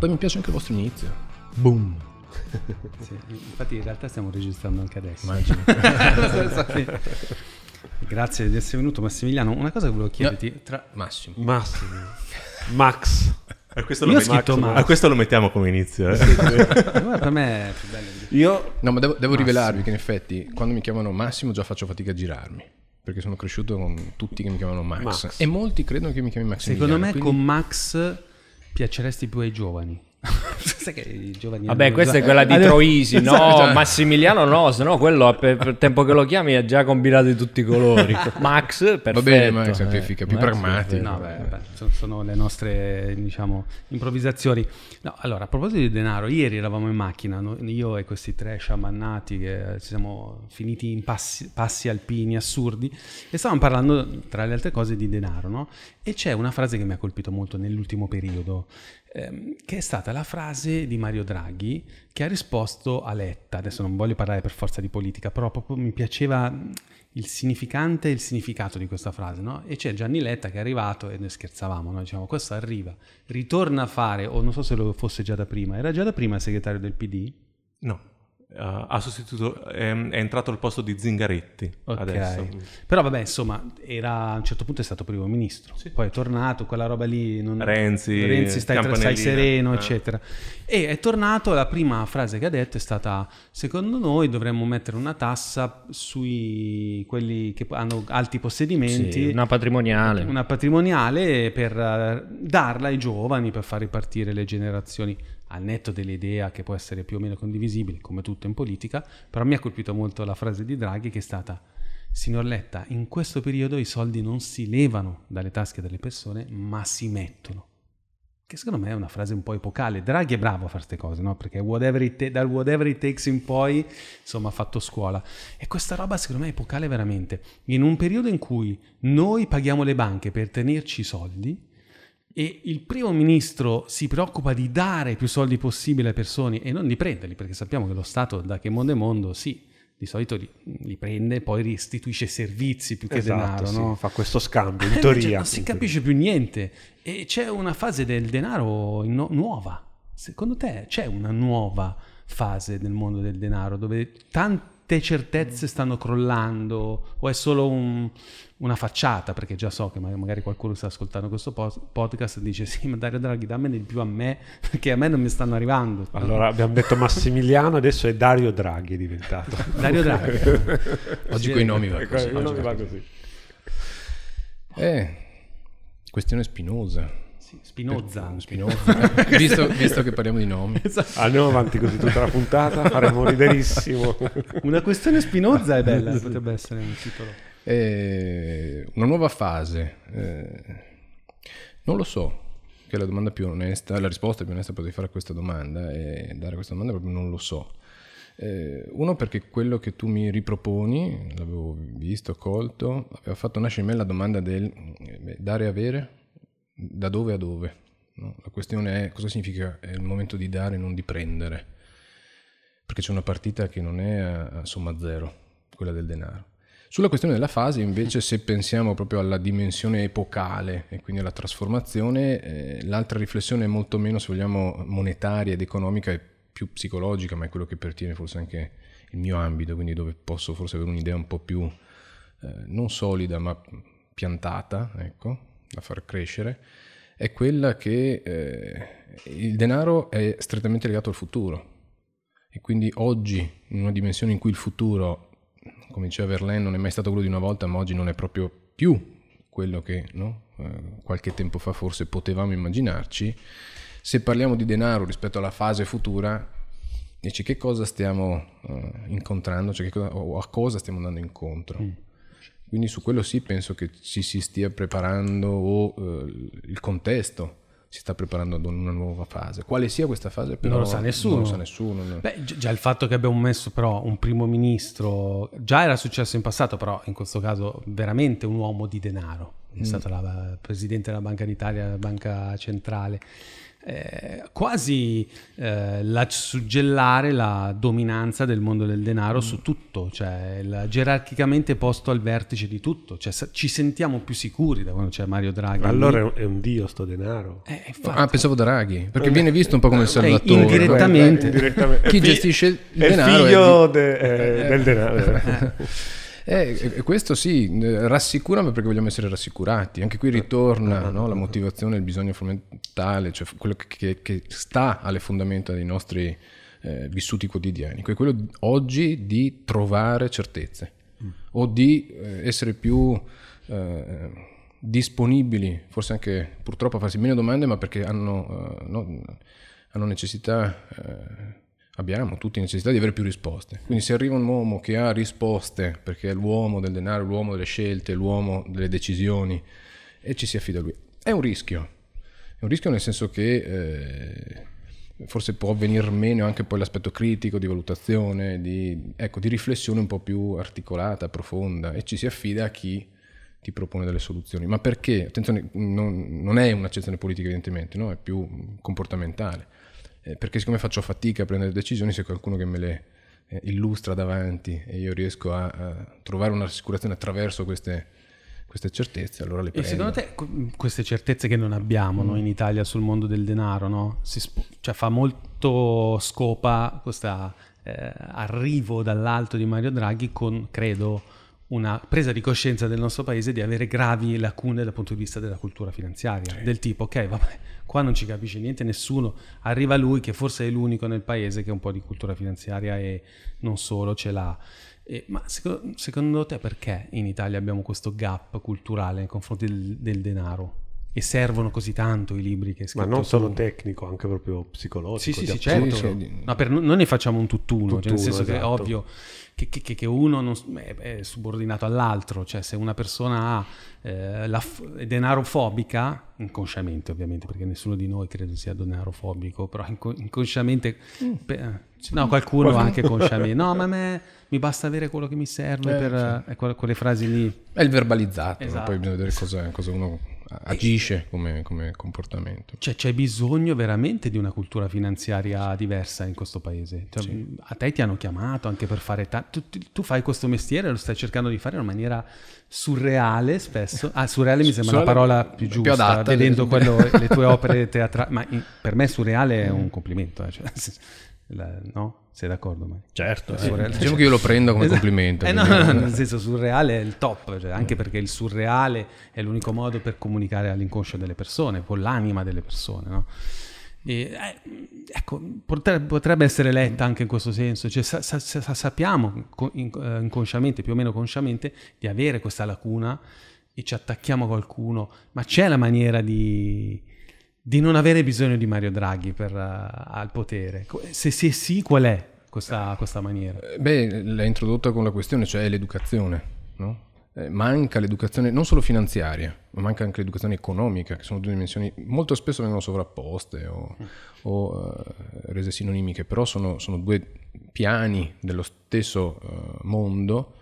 Poi mi piace anche il vostro inizio. Boom. Sì, infatti in realtà stiamo registrando anche adesso. Immagino. Grazie di essere venuto Massimiliano. Una cosa che volevo chiederti, tra... Massimo. Massimo. Max. A questo, Io lo ho scritto mettiamo- Max. a questo lo mettiamo come inizio. eh. Guarda, per me è più bello Io No, ma devo, devo rivelarvi che in effetti quando mi chiamano Massimo già faccio fatica a girarmi. Perché sono cresciuto con tutti che mi chiamano Max. Max. E molti credono che mi chiami Max. Secondo me con Max piaceresti più ai giovani. Sai che i giovani Vabbè, questa è quella di hanno- Troisi, no? Esatto. Massimiliano no, se no quello per, per tempo che lo chiami ha già combinato di tutti i colori. Max, perfetto. Va bene, Max, è più eh. più pragmatico. No, beh, beh, sono, sono le nostre, diciamo, improvvisazioni. No, allora, a proposito di denaro, ieri eravamo in macchina, no? io e questi tre sciamannati che ci siamo finiti in passi, passi alpini assurdi e stavamo parlando, tra le altre cose, di denaro, no? E c'è una frase che mi ha colpito molto nell'ultimo periodo, ehm, che è stata la frase di Mario Draghi che ha risposto a Letta. Adesso non voglio parlare per forza di politica, però proprio mi piaceva il significante e il significato di questa frase, no? E c'è Gianni Letta che è arrivato e noi scherzavamo, no? Diciamo, questo arriva, ritorna a fare, o non so se lo fosse già da prima, era già da prima il segretario del PD? No, eh, ha sostituito, ehm, è entrato al posto di Zingaretti Ok. adesso. Però vabbè, insomma, era, a un certo punto è stato primo ministro, poi è tornato, quella roba lì... Non, Renzi, Renzi stai, stai Campanellina, sereno, eh. eccetera. E è tornato, la prima frase che ha detto è stata, secondo noi dovremmo mettere una tassa sui quelli che hanno alti possedimenti. Sì, una patrimoniale. una patrimoniale per eh, darla ai giovani per far ripartire le generazioni al netto dell'idea che può essere più o meno condivisibile come tutto in politica però mi ha colpito molto la frase di Draghi che è stata signor Letta in questo periodo i soldi non si levano dalle tasche delle persone ma si mettono. Che secondo me è una frase un po' epocale. Draghi è bravo a fare queste cose no? perché whatever ta- dal whatever it takes in poi insomma ha fatto scuola. E questa roba secondo me è epocale veramente. In un periodo in cui noi paghiamo le banche per tenerci i soldi e il primo ministro si preoccupa di dare più soldi possibile alle persone e non di prenderli, perché sappiamo che lo Stato, da che mondo è mondo, sì, di solito li, li prende e poi restituisce servizi più che esatto, denaro, sì, no? fa questo scambio, Eh, in invece teoria. non si capisce più niente e c'è una fase del denaro in- nuova. Secondo te c'è una nuova fase del mondo del denaro dove tante certezze stanno crollando o è solo un- una facciata? Perché già so che ma- magari qualcuno sta ascoltando questo podcast e dice sì ma Dario Draghi dammene di più a me perché a me non mi stanno arrivando. Allora abbiamo detto Massimiliano, adesso è Dario Draghi è diventato. Dario Draghi. Oggi Sì, coi nomi va così. il nome va così. Eh, questione spinosa. Sì, Spinoza. Spinoza. visto, visto che parliamo di nomi. Andiamo avanti così tutta la puntata, faremo riderissimo. Una questione spinoza è bella, potrebbe essere un titolo. Eh, una nuova fase. eh, non lo so, che la domanda più onesta, la risposta più onesta potrei fare a questa domanda e dare questa domanda proprio non lo so. Eh, uno perché quello che tu mi riproponi, l'avevo visto, colto, aveva fatto nascere in me la domanda del eh, dare e avere, da dove a dove. no? La questione è cosa significa è il momento di dare e non di prendere, perché c'è una partita che non è a, a somma zero, quella del denaro. Sulla questione della fase, invece, se pensiamo proprio alla dimensione epocale e quindi alla trasformazione, eh, l'altra riflessione è molto meno, se vogliamo, monetaria ed economica e più psicologica, ma è quello che pertiene forse anche il mio ambito, quindi dove posso forse avere un'idea un po' più eh, non solida, ma piantata, ecco, da far crescere, è quella che eh, il denaro è strettamente legato al futuro. E quindi oggi, in una dimensione in cui il futuro come diceva Verlaine, non è mai stato quello di una volta, ma oggi non è proprio più quello che no? eh, qualche tempo fa forse potevamo immaginarci. Se parliamo di denaro rispetto alla fase futura, dici che cosa stiamo eh, incontrando, cioè cosa, o a cosa stiamo andando incontro. Quindi su quello sì penso che ci si stia preparando o eh, il contesto si sta preparando ad una nuova fase. Quale sia questa fase però Non lo sa nessuno. Non lo sa nessuno. no. Beh, gi- già il fatto che abbiamo messo però un primo ministro, già era successo in passato, però in questo caso veramente un uomo di denaro. è stato la presidente della Banca d'Italia, della Banca Centrale. Eh, quasi eh, la suggellare la dominanza del mondo del denaro su tutto, cioè il- gerarchicamente posto al vertice di tutto, cioè sa- ci sentiamo più sicuri da quando c'è Mario Draghi. Allora è un, è un dio sto denaro. Eh, infatti. Ah, pensavo Draghi, perché viene visto un po' come il salvatore. Eh, indirettamente. Eh, indirettamente. Chi È gestisce il è denaro è figlio di- de- eh, del denaro. Eh, e- questo sì, eh, rassicura ma perché vogliamo essere rassicurati. Anche qui ritorna no, la motivazione, il bisogno fondamentale, cioè quello che, che- sta alle fondamenta dei nostri eh, vissuti quotidiani, che è quello oggi di trovare certezze o di eh, essere più eh, disponibili, forse anche purtroppo a farsi meno domande, ma perché hanno, eh, no, hanno necessità, eh, abbiamo tutti necessità di avere più risposte. Quindi se arriva un uomo che ha risposte, perché è l'uomo del denaro, l'uomo delle scelte, l'uomo delle decisioni, e ci si affida a lui, è un rischio. È un rischio nel senso che eh, forse può venire meno anche poi l'aspetto critico di valutazione, di, ecco, di riflessione un po' più articolata, profonda, e ci si affida a chi ti propone delle soluzioni. Ma perché? Attenzione, non, non è un'accezione politica evidentemente, no? è più comportamentale. Eh, perché siccome faccio fatica a prendere decisioni, se qualcuno che me le eh, illustra davanti e io riesco a, a trovare una rassicurazione attraverso queste, queste certezze, allora le E prendo. secondo te que- queste certezze che non abbiamo no, in Italia sul mondo del denaro, no? Sp- cioè fa molto scopa questo arrivo dall'alto di Mario Draghi con, credo, una presa di coscienza del nostro paese di avere gravi lacune dal punto di vista della cultura finanziaria, del tipo, ok, vabbè, qua non ci capisce niente nessuno, arriva lui che forse è l'unico nel paese che un po' di cultura finanziaria e non solo ce l'ha. E- ma secondo, secondo te perché in Italia abbiamo questo gap culturale nei confronti del, del denaro? E servono così tanto i libri che hai Ma non solo tu? tecnico, anche proprio psicologico. Sì, sì, sì, certo. Sì, sì. No, per- non ne facciamo un tutt'uno, cioè nel Tutt'uno, senso che è esatto. ovvio che, che- che- che uno non è, subordinato all'altro, cioè se una persona ha eh, la f- denarofobica, inconsciamente ovviamente, perché nessuno di noi credo sia denarofobico, però inco- inconsciamente, Mm. pe- no, qualcuno anche consciamente, no, ma a me mi basta avere quello che mi serve Eh, per eh, que- quelle frasi lì. È il verbalizzato? Esatto. poi bisogna vedere cosa, cosa uno agisce come, come comportamento. Cioè c'è bisogno veramente di una cultura finanziaria diversa in questo paese. Cioè, A te ti hanno chiamato anche per fare... ta- tu, tu- fai questo mestiere, lo stai cercando di fare in una maniera surreale spesso. Ah, surreale mi sembra la Surreale parola più più giusta, adatta, vedendo le- quello- le tue opere teatrali. Ma in- per me surreale è un complimento. eh, cioè, la- no? Sei d'accordo? Mario? Certo, surreale. Diciamo che io lo prendo come Esatto. complimento. Eh, no, no, nel senso surreale è il top, cioè, anche perché il surreale è l'unico modo per comunicare all'inconscio delle persone, con l'anima delle persone. no? E, eh, ecco, potrebbe, potrebbe essere letta anche in questo senso, cioè, sa- sa- sa- sappiamo eh, inconsciamente, più o meno consciamente, di avere questa lacuna e ci attacchiamo a qualcuno, ma c'è la maniera di, di non avere bisogno di Mario Draghi per, eh, al potere. Se sì, sì, qual è questa, questa maniera? Eh, Beh, l'hai introdotta con la questione, cioè l'educazione, no? Eh, manca l'educazione non solo finanziaria, ma manca anche l'educazione economica, che sono due dimensioni molto spesso vengono sovrapposte o, o, eh, rese sinonimiche, però sono, sono due piani dello stesso eh, mondo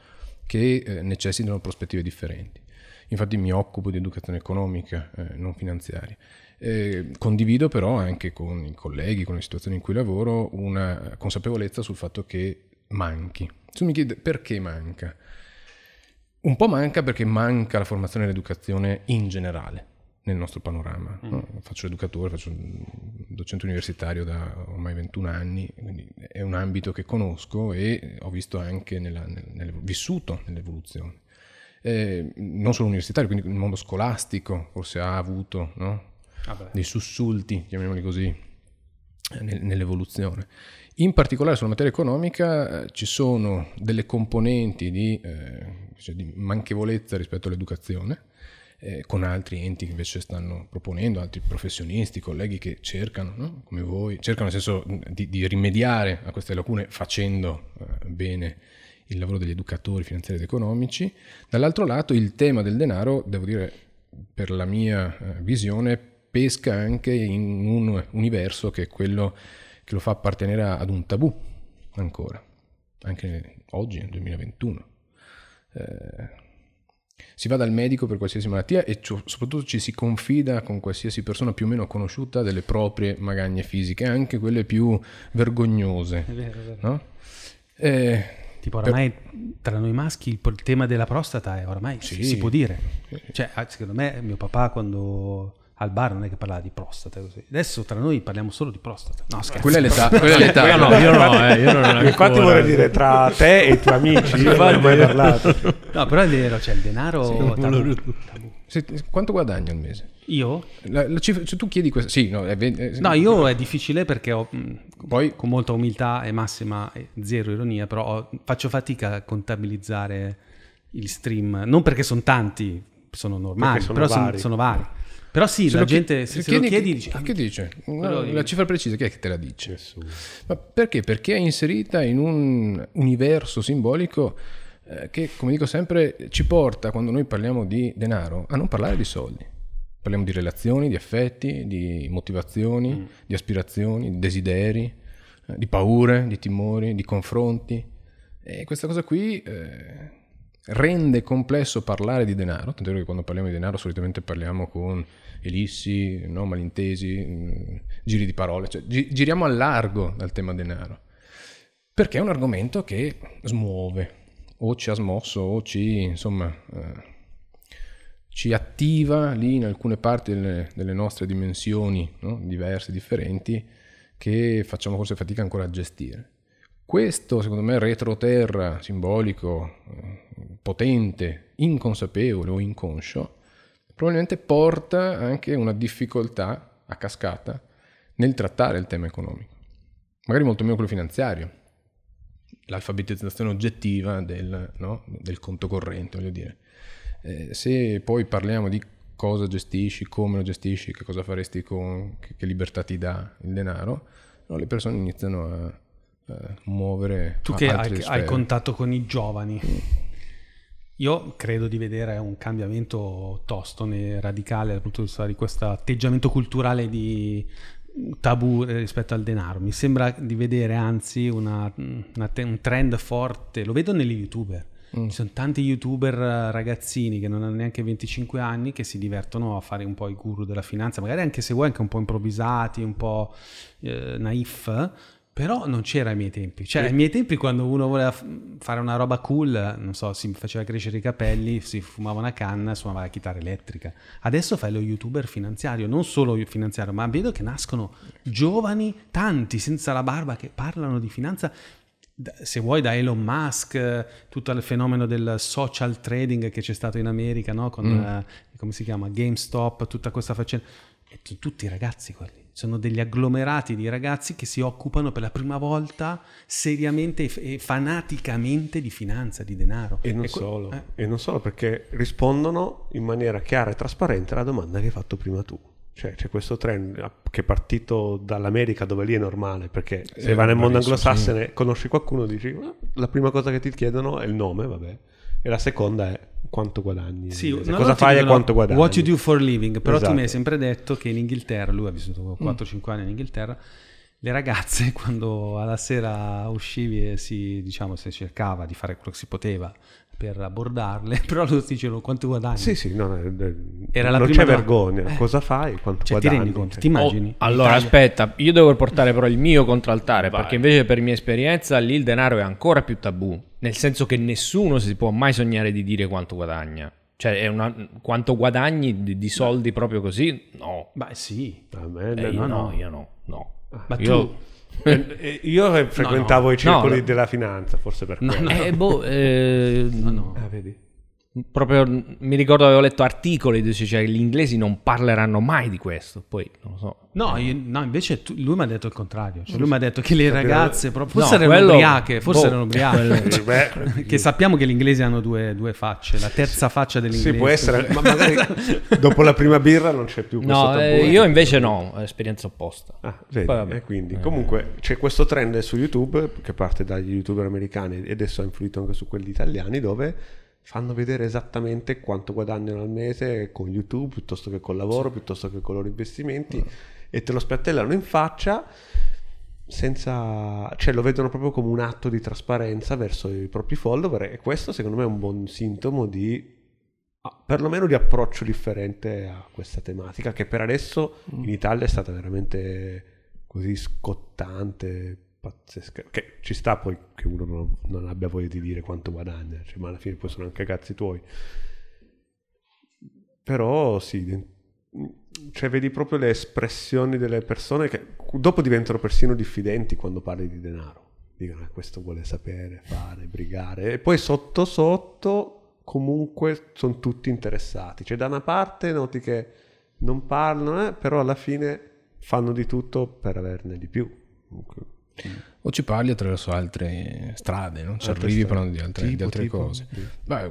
che eh, necessitano prospettive differenti. Infatti mi occupo di educazione economica, non finanziaria. Eh, condivido però anche con i colleghi, con le situazioni in cui lavoro, una consapevolezza sul fatto che manchi. Se mi chiede perché manca, un po' manca perché manca la formazione e l'educazione in generale nel nostro panorama. no? Faccio educatore, faccio un docente universitario da ormai 21 anni, quindi è un ambito che conosco e ho visto anche nella, nel, nel- vissuto nell'evoluzione. Eh, non solo universitario, quindi il mondo scolastico forse ha avuto no? Dei sussulti, chiamiamoli così, eh, nel- nell'evoluzione. In particolare sulla materia economica eh, ci sono delle componenti di, eh, cioè di manchevolezza rispetto all'educazione, eh, con altri enti che invece stanno proponendo, altri professionisti, colleghi che cercano, no? come voi, cercano nel senso di, di rimediare a queste lacune facendo eh, bene il lavoro degli educatori finanziari ed economici. Dall'altro lato il tema del denaro, devo dire, per la mia eh, visione, pesca anche in un universo che è quello che lo fa appartenere ad un tabù ancora, anche oggi, nel 2021. Eh, Si va dal medico per qualsiasi malattia e ciò- soprattutto ci si confida con qualsiasi persona più o meno conosciuta delle proprie magagne fisiche, anche quelle più vergognose. È vero, è vero. No? Eh, Tipo, oramai tra noi maschi il, tema della prostata è oramai si, Sì. si può dire. Cioè, ah, secondo me, mio papà quando al bar non è che parlava di prostata così. Adesso tra noi parliamo solo di prostata. No, scherzo. quella è l'età. Quella è l'età. Io no, io no, eh, io non ho Infatti ancora. vorrei dire tra te e i tuoi amici, io non ho mai parlato. No, però è vero, cioè il denaro... tabù. Se- quanto guadagni al mese? Io? La, la cifra- se tu chiedi questo, sì, no, è ve- eh, No, io è difficile perché ho, mh, Poi- con molta umiltà e massima e zero ironia, però ho- faccio fatica a contabilizzare il stream. Non perché sono tanti, sono normali, sono però vari. sono vari. Però sì, se la gente, se, se lo chiedi, dici, ah, che dice? No, la cifra precisa, chi è che te la dice? Ma perché? Perché è inserita in un universo simbolico eh, che, come dico sempre, ci porta, quando noi parliamo di denaro, a non parlare di soldi. Parliamo di relazioni, di affetti, di motivazioni, Mm. di aspirazioni, di desideri, eh, di paure, di timori, di confronti. E questa cosa qui eh, rende complesso parlare di denaro, tant'è vero che quando parliamo di denaro solitamente parliamo con elissi, no, malintesi, mm, giri di parole, cioè gi- giriamo a largo dal tema denaro, perché è un argomento che smuove, o ci ha smosso, o ci, insomma, eh, ci attiva lì in alcune parti delle, delle nostre dimensioni no, diverse, differenti, che facciamo forse fatica ancora a gestire. Questo, secondo me, retroterra simbolico, eh, potente, inconsapevole o inconscio, probabilmente porta anche una difficoltà a cascata nel trattare il tema economico. Magari molto meno quello finanziario, l'alfabetizzazione oggettiva del, no, del conto corrente, voglio dire. Eh, se poi parliamo di cosa gestisci, come lo gestisci, che cosa faresti con, che, che libertà ti dà il denaro, no, le persone iniziano a, a muovere tu che hai, hai contatto con i giovani, io credo di vedere un cambiamento tosto e radicale dal punto di vista di questo atteggiamento culturale di tabù rispetto al denaro. Mi sembra di vedere anzi una- una te- un trend forte, lo vedo negli youtuber. Ci sono tanti youtuber eh, ragazzini che non hanno neanche 25 anni che si divertono a fare un po' i guru della finanza, magari anche se vuoi anche un po' improvvisati, un po' eh, naif, però non c'era ai miei tempi. Cioè, ai miei tempi quando uno voleva f- fare una roba cool, non so, si faceva crescere i capelli, si fumava una canna, suonava la chitarra elettrica. Adesso fai lo youtuber finanziario, non solo finanziario, ma vedo che nascono giovani, tanti, senza la barba, che parlano di finanza se vuoi da Elon Musk, tutto il fenomeno del social trading che c'è stato in America, no? con eh, come si chiama GameStop, tutta questa faccenda. E tu- tutti ragazzi quelli, sono degli agglomerati di ragazzi che si occupano per la prima volta seriamente e, e fanaticamente di finanza, di denaro. E non, que- solo, eh, e non solo, perché rispondono in maniera chiara e trasparente alla domanda che hai fatto prima tu. Cioè c'è questo trend eh, che è partito dall'America dove lì è normale, perché se Eh, vai nel mondo anglosassone conosci qualcuno dici "Ah, la prima cosa che ti chiedono è il nome, vabbè, e la seconda è quanto guadagni. Sì, no, cosa fai e quanto guadagni. What you do for a living, però tu Esatto. mi hai sempre detto che in Inghilterra, lui ha vissuto 4-5 anni in Inghilterra, le ragazze quando alla sera uscivi e si, diciamo, si cercava di fare quello che si poteva per abbordarle, però loro ti dicevano quanto guadagni. Sì, sì, no, eh, eh, Era la non prima c'è vergogna. Eh. Cosa fai? Quanto Cioè, ti guadagni? rendi conto, ti immagini? Oh, allora, Italia- aspetta, io devo portare però il mio contraltare, perché invece per mia esperienza lì il denaro è ancora più tabù, nel senso che nessuno si può mai sognare di dire quanto guadagna. Cioè, è una- quanto guadagni di, di soldi proprio così? No. Beh, sì. Eh, io no, no, no. io no, no. Ma Io- tu... Eh, eh, Io frequentavo i circoli No, no. della finanza, forse per quello. Eh, boh, eh, No, no. Ah, vedi? Proprio mi ricordo avevo letto articoli dove cioè, gli inglesi non parleranno mai di questo, poi non lo so. No, io- no, invece tu- lui mi ha detto il contrario. Cioè, lui mi ha detto che le ragazze, proprio, forse No, erano quello- ubriache, forse boh, erano ubriache. Eh, beh, che sappiamo che gli inglesi hanno due, due facce, la terza faccia dell'inglese. Sì, può essere, ma magari dopo la prima birra non c'è più questo No, eh, io invece no, esperienza opposta. Ah, vedi, Poi eh, quindi, comunque c'è questo trend su YouTube che parte dagli youtuber americani e adesso ha influito anche su quelli italiani dove fanno vedere esattamente quanto guadagnano al mese con YouTube piuttosto che col lavoro, piuttosto che con i loro investimenti e te lo spiattellano in faccia senza cioè lo vedono proprio come un atto di trasparenza verso i propri follower e questo secondo me è un buon sintomo di ah, perlomeno di approccio differente a questa tematica che per adesso in Italia è stata veramente così scottante, pazzesca, che ci sta poi che uno non, non abbia voglia di dire quanto guadagna, cioè, ma alla fine poi sono anche cazzi tuoi. Però sì, cioè vedi proprio le espressioni delle persone che dopo diventano persino diffidenti quando parli di denaro. Dicono, "Ah, questo vuole sapere, fare, brigare. E poi sotto sotto comunque sono tutti interessati. Cioè da una parte noti che non parlano, eh, però alla fine fanno di tutto per averne di più. O ci parli attraverso altre strade, no? ci Altre arrivi strade. parlando di altre, di Tipo, altre tipo? cose. Sì. Beh,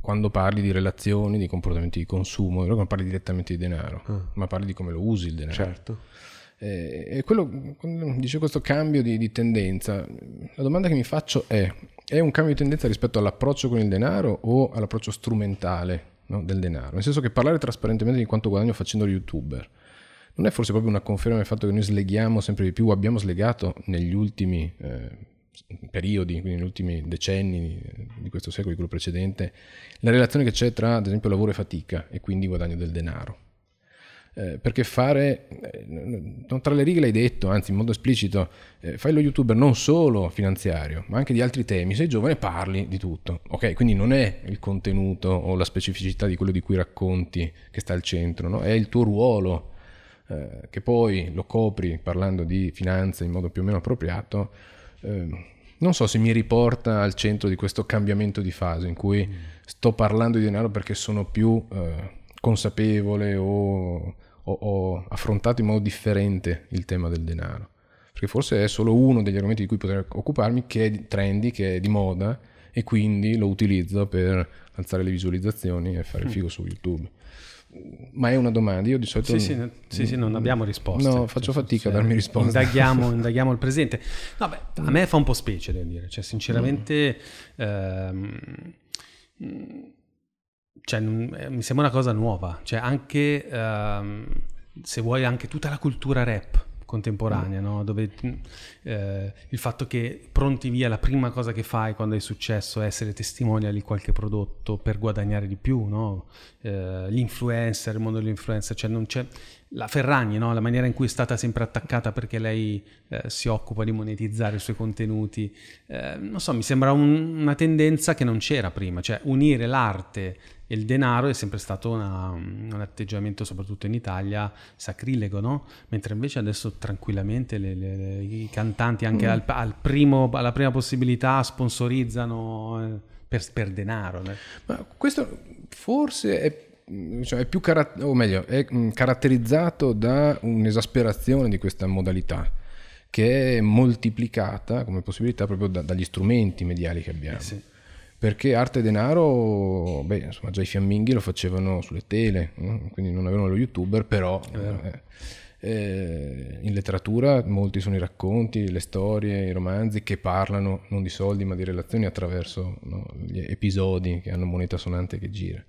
quando parli di relazioni, di comportamenti di consumo, non parli direttamente di denaro, Ah. ma parli di come lo usi il denaro. Certo. Eh, E quello, quando dice questo cambio di, di tendenza, la domanda che mi faccio è, è un cambio di tendenza rispetto all'approccio con il denaro o all'approccio strumentale no, del denaro? Nel senso che parlare trasparentemente di quanto guadagno facendo youtuber non è forse proprio una conferma del fatto che noi sleghiamo sempre di più, abbiamo slegato negli ultimi eh, periodi, quindi negli ultimi decenni eh, di questo secolo, di quello precedente, la relazione che c'è tra, ad esempio, lavoro e fatica e quindi guadagno del denaro. Eh, perché fare, eh, tra le righe l'hai detto, anzi in modo esplicito, eh, fai lo youtuber non solo finanziario, ma anche di altri temi. Sei giovane parli di tutto. Ok, quindi non è il contenuto o la specificità di quello di cui racconti che sta al centro, no? è il tuo ruolo eh, che poi lo copri parlando di finanza in modo più o meno appropriato. eh, non so se mi riporta al centro di questo cambiamento di fase in cui sto parlando di denaro perché sono più eh, consapevole o ho, affrontato in modo differente il tema del denaro. Perché forse è solo uno degli argomenti di cui potrei occuparmi che è trendy, che è di moda e quindi lo utilizzo per alzare le visualizzazioni e fare il figo su YouTube. Ma è una domanda, io di solito... Sì, sì, no- sì, sì, non abbiamo risposte. No, faccio Cioè, fatica a darmi risposte. Indaghiamo, indaghiamo il presente. No, beh, a me fa un po' specie, devo dire. Cioè, sinceramente... ehm, mm, cioè, non- eh, mi sembra una cosa nuova. Cioè, anche... ehm, se vuoi, anche tutta la cultura rap contemporanea, no? dove mm, eh, il fatto che pronti via la prima cosa che fai quando hai successo è essere testimonial di qualche prodotto per guadagnare di più, no? Eh, gli influencer, il mondo degli influencer, cioè non c'è la Ferragni, no? la maniera in cui è stata sempre attaccata perché lei eh, si occupa di monetizzare i suoi contenuti, eh, non so, mi sembra un- una tendenza che non c'era prima, cioè unire l'arte e il denaro è sempre stato una- un atteggiamento, soprattutto in Italia, sacrilego, no? Mentre invece adesso tranquillamente le- le- i cantanti anche al, al primo- alla prima possibilità sponsorizzano eh, per, per denaro. né? Ma questo forse è, mm, cioè, è più cara- o meglio, è mm, caratterizzato da un'esasperazione di questa modalità che è moltiplicata come possibilità proprio da- dagli strumenti mediali che abbiamo. Eh sì. Perché arte e denaro, beh, insomma, già i fiamminghi lo facevano sulle tele, no? quindi non avevano lo youtuber, però eh, eh, in letteratura molti sono i racconti, le storie, i romanzi che parlano non di soldi ma di relazioni attraverso no, gli episodi che hanno moneta sonante che gira.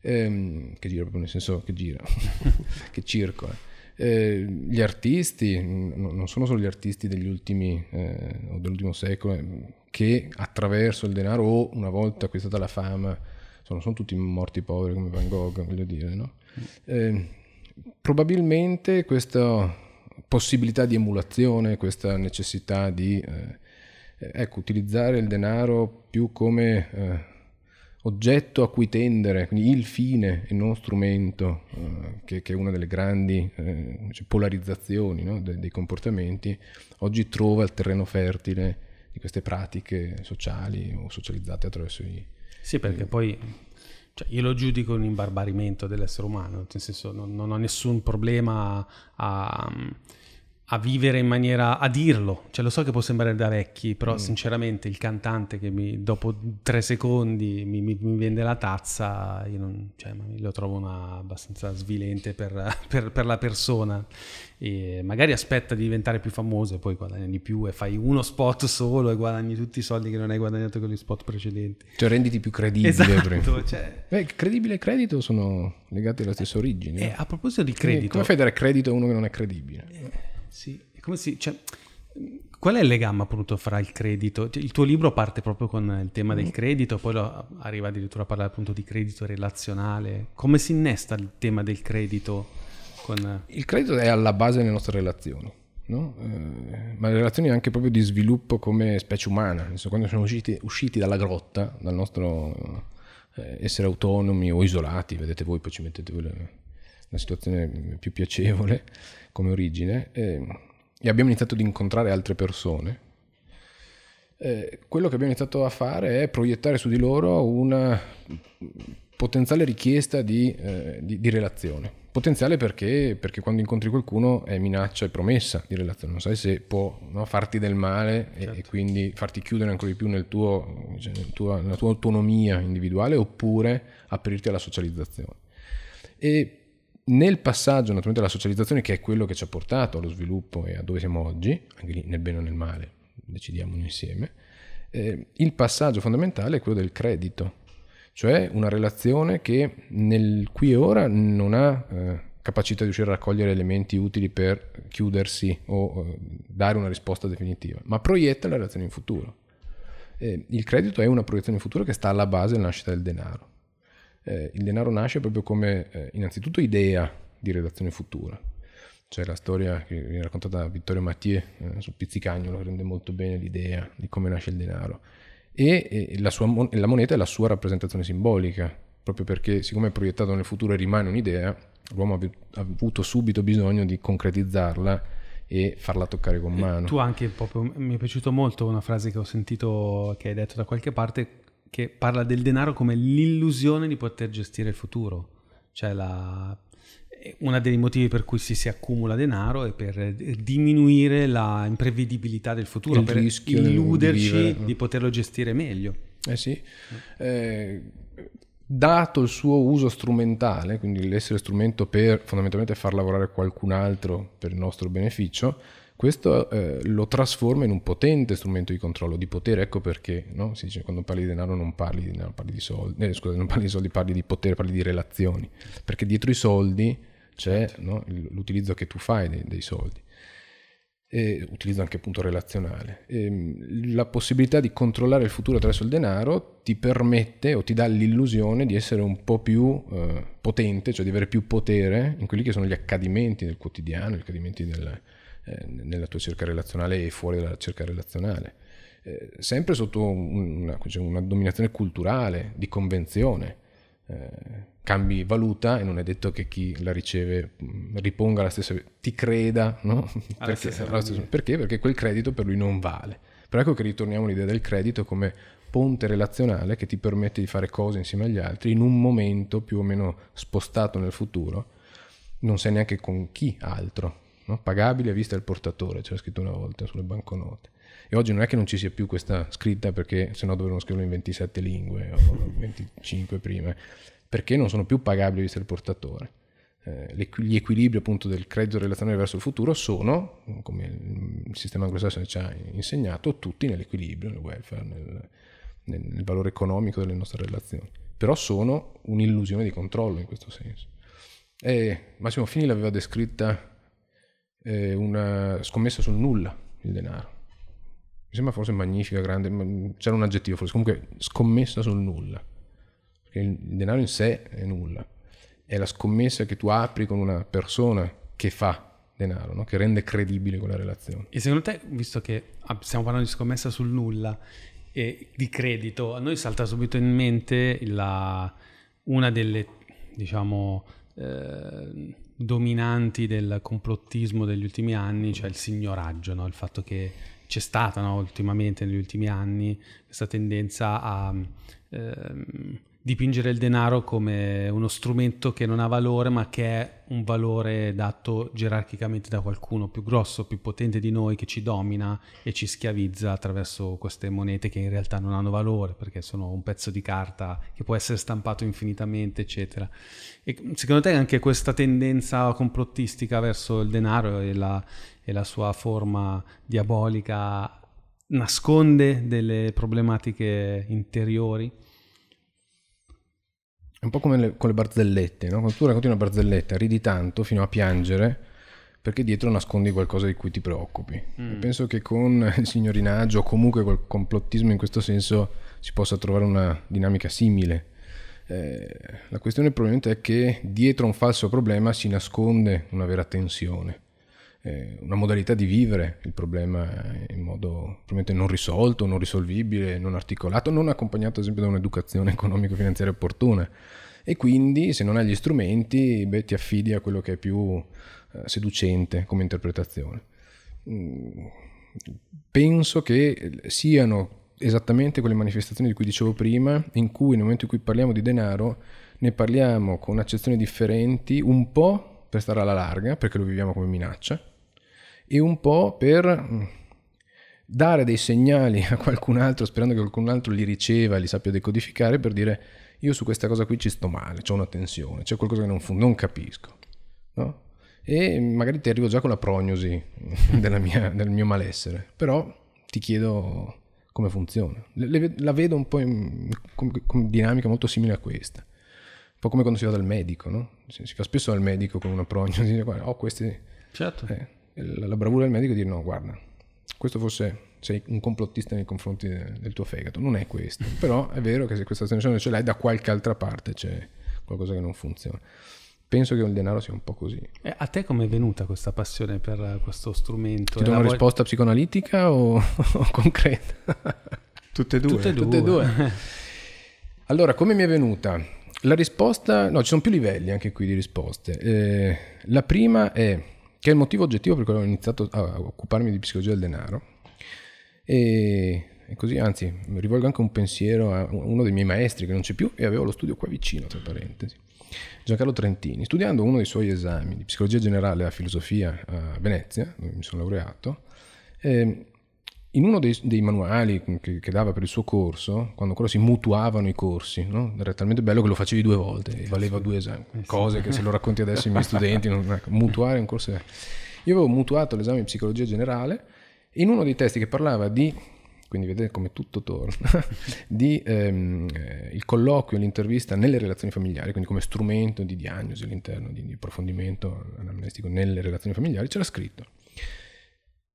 Ehm, che gira proprio nel senso che gira, che circola. Eh, gli artisti, n- non sono solo gli artisti degli ultimi eh, o dell'ultimo secolo eh, che attraverso il denaro o una volta acquistata la fama sono, sono tutti morti poveri come Van Gogh, voglio dire, no? Eh, probabilmente questa possibilità di emulazione, questa necessità di eh, eh, ecco, utilizzare il denaro più come eh, oggetto a cui tendere, quindi il fine e non strumento, eh, che, che è una delle grandi eh, cioè, polarizzazioni no, de- dei comportamenti, oggi trova il terreno fertile di queste pratiche sociali o socializzate attraverso i... Sì, perché poi cioè, io lo giudico un imbarbarimento dell'essere umano, nel senso non, non ho nessun problema a, a vivere in maniera, a dirlo, cioè lo so che può sembrare da vecchi, però sinceramente il cantante che mi, dopo tre secondi mi, mi- mi vende la tazza, io non, cioè, lo trovo una, abbastanza svilente per, per- per la persona. E magari aspetta di diventare più famoso e poi guadagna di più e fai uno spot solo e guadagni tutti i soldi che non hai guadagnato con gli spot precedenti. Cioè renditi più credibile. Esatto, cioè, Beh, credibile e credito sono legati alla stessa origine. e no? a proposito di credito, Come fai a dare credito a uno che non è credibile? Sì, si, cioè, Qual è il legame appunto fra il credito? Il tuo libro parte proprio con il tema del credito, poi lo- arriva addirittura a parlare appunto di credito relazionale. Come si innesta il tema del credito con... Il credito è alla base delle nostre relazioni, no? Eh, ma le relazioni anche proprio di sviluppo come specie umana. Quando siamo usciti, usciti dalla grotta, dal nostro eh, essere autonomi o isolati, vedete voi, poi ci mettete voi la, la situazione più piacevole come origine, eh, e abbiamo iniziato ad incontrare altre persone, eh, quello che abbiamo iniziato a fare è proiettare su di loro una potenziale richiesta di, eh, di- di relazione. Potenziale perché, perché quando incontri qualcuno è minaccia e promessa di relazione, non sai se può no, farti del male e- e, quindi farti chiudere ancora di più nel tuo, cioè, nel tua- nella tua autonomia individuale oppure aprirti alla socializzazione. E nel passaggio naturalmente alla socializzazione, che è quello che ci ha portato allo sviluppo e a dove siamo oggi, anche lì nel bene o nel male, decidiamo insieme, eh, il passaggio fondamentale è quello del credito, cioè una relazione che nel qui e ora non ha eh, capacità di riuscire a raccogliere elementi utili per chiudersi o eh, dare una risposta definitiva, ma proietta la relazione in futuro. Eh, il credito è una proiezione in futuro che sta alla base della nascita del denaro. Eh, il denaro nasce proprio come eh, innanzitutto idea di relazione futura. C'è la storia che viene raccontata da Vittorio Mathieu eh, sul pizzicagnolo, rende molto bene l'idea di come nasce il denaro. E, e la, sua mon- la moneta è la sua rappresentazione simbolica, proprio perché siccome è proiettato nel futuro e rimane un'idea, l'uomo ha avu- ha avuto subito bisogno di concretizzarla e farla toccare con mano. Tu anche proprio, mi è piaciuto molto una frase che ho sentito che hai detto da qualche parte che parla del denaro come l'illusione di poter gestire il futuro. Cioè la, uno dei motivi per cui si, si accumula denaro è per eh, diminuire la imprevedibilità del futuro, Il per di illuderci vivere. di poterlo gestire meglio. Eh sì, Eh, dato il suo uso strumentale, quindi l'essere strumento per fondamentalmente far lavorare qualcun altro per il nostro beneficio, questo eh, lo trasforma in un potente strumento di controllo, di potere, ecco perché no? si dice quando parli di denaro non parli di denaro, parli di soldi, eh, scusa, non parli di soldi, parli di potere, parli di relazioni, perché dietro i soldi c'è no, il- l'utilizzo che tu fai dei, dei soldi e utilizzo anche appunto relazionale. Ehm, la possibilità di controllare il futuro attraverso il denaro ti permette o ti dà l'illusione di essere un po' più eh, potente, cioè di avere più potere in quelli che sono gli accadimenti del quotidiano, gli accadimenti del- eh, nella tua cerca relazionale e fuori dalla cerca relazionale. Eh, sempre sotto un- una, cioè una dominazione culturale, di convenzione. Eh, cambi valuta e non è detto che chi la riceve mh, riponga la stessa, ti creda, no? Perché, stessa- perché? Perché quel credito per lui non vale. Però ecco che ritorniamo all'idea del credito come ponte relazionale che ti permette di fare cose insieme agli altri in un momento più o meno spostato nel futuro, non sai neanche con chi altro, no? pagabile a vista del portatore, c'era scritto una volta sulle banconote. E oggi non è che non ci sia più questa scritta perché sennò dovevano scriverlo in 27 lingue o 25 prima, perché non sono più pagabili a vista del portatore. Eh, gli equilibri appunto del credito relazionale verso il futuro sono, come il sistema anglosassone ci ha insegnato, tutti nell'equilibrio, nel welfare, nel, nel- nel valore economico delle nostre relazioni. Però sono un'illusione di controllo in questo senso. E Massimo Fini l'aveva descritta eh, una scommessa sul nulla, il denaro. Mi sembra forse magnifica, grande, ma c'era un aggettivo forse, comunque scommessa sul nulla. Perché il denaro in sé è nulla. È la scommessa che tu apri con una persona che fa denaro, no? che rende credibile quella relazione. E secondo te, visto che stiamo parlando di scommessa sul nulla e di credito, a noi salta subito in mente la- una delle, diciamo, eh, dominanti del complottismo degli ultimi anni, cioè il signoraggio, no? il fatto che c'è stata no, ultimamente negli ultimi anni questa tendenza a ehm, dipingere il denaro come uno strumento che non ha valore ma che è un valore dato gerarchicamente da qualcuno più grosso, più potente di noi che ci domina e ci schiavizza attraverso queste monete che in realtà non hanno valore perché sono un pezzo di carta che può essere stampato infinitamente eccetera. E secondo te anche questa tendenza complottistica verso il denaro e la, e la sua forma diabolica nasconde delle problematiche interiori? È un po' come le- con le barzellette, no? Quando tu racconti una barzelletta, ridi tanto fino a piangere perché dietro nascondi qualcosa di cui ti preoccupi. E penso che con il signorinaggio o comunque col complottismo in questo senso si possa trovare una dinamica simile. Eh, la questione probabilmente è che dietro un falso problema si nasconde una vera tensione, una modalità di vivere il problema in modo probabilmente non risolto, non risolvibile, non articolato, non accompagnato ad esempio da un'educazione economico-finanziaria opportuna. E quindi se non hai gli strumenti, beh, ti affidi a quello che è più eh, seducente come interpretazione. Mm, penso che siano esattamente quelle manifestazioni di cui dicevo prima, in cui nel momento in cui parliamo di denaro ne parliamo con accezioni differenti, un po' per stare alla larga, perché lo viviamo come minaccia, e un po' per mm, dare dei segnali a qualcun altro, sperando che qualcun altro li riceva e li sappia decodificare, per dire io su questa cosa qui ci sto male, c'è una tensione, c'è qualcosa che non, fun- non capisco. No? E magari ti arrivo già con la prognosi della mia- del mio malessere, però ti chiedo come funziona. Le- le- la vedo un po' in, come, come dinamica molto simile a questa. Un po' come quando si va dal medico, no? Si, si fa spesso dal medico con una prognosi, ho questi... Certo. eh, la, bravura del medico è dire no, guarda, questo forse sei un complottista nei confronti de- del tuo fegato, non è questo, però è vero che se questa tensione ce l'hai da qualche altra parte c'è qualcosa che non funziona. Penso che il denaro sia un po' così. E a te com'è venuta questa passione per questo strumento? Ti do una vuoi- risposta psicoanalitica o, o concreta? Tutte e due. Tutte e due. Tutte e due. Allora, come mi è venuta? La risposta, no, ci sono più livelli anche qui di risposte. Eh, la prima è che è il motivo oggettivo per cui ho iniziato a occuparmi di psicologia del denaro. E, così, anzi, rivolgo anche un pensiero a uno dei miei maestri che non c'è più e avevo lo studio qua vicino, tra parentesi. Giancarlo Trentini, studiando uno dei suoi esami di psicologia generale a filosofia a Venezia, dove mi sono laureato, eh, in uno dei, dei manuali che, che dava per il suo corso, quando ancora si mutuavano i corsi, no? era talmente bello che lo facevi due volte e valeva due esami, cose che se lo racconti adesso ai miei studenti, non, ecco, mutuare un corso. Io avevo mutuato l'esame di psicologia generale e in uno dei testi che parlava di, quindi vedete come tutto torna, di ehm, eh, il colloquio, l'intervista nelle relazioni familiari, quindi come strumento di diagnosi all'interno, di, di approfondimento anamnestico nelle relazioni familiari, c'era scritto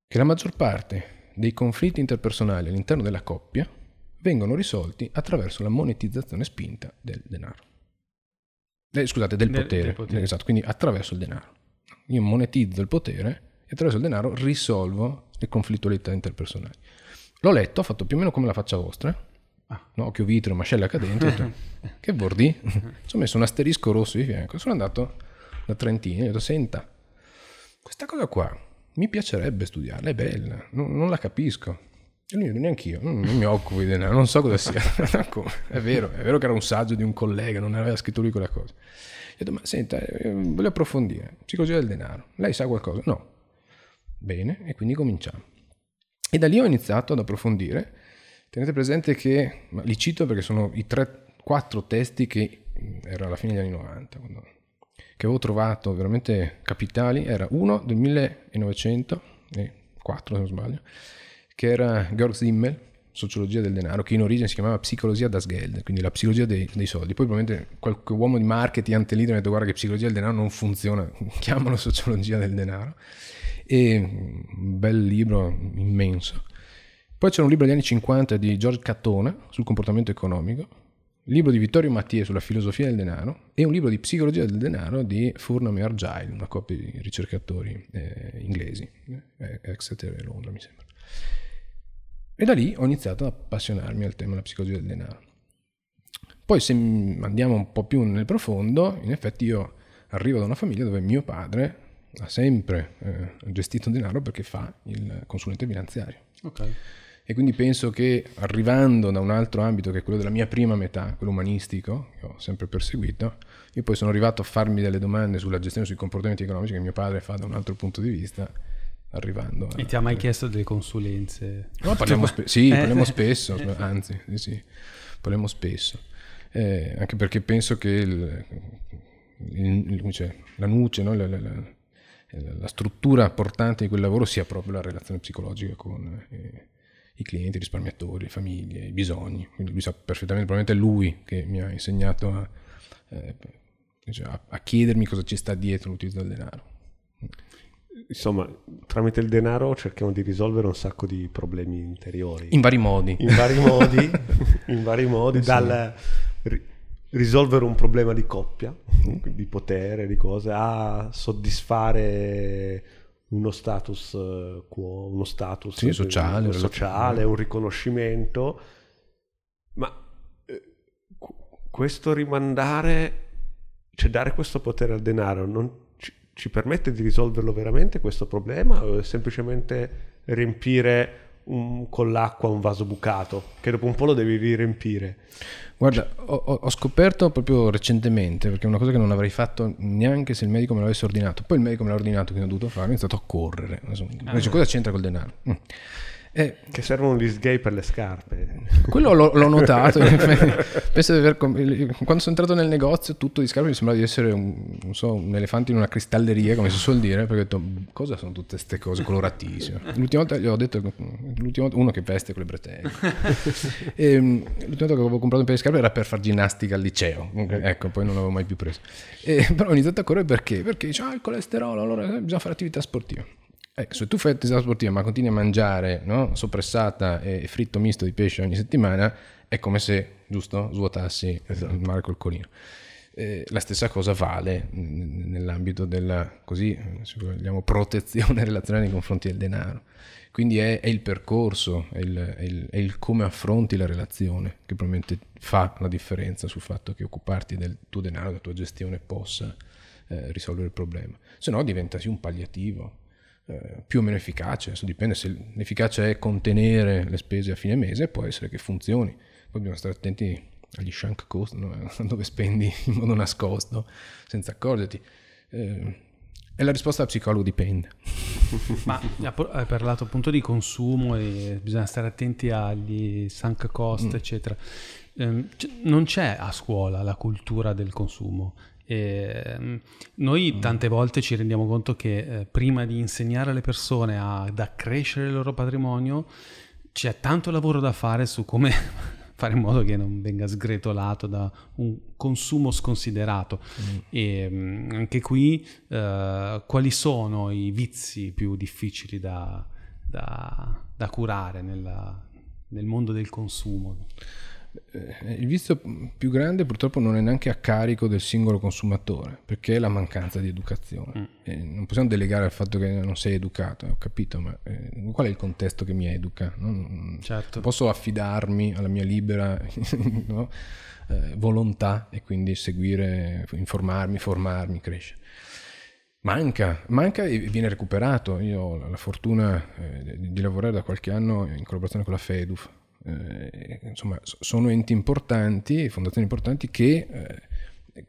che la maggior parte dei conflitti interpersonali all'interno della coppia vengono risolti attraverso la monetizzazione spinta del denaro. Eh, scusate, del, Del- potere. del potere. Esatto, quindi attraverso il denaro. Io monetizzo il potere e attraverso il denaro risolvo le conflittualità interpersonali. L'ho letto, ho fatto più o meno come la faccia vostra. Ah. No, occhio vitreo, mascella cadente. detto, che dire? Ci ho messo un asterisco rosso di fianco. Sono andato da Trentino e ho detto, senta, questa cosa qua mi piacerebbe studiarla, è bella, non, non la capisco. E lui neanche io, non, non mi occupo di denaro, non so cosa sia. È vero, è vero che era un saggio di un collega, non aveva scritto lui quella cosa. Ho detto, ma senta, eh, voglio approfondire, psicologia del denaro, lei sa qualcosa? No. Bene, e quindi cominciamo. E da lì ho iniziato ad approfondire. Tenete presente che, li cito perché sono i tre, quattro testi che mh, era alla fine degli anni 90, quando- che avevo trovato veramente capitali. Era uno del 1904, se non sbaglio, che era Georg Simmel, Sociologia del denaro, che in origine si chiamava Psicologia das Geld, quindi la psicologia dei, dei soldi. Poi probabilmente qualche uomo di marketing antelito ha detto guarda che psicologia del denaro non funziona, chiamalo Sociologia del denaro. E un bel libro immenso. Poi c'era un libro degli anni 50 di George Catona sul comportamento economico, libro di Vittorio Mattie sulla filosofia del denaro e un libro di psicologia del denaro di Furnham e Argyle, una coppia di ricercatori eh, inglesi, eh, Exeter e Londra mi sembra. E da lì ho iniziato ad appassionarmi al tema della psicologia del denaro. Poi se andiamo un po' più nel profondo, in effetti io arrivo da una famiglia dove mio padre ha sempre eh, gestito denaro perché fa il consulente finanziario. Ok. E quindi penso che arrivando da un altro ambito che è quello della mia prima metà, quello umanistico, che ho sempre perseguito, io poi sono arrivato a farmi delle domande sulla gestione sui comportamenti economici che mio padre fa da un altro punto di vista, arrivando a... E ti ha mai chiesto delle consulenze? No, parliamo spe- sì, Eh. parliamo spesso, anzi, sì, sì, parliamo spesso. Eh, anche perché penso che il- il- dice, la nuce, no? la, la- la- la struttura portante di quel lavoro sia proprio la relazione psicologica con eh, i clienti, i risparmiatori, le famiglie, i bisogni. Quindi lui sa perfettamente, probabilmente è lui che mi ha insegnato a, eh, dice, a- a chiedermi cosa ci sta dietro l'utilizzo del denaro. insomma, tramite il denaro cerchiamo di risolvere un sacco di problemi interiori. In vari modi. in vari modi, in vari modi, Sì. dal ri- risolvere un problema di coppia, di potere, di cose, a soddisfare uno status eh, quo, uno status Sì, sociale, un sociale, un riconoscimento, ma eh, qu- questo rimandare, cioè dare questo potere al denaro, non ci, ci permette di risolverlo veramente questo problema o è semplicemente riempire un- con l'acqua un vaso bucato, che dopo un po' lo devi riempire? Guarda, ho, ho- scoperto proprio recentemente, perché è una cosa che non avrei fatto neanche se il medico me l'avesse ordinato. Poi il medico me l'ha ordinato, quindi ho dovuto fare, ho iniziato a correre. Adesso, dice, cosa c'entra col denaro? Mm. Eh, Che servono gli sgay per le scarpe. quello l'ho, l'ho notato. Penso di aver quando sono entrato nel negozio, tutto di scarpe mi sembrava di essere un, non so, un elefante in una cristalleria, come si suol dire. Perché ho detto, cosa sono tutte queste cose coloratissime? L'ultima volta gli ho detto, l'ultima volta, uno che veste con le bretelle. E, mm, l'ultima volta che avevo comprato un paio di scarpe era per fare ginnastica al liceo. Ecco, poi non l'avevo mai più preso. E, però ho iniziato a correre perché? Perché dice, ah, il colesterolo, allora eh, bisogna fare attività sportiva. Ecco, se tu fai attività sportiva ma continui a mangiare no, soppressata e fritto misto di pesce ogni settimana, è come se, giusto, svuotassi il mare col colino. Eh, la stessa cosa vale nell'ambito della così, se vogliamo, protezione relazionale nei confronti del denaro. Quindi è, è il percorso, è il, è il- è il come affronti la relazione che probabilmente fa la differenza sul fatto che occuparti del tuo denaro, della tua gestione possa eh, risolvere il problema. Se no diventa sì un palliativo, eh, più o meno efficace, adesso dipende se l'efficacia è contenere le spese a fine mese, può essere che funzioni. Poi dobbiamo stare attenti agli shank cost, no? dove spendi in modo nascosto, senza accorgerti. Eh, e la risposta al psicologo dipende. Ma ha- hai parlato appunto di consumo e bisogna stare attenti agli sunk cost, eccetera. Ehm, c- non c'è a scuola la cultura del consumo. Ehm, noi tante volte ci rendiamo conto che eh, prima di insegnare alle persone ad accrescere il loro patrimonio c'è tanto lavoro da fare su come fare in modo che non venga sgretolato da un consumo sconsiderato. E mm, anche qui eh, quali sono i vizi più difficili da, da- da curare nella- nel mondo del consumo? Eh, Il vizio più grande purtroppo non è neanche a carico del singolo consumatore, perché è la mancanza di educazione. E non possiamo delegare al fatto che non sei educato, ho capito, ma eh, qual è il contesto che mi educa? Non, Certo. posso affidarmi alla mia libera no, eh, volontà e quindi seguire, informarmi, formarmi, crescere. Manca, manca e viene recuperato. Io ho la fortuna eh, di lavorare da qualche anno in collaborazione con la FEDUF. Eh, insomma, so- sono enti importanti, fondazioni importanti che eh,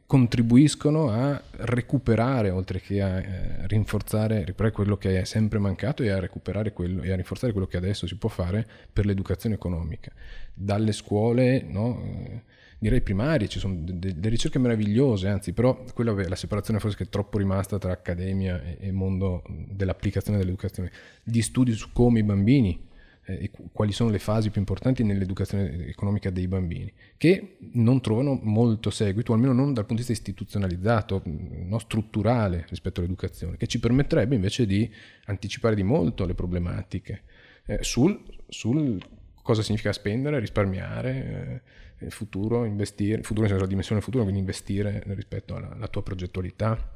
contribuiscono a recuperare, oltre che a eh, rinforzare, recuperare quello che è sempre mancato e a recuperare quello e a rinforzare quello che adesso si può fare per l'educazione economica. Dalle scuole, no, eh, direi primarie, ci sono de- de- delle ricerche meravigliose, anzi, però quella la separazione forse che è troppo rimasta tra accademia e, e mondo dell'applicazione dell'educazione, di studi su come i bambini e qu- quali sono le fasi più importanti nell'educazione economica dei bambini, che non trovano molto seguito, almeno non dal punto di vista istituzionalizzato, mh, no, strutturale rispetto all'educazione, che ci permetterebbe invece di anticipare di molto le problematiche eh, sul, sul cosa significa spendere, risparmiare, eh, il futuro, investire, il futuro nel senso la dimensione del futuro, quindi investire rispetto alla, alla tua progettualità.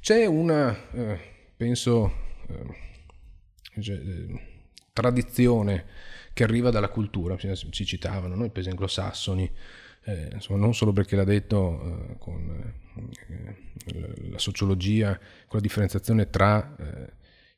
C'è una, eh, penso, eh, cioè, eh, tradizione che arriva dalla cultura, si citavano no? i paesi anglosassoni, eh, insomma, non solo perché l'ha detto eh, con eh, la- sociologia, con la differenziazione tra eh,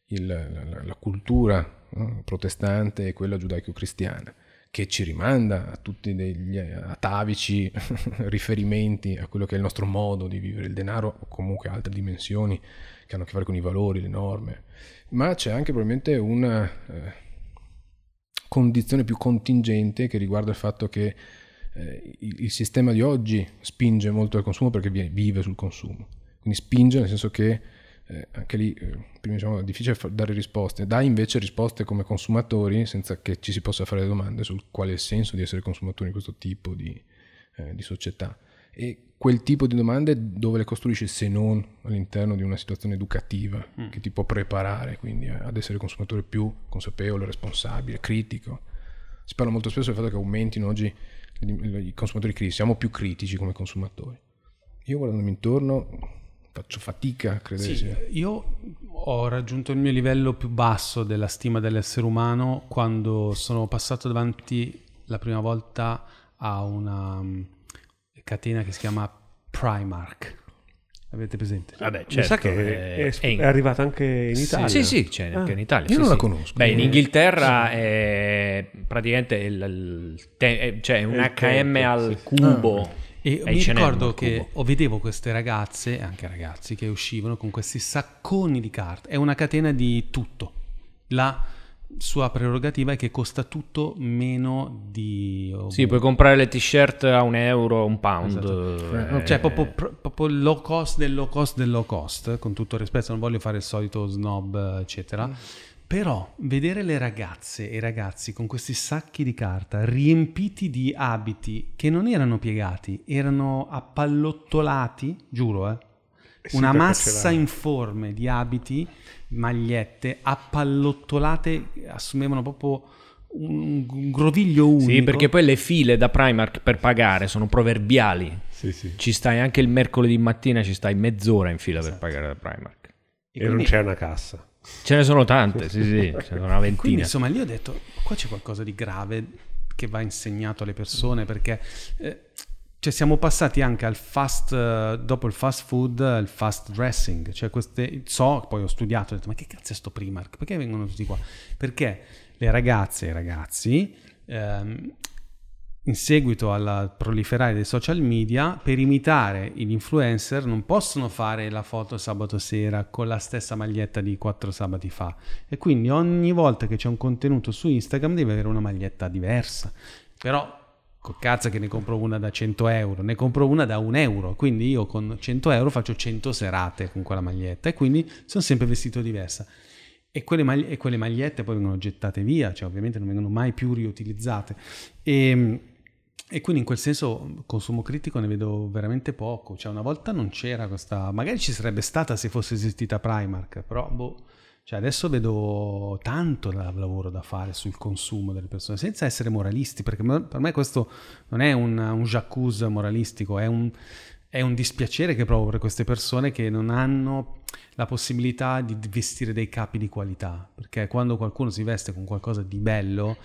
il- la, la- cultura no, protestante e quella giudaico-cristiana, che ci rimanda a tutti degli atavici riferimenti a quello che è il nostro modo di vivere il denaro o comunque altre dimensioni che hanno a che fare con i valori, le norme, ma c'è anche probabilmente una eh, condizione più contingente che riguarda il fatto che eh, il, sistema di oggi spinge molto al consumo perché vi- vive sul consumo, quindi spinge nel senso che eh, anche lì eh, diciamo è difficile dare risposte, dai invece risposte come consumatori senza che ci si possa fare domande sul quale è il senso di essere consumatori in questo tipo di, eh, di società. E quel tipo di domande dove le costruisci se non all'interno di una situazione educativa Mm. che ti può preparare quindi a- ad essere consumatore più consapevole, responsabile, critico. Si parla molto spesso del fatto che aumentino oggi i consumatori critici, siamo più critici come consumatori. Io guardandomi intorno faccio fatica a credere Sì, io ho raggiunto il mio livello più basso della stima dell'essere umano quando sono passato davanti la prima volta a una mm, catena che si chiama Primark. Avete presente? Vabbè, Mi sa certo, che è- è, è è arrivata anche in Sì, Italia. Sì, sì, c'è anche Ah, in Italia. io sì, non la sì. conosco. Beh, in Eh, Inghilterra è praticamente il, il te- è- cioè un il HM tempo, al sì. cubo. E È mi H&M ricordo che cubo. vedevo queste ragazze, anche ragazzi, che uscivano con questi sacconi di carta. È una catena di tutto. La sua prerogativa è che costa tutto meno di... Sì, puoi comprare le t-shirt a un euro, un pound. Esatto. eh, Cioè, proprio, pro- proprio low cost del low cost del low cost, con tutto il rispetto, non voglio fare il solito snob, eccetera. Però vedere le ragazze e i ragazzi con questi sacchi di carta riempiti di abiti che non erano piegati, erano appallottolati, giuro, eh. Sì, Una perché massa c'era- informe di abiti, magliette, appallottolate, assumevano proprio un, un groviglio unico. Sì, perché poi le file da Primark per pagare sono proverbiali. Sì, sì. Ci stai anche il mercoledì mattina, ci stai mezz'ora in fila Esatto. per pagare da Primark. E E non quindi- c'è una cassa. Ce ne sono tante, sì, sì, ce ne sono una Quindi ventina. insomma lì ho detto, qua c'è qualcosa di grave che va insegnato alle persone perché eh, cioè siamo passati anche al fast, eh, dopo il fast food, il fast dressing, cioè queste, so, poi ho studiato, ho detto ma che cazzo è sto Primark, perché vengono tutti qua? Perché le ragazze e i ragazzi ehm, in seguito al proliferare dei social media, per imitare gli influencer non possono fare la foto sabato sera con la stessa maglietta di quattro sabati fa. E quindi ogni volta che c'è un contenuto su Instagram deve avere una maglietta diversa. Però cazzo che ne compro una da 100 euro, ne compro una da un euro. Quindi io con 100 euro faccio 100 serate con quella maglietta e quindi sono sempre vestito diversa. E quelle, magli- e quelle magliette poi vengono gettate via, cioè ovviamente non vengono mai più riutilizzate. E, e quindi in quel senso consumo critico ne vedo veramente poco. Cioè una volta non c'era questa... Magari ci sarebbe stata se fosse esistita Primark, però boh... Cioè adesso vedo tanto la- lavoro da fare sul consumo delle persone, senza essere moralisti, perché per me questo non è un, un j'accuse moralistico, è un, è un dispiacere che provo per queste persone che non hanno la possibilità di vestire dei capi di qualità, perché quando qualcuno si veste con qualcosa di bello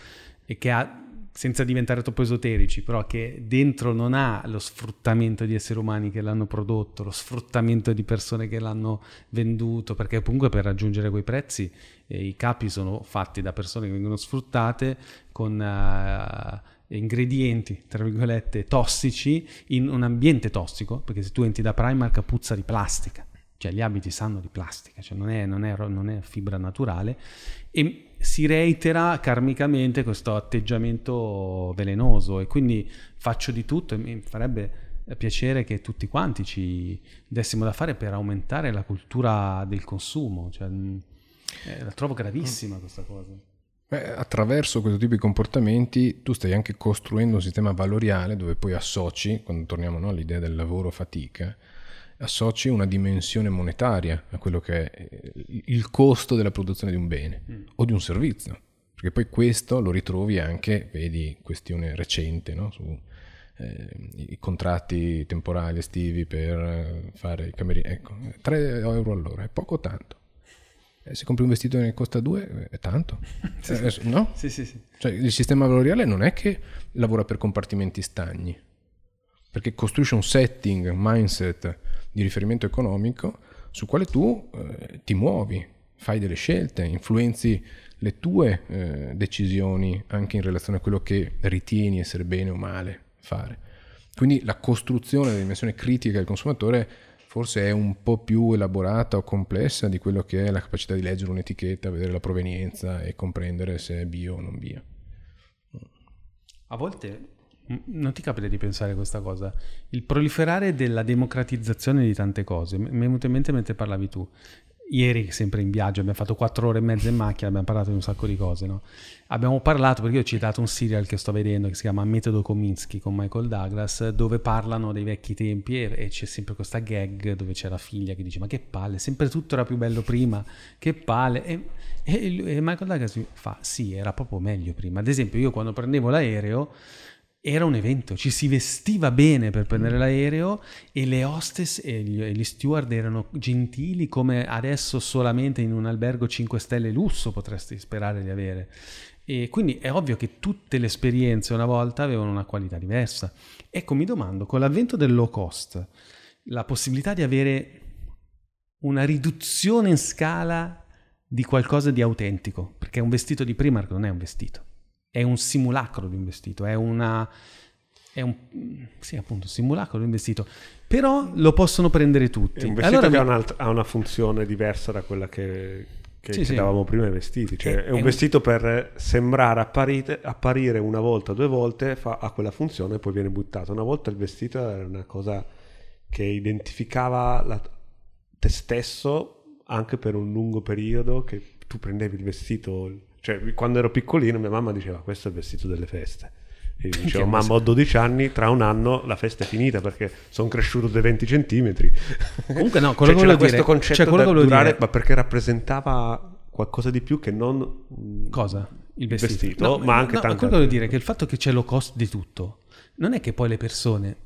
e che ha, senza diventare troppo esoterici, però che dentro non ha lo sfruttamento di esseri umani che l'hanno prodotto, lo sfruttamento di persone che l'hanno venduto, perché comunque per raggiungere quei prezzi eh, i capi sono fatti da persone che vengono sfruttate con eh, ingredienti, tra virgolette, tossici in un ambiente tossico, perché se tu entri da Primark puzza di plastica, cioè gli abiti sanno di plastica, cioè non è, non è non è fibra naturale. E si reitera karmicamente questo atteggiamento velenoso e quindi faccio di tutto e mi farebbe piacere che tutti quanti ci dessimo da fare per aumentare la cultura del consumo, cioè, mh, eh, la trovo gravissima questa cosa. Beh, attraverso questo tipo di comportamenti tu stai anche costruendo un sistema valoriale dove poi associ, quando torniamo no, all'idea del lavoro fatica, associ una dimensione monetaria a quello che è eh, il costo della produzione di un bene o di un servizio. Perché poi questo lo ritrovi anche, vedi, questione recente, no? su eh, i contratti temporali estivi per eh, fare i camerieri. Ecco, 3 euro all'ora, è poco o tanto? Eh, se compri un vestito che ne costa 2, è tanto? Eh, no? Sì, sì, sì. Cioè, il sistema valoriale non è che lavora per compartimenti stagni, perché costruisce un setting, un mindset di riferimento economico sul quale tu eh, ti muovi, fai delle scelte, influenzi le tue eh, decisioni anche in relazione a quello che ritieni essere bene o male fare. Quindi la costruzione della dimensione critica del consumatore forse è un po' più elaborata o complessa di quello che è la capacità di leggere un'etichetta, vedere la provenienza e comprendere se è bio o non bio. A volte non ti capita di pensare questa cosa. Il proliferare della democratizzazione di tante cose, mi è venuto in mente mentre parlavi tu. ieri sempre in viaggio, abbiamo fatto quattro ore e mezza in macchina, abbiamo parlato di un sacco di cose, no? Abbiamo parlato, perché io ho citato un serial che sto vedendo che si chiama Metodo Kominsky con Michael Douglas, dove parlano dei vecchi tempi e, e c'è sempre questa gag dove c'è la figlia che dice ma che palle, sempre tutto era più bello prima, che palle. E, e, e Michael Douglas fa sì, era proprio meglio prima. Ad esempio io quando prendevo l'aereo era un evento, ci si vestiva bene per prendere l'aereo e le hostess e gli, e gli steward erano gentili come adesso solamente in un albergo 5 stelle lusso potresti sperare di avere. E quindi è ovvio che tutte le esperienze una volta avevano una qualità diversa. Ecco, mi domando, con l'avvento del low cost, la possibilità di avere una riduzione in scala di qualcosa di autentico, perché un vestito di Primark non è un vestito è un simulacro di un vestito, è una... È un, sì, appunto, simulacro di un vestito. Però lo possono prendere tutti. È un vestito Allora che mi- ha, un'alt- ha una funzione diversa da quella che, che, Sì, che sì. davamo prima ai vestiti. Cioè, È- un è un- vestito per sembrare apparire, apparire una volta, due volte, fa, ha quella funzione e poi viene buttato. Una volta il vestito era una cosa che identificava la- te stesso anche per un lungo periodo che tu prendevi il vestito. Cioè, quando ero piccolino mia mamma diceva questo è il vestito delle feste. E io dicevo, mamma ho 12 anni, tra un anno la festa è finita perché sono cresciuto di 20 centimetri. Comunque no, quello Cioè, che c'era questo dire- concetto cioè, quello da durare, dire- ma perché rappresentava qualcosa di più che non Cosa? Il vestito. vestito, ma anche no, tante quello che altre dire che il fatto che c'è low cost di tutto, non è che poi le persone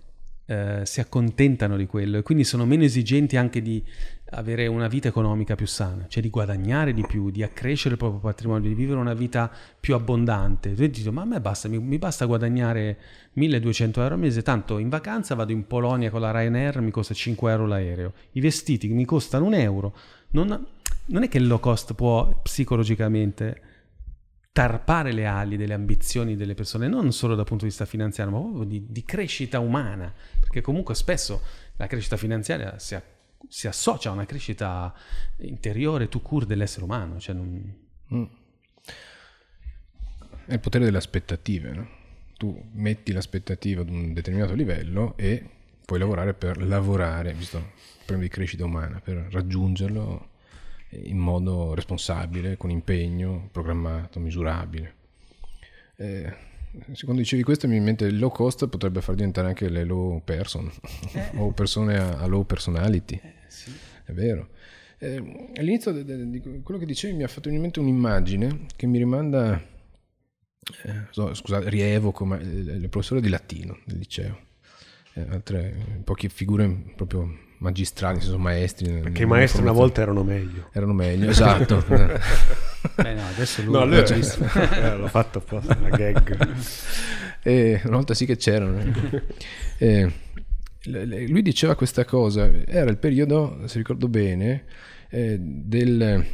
eh, si accontentano di quello e quindi sono meno esigenti anche di avere una vita economica più sana, cioè di guadagnare di più, di accrescere il proprio patrimonio, di vivere una vita più abbondante. Tu dici, ma a me basta, mi, mi basta guadagnare 1200 euro al mese, tanto in vacanza vado in Polonia con la Ryanair, mi costa 5 euro l'aereo, i vestiti mi costano un euro. Non, non è che il low cost può psicologicamente tarpare le ali delle ambizioni delle persone, non solo dal punto di vista finanziario, ma proprio di, di crescita umana, perché comunque spesso la crescita finanziaria si, a- si associa a una crescita interiore tu cur dell'essere umano, cioè non- Mm. È il potere delle aspettative, no? Tu metti l'aspettativa ad un determinato livello e puoi lavorare per lavorare, visto il problema di crescita umana, per raggiungerlo in modo responsabile, con impegno, programmato, misurabile. Eh, se quando dicevi questo mi viene in mente il low cost potrebbe far diventare anche le low person o persone a, low personality. È vero. Eh, all'inizio di quello che dicevi mi ha fatto venire in mente un'immagine che mi rimanda, eh, so- scusate, rievoco, ma il, il professore di latino del liceo, eh, altre poche figure proprio magistrali, nel senso maestri. Perché i maestri una volta erano meglio. erano meglio, esatto. Beh, no, adesso lui No, lui eh, l'ho fatto apposta, una gag. E una volta sì che c'erano. Eh, le- lui diceva questa cosa, era il periodo, se ricordo bene, eh, del,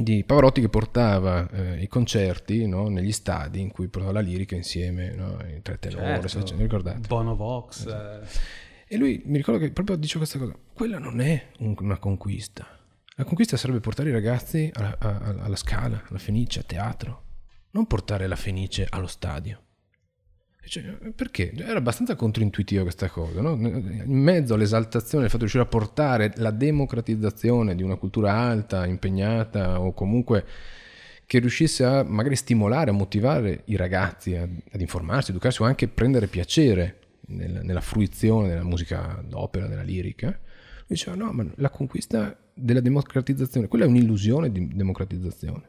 di Pavarotti che portava eh, i concerti no, negli stadi in cui portava la lirica insieme, no, i tre tenori, Certo. ricordate? Bono Vox, eh, E lui mi ricordo che proprio diceva questa cosa, quella non è un- una conquista. La conquista sarebbe portare i ragazzi alla, a- alla Scala, alla Fenice, a teatro, non portare la Fenice allo stadio. Cioè, perché? Era abbastanza controintuitiva questa cosa, no? In mezzo all'esaltazione, il fatto di riuscire a portare la democratizzazione di una cultura alta, impegnata o comunque che riuscisse a magari stimolare, a motivare i ragazzi a- ad informarsi, educarsi o anche prendere piacere nel- nella fruizione della musica d'opera, della lirica, diceva no, ma la conquista della democratizzazione, quella è un'illusione di democratizzazione.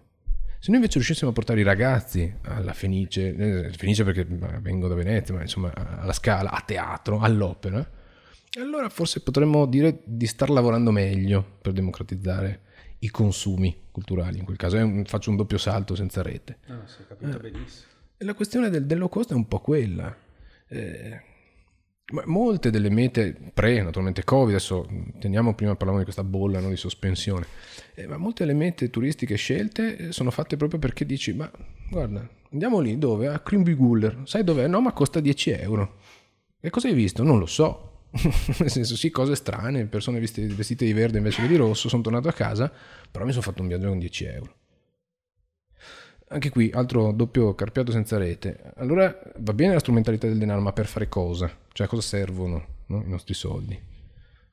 Se noi invece riuscissimo a portare i ragazzi alla Fenice, eh, Fenice perché vengo da Venezia, ma insomma alla Scala, a teatro, all'opera, allora forse potremmo dire di star lavorando meglio per democratizzare i consumi culturali. In quel caso un- faccio un doppio salto senza rete. no, no, si è capito benissimo. E la questione del, del low cost è un po' quella. Eh, molte delle mete pre, naturalmente Covid, adesso teniamo prima parlavamo di questa bolla no, di sospensione, eh, ma molte delle mete turistiche scelte eh, sono fatte proprio perché dici, ma guarda, andiamo lì dove? A Krimbyguller, sai dov'è? No, ma costa 10 euro. E cosa hai visto? Non lo so. Nel senso, sì, cose strane, persone vestite di verde invece che di rosso, sono tornato a casa, però mi sono fatto un viaggio con 10 euro. Anche qui, altro doppio carpiato senza rete. Allora va bene la strumentalità del denaro, ma per fare cosa? Cioè, a cosa servono no, i nostri soldi?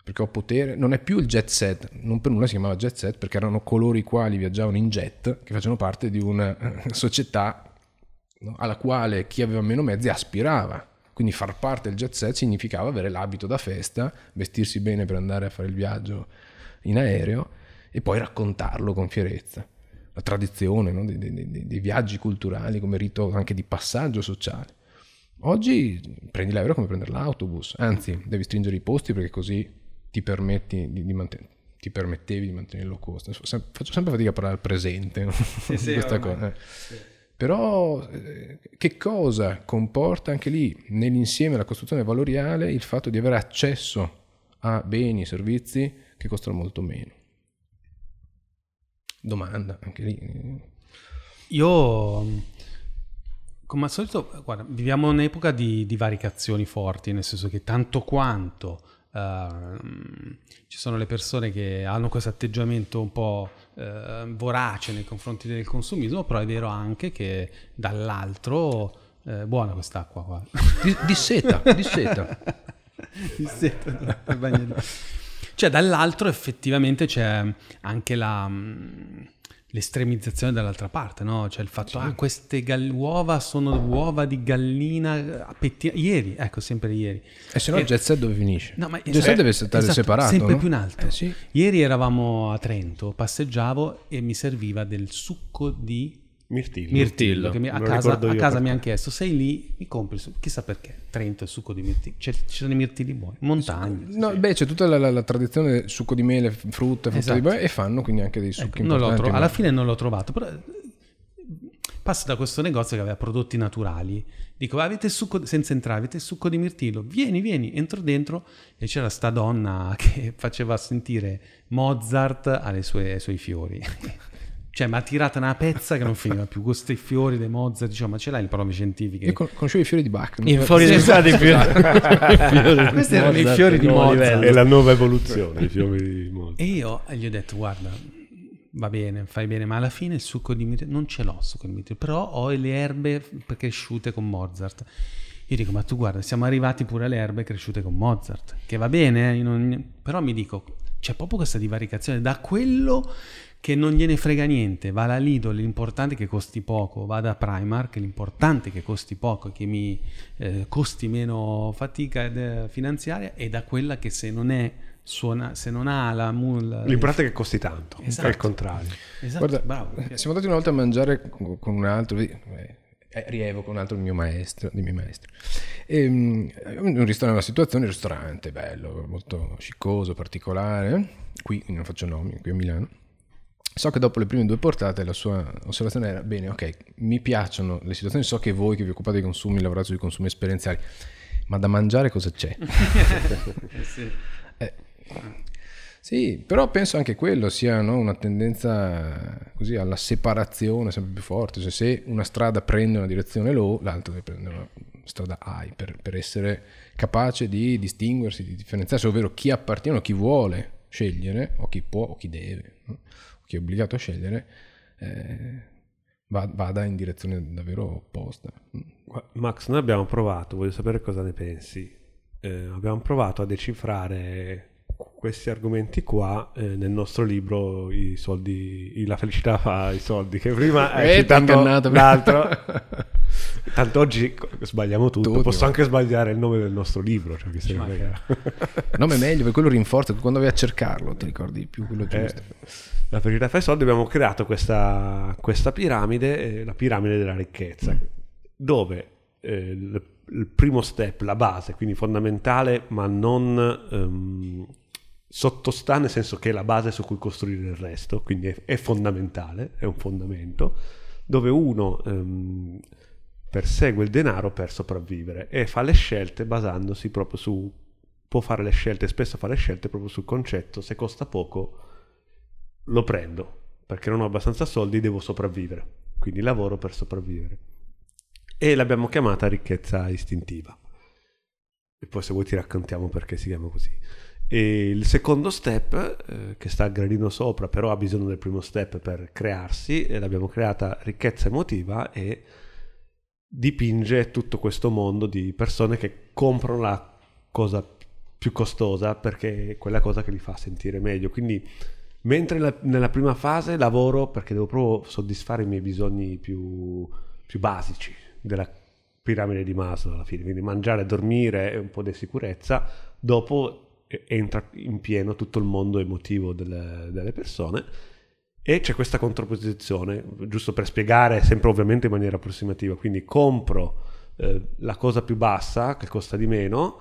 perché ho potere, non è più il jet set, non per nulla si chiamava jet set perché erano coloro i quali viaggiavano in jet che facevano parte di una eh, società no, alla quale chi aveva meno mezzi aspirava. Quindi far parte del jet set significava avere l'abito da festa, vestirsi bene per andare a fare il viaggio in aereo e poi raccontarlo con fierezza. La tradizione no, dei, dei, dei viaggi culturali come rito anche di passaggio sociale. Oggi prendi l'aereo come prendere l'autobus, anzi devi stringere i posti perché così ti permetti di, di mantenere ti permettevi di mantenere low cost. Faccio sempre fatica a parlare al presente no? Sì, sì, questa ormai. cosa. eh. Però eh, che cosa comporta anche lì nell'insieme della costruzione valoriale il fatto di avere accesso a beni e servizi che costano molto meno? Domanda anche lì. Io, mh, come al solito, guarda, viviamo un'epoca di divaricazioni forti, nel senso che tanto quanto ehm, ci sono le persone che hanno questo atteggiamento un po' eh, vorace nei confronti del consumismo, però è vero anche che dall'altro... eh, buona quest'acqua qua. Di, di seta, di seta. Il seta bagnare. Cioè, dall'altro effettivamente c'è anche la, mh, l'estremizzazione dall'altra parte, no? Cioè il fatto, ah, queste gall- uova sono uova di gallina appettina- Ieri, ecco, sempre ieri. E se no il jet set dove finisce? No, ma il jet set deve stare esatto, separato. sempre no? più in alto. Eh, sì. Ieri eravamo a Trento, passeggiavo e mi serviva del succo di Mirtillo. mirtillo. Mi- a casa, a casa mi hanno chiesto: sei lì? Mi compri succo. Chissà perché. Trento il succo di mirtillo. C'è- ci sono i mirtilli buoni. Montagne. No, beh, c'è tutta la, la- la tradizione del succo di mele, frutta, frutta Esatto. di e fanno quindi anche dei Ecco, succhi non l'ho importanti. tro- alla fine non l'ho trovato, però passo da questo negozio che aveva prodotti naturali. Dico, avete il succo, senza entrare, avete il succo di mirtillo? Vieni, vieni, entro dentro e c'era sta donna che faceva sentire Mozart alle sue- ai suoi fiori. Cioè, mi ha tirata una pezza che non finiva più, con questi fiori di Mozart, dicevo, ma ce l'hai le prove scientifiche? Io con- conoscevo i fiori di Bach. non I Sì, di più... Questi erano i fiori di Mozart. livello. È la nuova evoluzione, i fiori di Mozart. E io gli ho detto, guarda, va bene, fai bene, ma alla fine il succo di mirtillo, non ce l'ho il succo di mirtillo, però ho le erbe cresciute con Mozart. Io dico, ma tu guarda, siamo arrivati pure alle erbe cresciute con Mozart, che va bene, eh, non- però mi dico, c'è proprio questa divaricazione da quello che non gliene frega niente, va alla Lidl, l'importante è che costi poco, va da Primark, l'importante è che costi poco, che mi eh, costi meno fatica eh, finanziaria, e da quella che se non è suona, se non ha la mul L'importante è che costi tanto, Esatto. è il contrario. Esatto, Guarda, bravo. eh, siamo andati una volta a mangiare con un altro, eh, eh, Rievo con un altro mio maestro, dei miei maestri. E, mm, un ristorante, una situazione, un ristorante bello, molto sciccoso, particolare, qui non faccio nomi, qui a Milano. So che dopo le prime due portate la sua osservazione era, bene, ok, mi piacciono le situazioni, so che voi che vi occupate dei consumi, lavorate sui consumi esperienziali, ma da mangiare cosa c'è? Eh, sì, però penso anche quello sia no, una tendenza così alla separazione sempre più forte. Cioè, se una strada prende una direzione low, l'altra deve prendere una strada high per, per essere capace di distinguersi, di differenziarsi, ovvero chi appartiene o chi vuole scegliere, o chi può o chi deve, no? Chi è obbligato a scegliere, eh, va- vada in direzione davvero opposta. Max, noi abbiamo provato, voglio sapere cosa ne pensi. Eh, abbiamo provato a decifrare questi argomenti qua eh, nel nostro libro I soldi, La felicità fa i soldi, che prima hai Eh, citato ingannato. l'altro. Tanto oggi sbagliamo tutto, Tutti, posso ma- anche sbagliare il nome del nostro libro. Cioè che frega. nome è meglio, perché quello rinforza, quando vai a cercarlo ti ricordi di più quello Eh, giusto. la felicità fa i soldi abbiamo creato questa, questa piramide, eh, la piramide della ricchezza, dove eh, il, il primo step, la base, quindi fondamentale, ma non ehm, sottostà nel senso che è la base su cui costruire il resto, quindi è, è fondamentale, è un fondamento, dove uno ehm, persegue il denaro per sopravvivere e fa le scelte basandosi proprio su, può fare le scelte, spesso fa le scelte proprio sul concetto, se costa poco lo prendo perché non ho abbastanza soldi, devo sopravvivere. Quindi lavoro per sopravvivere. E l'abbiamo chiamata ricchezza istintiva. E poi se vuoi ti raccontiamo perché si chiama così. E il secondo step, eh, che sta al gradino sopra, però ha bisogno del primo step per crearsi, e l'abbiamo creata ricchezza emotiva e dipinge tutto questo mondo di persone che comprano la cosa più costosa perché è quella cosa che li fa sentire meglio. Quindi, mentre la- nella prima fase lavoro perché devo proprio soddisfare i miei bisogni più, più basici della piramide di Maslow alla fine, quindi mangiare, dormire e un po' di sicurezza, dopo entra in pieno tutto il mondo emotivo delle, delle persone. E c'è questa contrapposizione, giusto per spiegare sempre ovviamente in maniera approssimativa, quindi compro eh, la cosa più bassa che costa di meno,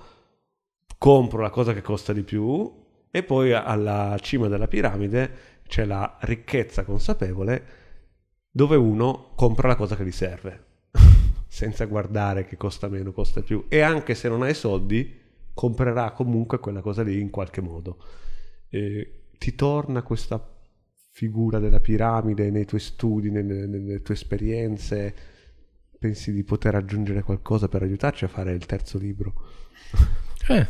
compro la cosa che costa di più e poi alla cima della piramide c'è la ricchezza consapevole dove uno compra la cosa che gli serve senza guardare che costa meno, costa più. E anche se non hai soldi comprerà comunque quella cosa lì in qualche modo. E ti torna questa figura della piramide nei tuoi studi, nelle, nelle tue esperienze? Pensi di poter aggiungere qualcosa per aiutarci a fare il terzo libro? Eh.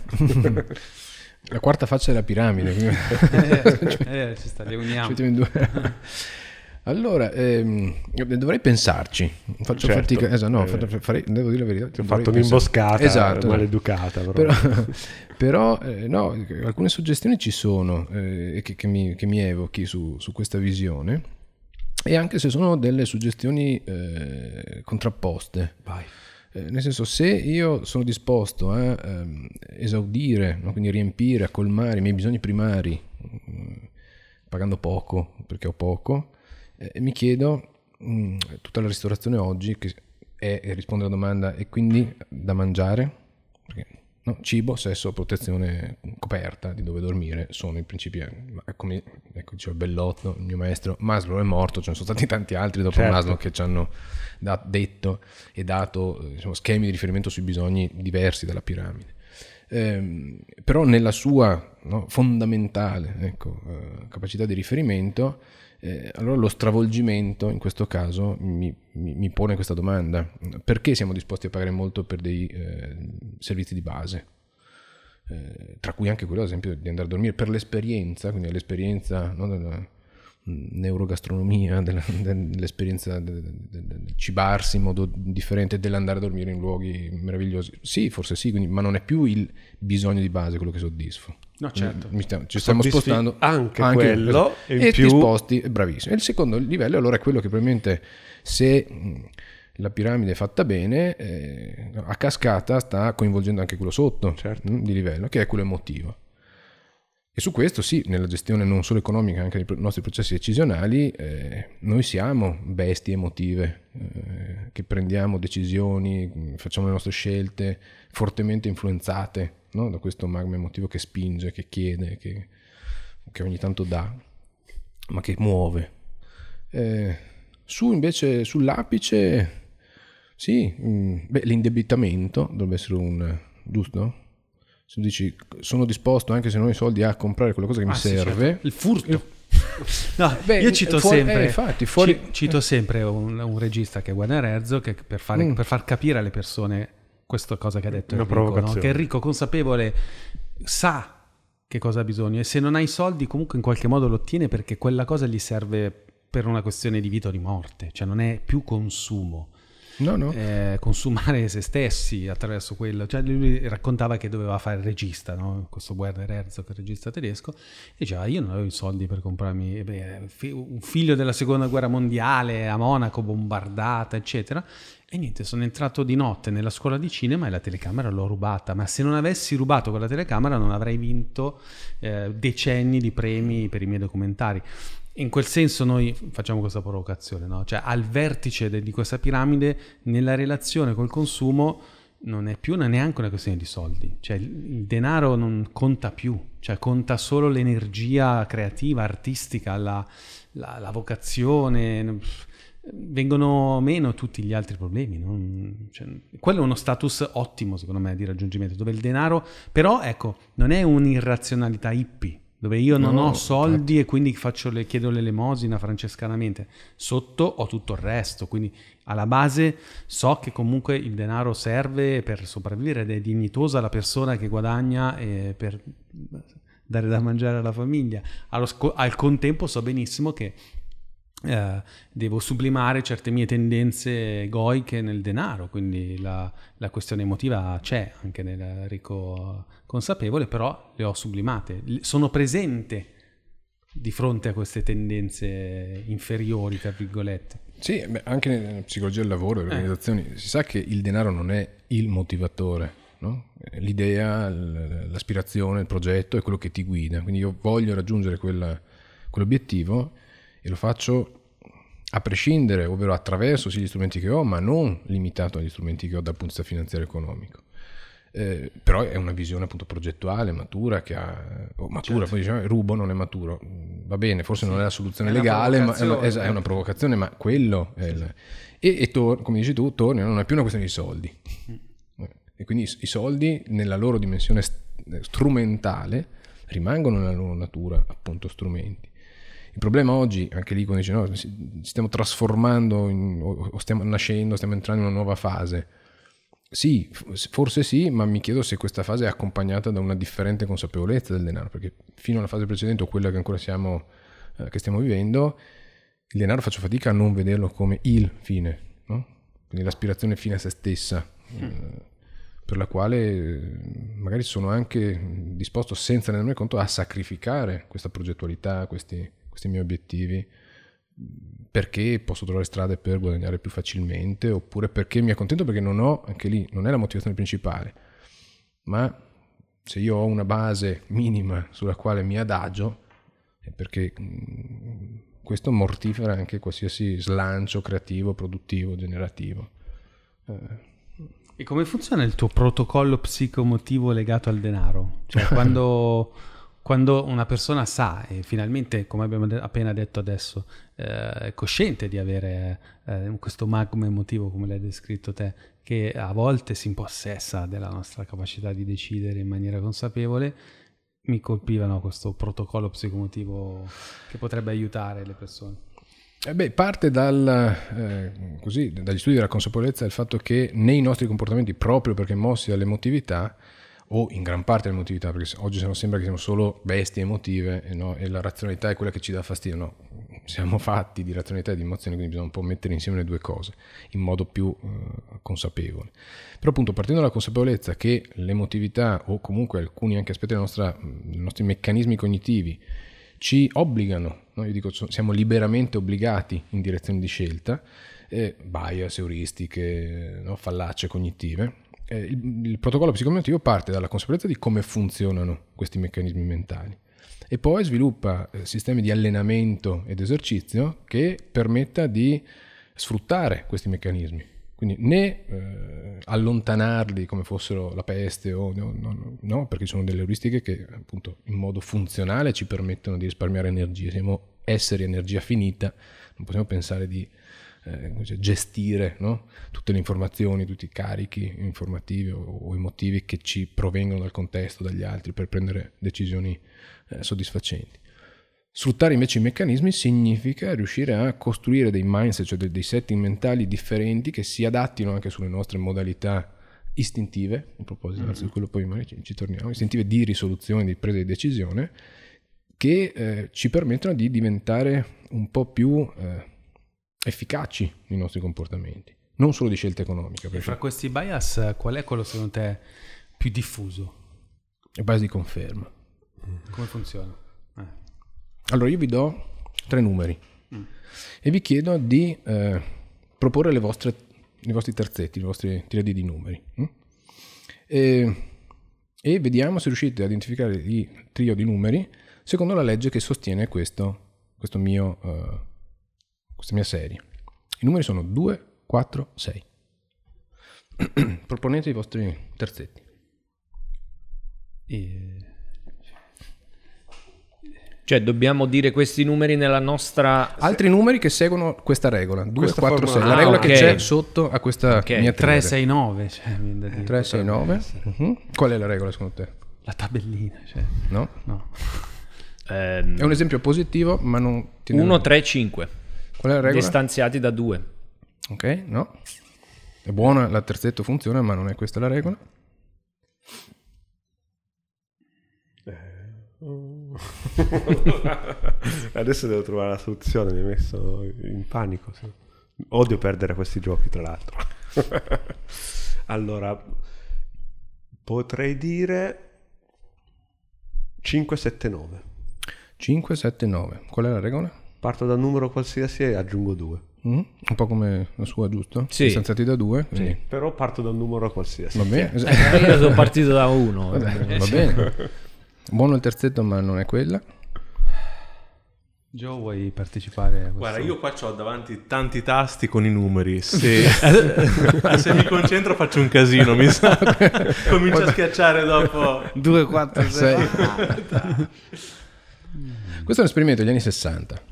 La quarta faccia della piramide. quindi- Eh, ci sta, li uniamo. Ci. Allora, ehm, dovrei pensarci. Faccio Certo. fatica. Esatto, no, Eh. fa- farei- devo dire la verità. Ti ho fatto un'imboscata Esatto. maleducata. Però. Però, però, eh, no, alcune suggestioni ci sono eh, che, che mi, che mi evochi su, su questa visione. E anche se sono delle suggestioni eh, contrapposte. Vai. Eh, nel senso, se io sono disposto a ehm, esaudire, no? quindi riempire, a colmare i miei bisogni primari, mm, pagando poco perché ho poco, eh, mi chiedo mm, tutta la ristorazione oggi che è, e risponde alla domanda, e quindi da mangiare? Perché, no, cibo, sesso, protezione, coperta di dove dormire sono i principi. eh, come ecco, diceva Bellotto, il mio maestro, Maslow è morto, ce ne sono stati tanti altri dopo Certo. Maslow che ci hanno da- detto e dato eh, diciamo, schemi di riferimento sui bisogni diversi dalla piramide. Ehm, però nella sua no, fondamentale ecco, eh, capacità di riferimento, eh, allora lo stravolgimento in questo caso mi, mi- mi pone questa domanda. Perché siamo disposti a pagare molto per dei eh, servizi di base? Eh, tra cui anche quello ad esempio di andare a dormire per l'esperienza, quindi l'esperienza no, della mh, neurogastronomia, della- dell'esperienza del, del- del cibarsi in modo differente, dell'andare a dormire in luoghi meravigliosi. Sì, forse sì, quindi- ma non è più il bisogno di base quello che soddisfo. No, certo. Ci stiamo Soddisfi spostando anche quello, esatto. e più- ti sposti, bravissimo. E il secondo livello allora è quello che probabilmente se la piramide è fatta bene, eh, a cascata sta coinvolgendo anche quello sotto Certo. mh, di livello, che è quello emotivo. E su questo sì, nella gestione non solo economica, anche dei nostri processi decisionali, eh, noi siamo bestie emotive, eh, che prendiamo decisioni, facciamo le nostre scelte fortemente influenzate no? da questo magma emotivo che spinge, che chiede, che, che ogni tanto dà, ma che muove. Eh, su invece, sull'apice, sì, mh, beh, l'indebitamento dovrebbe essere un... giusto? Se dici sono disposto anche se non ho i soldi a comprare quella cosa che Ah, mi sì, serve, certo. Il furto. No, Beh, io cito fuori- sempre, eh, infatti, fuori- ci- cito sempre un, un regista che è Guarda Rezzo che per, fare- Mm. per far capire alle persone questa cosa che ha detto Enrico, no? che Enrico consapevole sa che cosa ha bisogno e se non ha i soldi comunque in qualche modo lo ottiene perché quella cosa gli serve per una questione di vita o di morte, cioè non è più consumo. no, no, eh, consumare se stessi attraverso quello. Cioè, lui raccontava che doveva fare il regista, no? questo Werner Herzog, il regista tedesco, e diceva: Io non avevo i soldi per comprarmi eh beh, un figlio della seconda guerra mondiale a Monaco, bombardata, eccetera. E niente, sono entrato di notte nella scuola di cinema e la telecamera l'ho rubata. Ma se non avessi rubato quella telecamera, non avrei vinto eh, decenni di premi per i miei documentari. In quel senso noi facciamo questa provocazione, no? Cioè al vertice de- di questa piramide, nella relazione col consumo, non è più una- neanche una questione di soldi. Cioè il, denaro non conta più, cioè conta solo l'energia creativa, artistica, la, la- la vocazione. Vengono meno tutti gli altri problemi. non- cioè, quello è uno status ottimo, secondo me, di raggiungimento, dove il denaro, però ecco, non è un'irrazionalità hippie dove io non No, ho soldi e quindi faccio le, chiedo l'elemosina francescanamente. Sotto ho tutto il resto, quindi alla base so che comunque il denaro serve per sopravvivere ed è dignitosa la persona che guadagna eh, per dare da mangiare alla famiglia. Allo al contempo so benissimo che eh, devo sublimare certe mie tendenze egoiche nel denaro, quindi la, la questione emotiva c'è anche nel ricco consapevole, però le ho sublimate, sono presente di fronte a queste tendenze inferiori, tra virgolette. Sì, beh, anche nella psicologia del lavoro, Eh. delle organizzazioni, si sa che il denaro non è il motivatore, no? l'idea, l- l'aspirazione, il progetto è quello che ti guida. Quindi io voglio raggiungere quella- quell'obiettivo e lo faccio a prescindere, ovvero attraverso sì, gli strumenti che ho, ma non limitato agli strumenti che ho dal punto di vista finanziario e economico. Eh, però è una visione appunto progettuale, matura, che ha... oh, matura, poi diciamo, rubo non è maturo. Mm, Va bene, forse non è la soluzione È legale, ma è una, è una provocazione, ma quello è il... E, e tor- come dici tu, torni, non è più una questione di soldi. Eh, E quindi i- i soldi, nella loro dimensione st- strumentale, rimangono nella loro natura appunto strumenti. Il problema oggi, anche lì quando dici no, stiamo trasformando in- o stiamo nascendo, stiamo entrando in una nuova fase. Sì, forse sì, ma mi chiedo se questa fase è accompagnata da una differente consapevolezza del denaro, perché fino alla fase precedente o quella che ancora siamo, eh, che stiamo vivendo, il denaro faccio fatica a non vederlo come il fine, no? quindi l'aspirazione fine a se stessa, eh, per la quale eh, magari sono anche disposto senza rendermi conto a sacrificare questa progettualità, questi, questi miei obiettivi, perché posso trovare strade per guadagnare più facilmente, oppure perché mi accontento perché non ho, anche lì, non è la motivazione principale, ma se io ho una base minima sulla quale mi adagio, è perché mm, questo mortifera anche qualsiasi slancio creativo, produttivo, generativo. Eh, E come funziona il tuo protocollo psicomotivo legato al denaro? Cioè, quando, quando una persona sa e finalmente, come abbiamo appena detto adesso, eh, è cosciente di avere eh, questo magma emotivo, come l'hai descritto te, che a volte si impossessa della nostra capacità di decidere in maniera consapevole, mi colpivano questo protocollo psicomotivo che potrebbe aiutare le persone. Eh beh, parte dal, eh, così, dagli studi della consapevolezza il fatto che nei nostri comportamenti, proprio perché mossi dall'emotività, o in gran parte dall'emotività, perché oggi sembra che siamo solo bestie emotive e, no? e la razionalità è quella che ci dà fastidio, no, siamo fatti di razionalità e di emozioni, quindi bisogna un po' mettere insieme le due cose in modo più eh, consapevole. Però appunto partendo dalla consapevolezza che l'emotività o comunque alcuni anche aspetti nostra- dei nostri meccanismi cognitivi ci obbligano, no? io dico siamo liberamente obbligati in direzione di scelta, eh, bias, euristiche, no? fallacie cognitive. Eh, il, il protocollo psicomotivo parte dalla consapevolezza di come funzionano questi meccanismi mentali e poi sviluppa eh, sistemi di allenamento ed esercizio che permetta di sfruttare questi meccanismi. Quindi né eh, allontanarli come fossero la peste o no, no, no, perché sono delle euristiche che appunto in modo funzionale ci permettono di risparmiare energia. Siamo esseri energia finita, non possiamo pensare di eh, gestire no? tutte le informazioni, tutti i carichi informativi o, o emotivi che ci provengono dal contesto, dagli altri per prendere decisioni eh, soddisfacenti. Sfruttare invece i meccanismi significa riuscire a costruire dei mindset, cioè dei, dei setting mentali differenti che si adattino anche sulle nostre modalità istintive, a proposito, su quello poi magari ci, ci torniamo, istintive di risoluzione, di presa di decisione, che eh, ci permettono di diventare un po' più eh, efficaci nei nostri comportamenti, non solo di scelta economica, perché fra questi bias, qual è quello secondo te più diffuso? è base di conferma. Come funziona? Eh. Allora io vi do tre numeri e vi chiedo di eh, proporre le vostre, i vostri terzetti, i vostri tiradi di numeri. mm? E, e vediamo se riuscite a identificare il trio di numeri secondo la legge che sostiene questo, questo mio, eh, questa mia serie. I numeri sono 2, 4, 6. Proponete i vostri terzetti. E- Cioè, dobbiamo dire questi numeri nella nostra... Altri numeri che seguono questa regola, 2, Questa 4, formula. 6, la Ah, regola ok. che c'è sotto a questa Ok. mia 3, triade. 6, 9. Cioè, mi viene da dire. 3, 6, 9. Mhm. Qual è la regola secondo te? La tabellina. Cioè. No? No. È un esempio positivo, ma non tiene 1, 3, 5. Qual è la regola? Distanziati da 2. Ok, no. È buona, la terzetto funziona, ma non è questa la regola. Adesso devo trovare la soluzione, mi hai messo in panico. sì. Odio perdere questi giochi, tra l'altro. allora, potrei dire 579. 5, 7, 9. Qual è la regola? Parto da un numero qualsiasi e aggiungo 2. Mm? Un po' come la sua, giusto? Sì. Distanziati da 2. Quindi... Però parto da un numero qualsiasi. Va bene. Eh, io sono partito da uno. Vabbè, va bene. Buono il terzetto, ma non è quella. Joe, vuoi partecipare a questo? Guarda, io qua ho davanti tanti tasti con i numeri. Se, se mi concentro faccio un casino, mi sa. Comincio a schiacciare dopo. 2, 4, 6. Questo è un esperimento degli anni 60.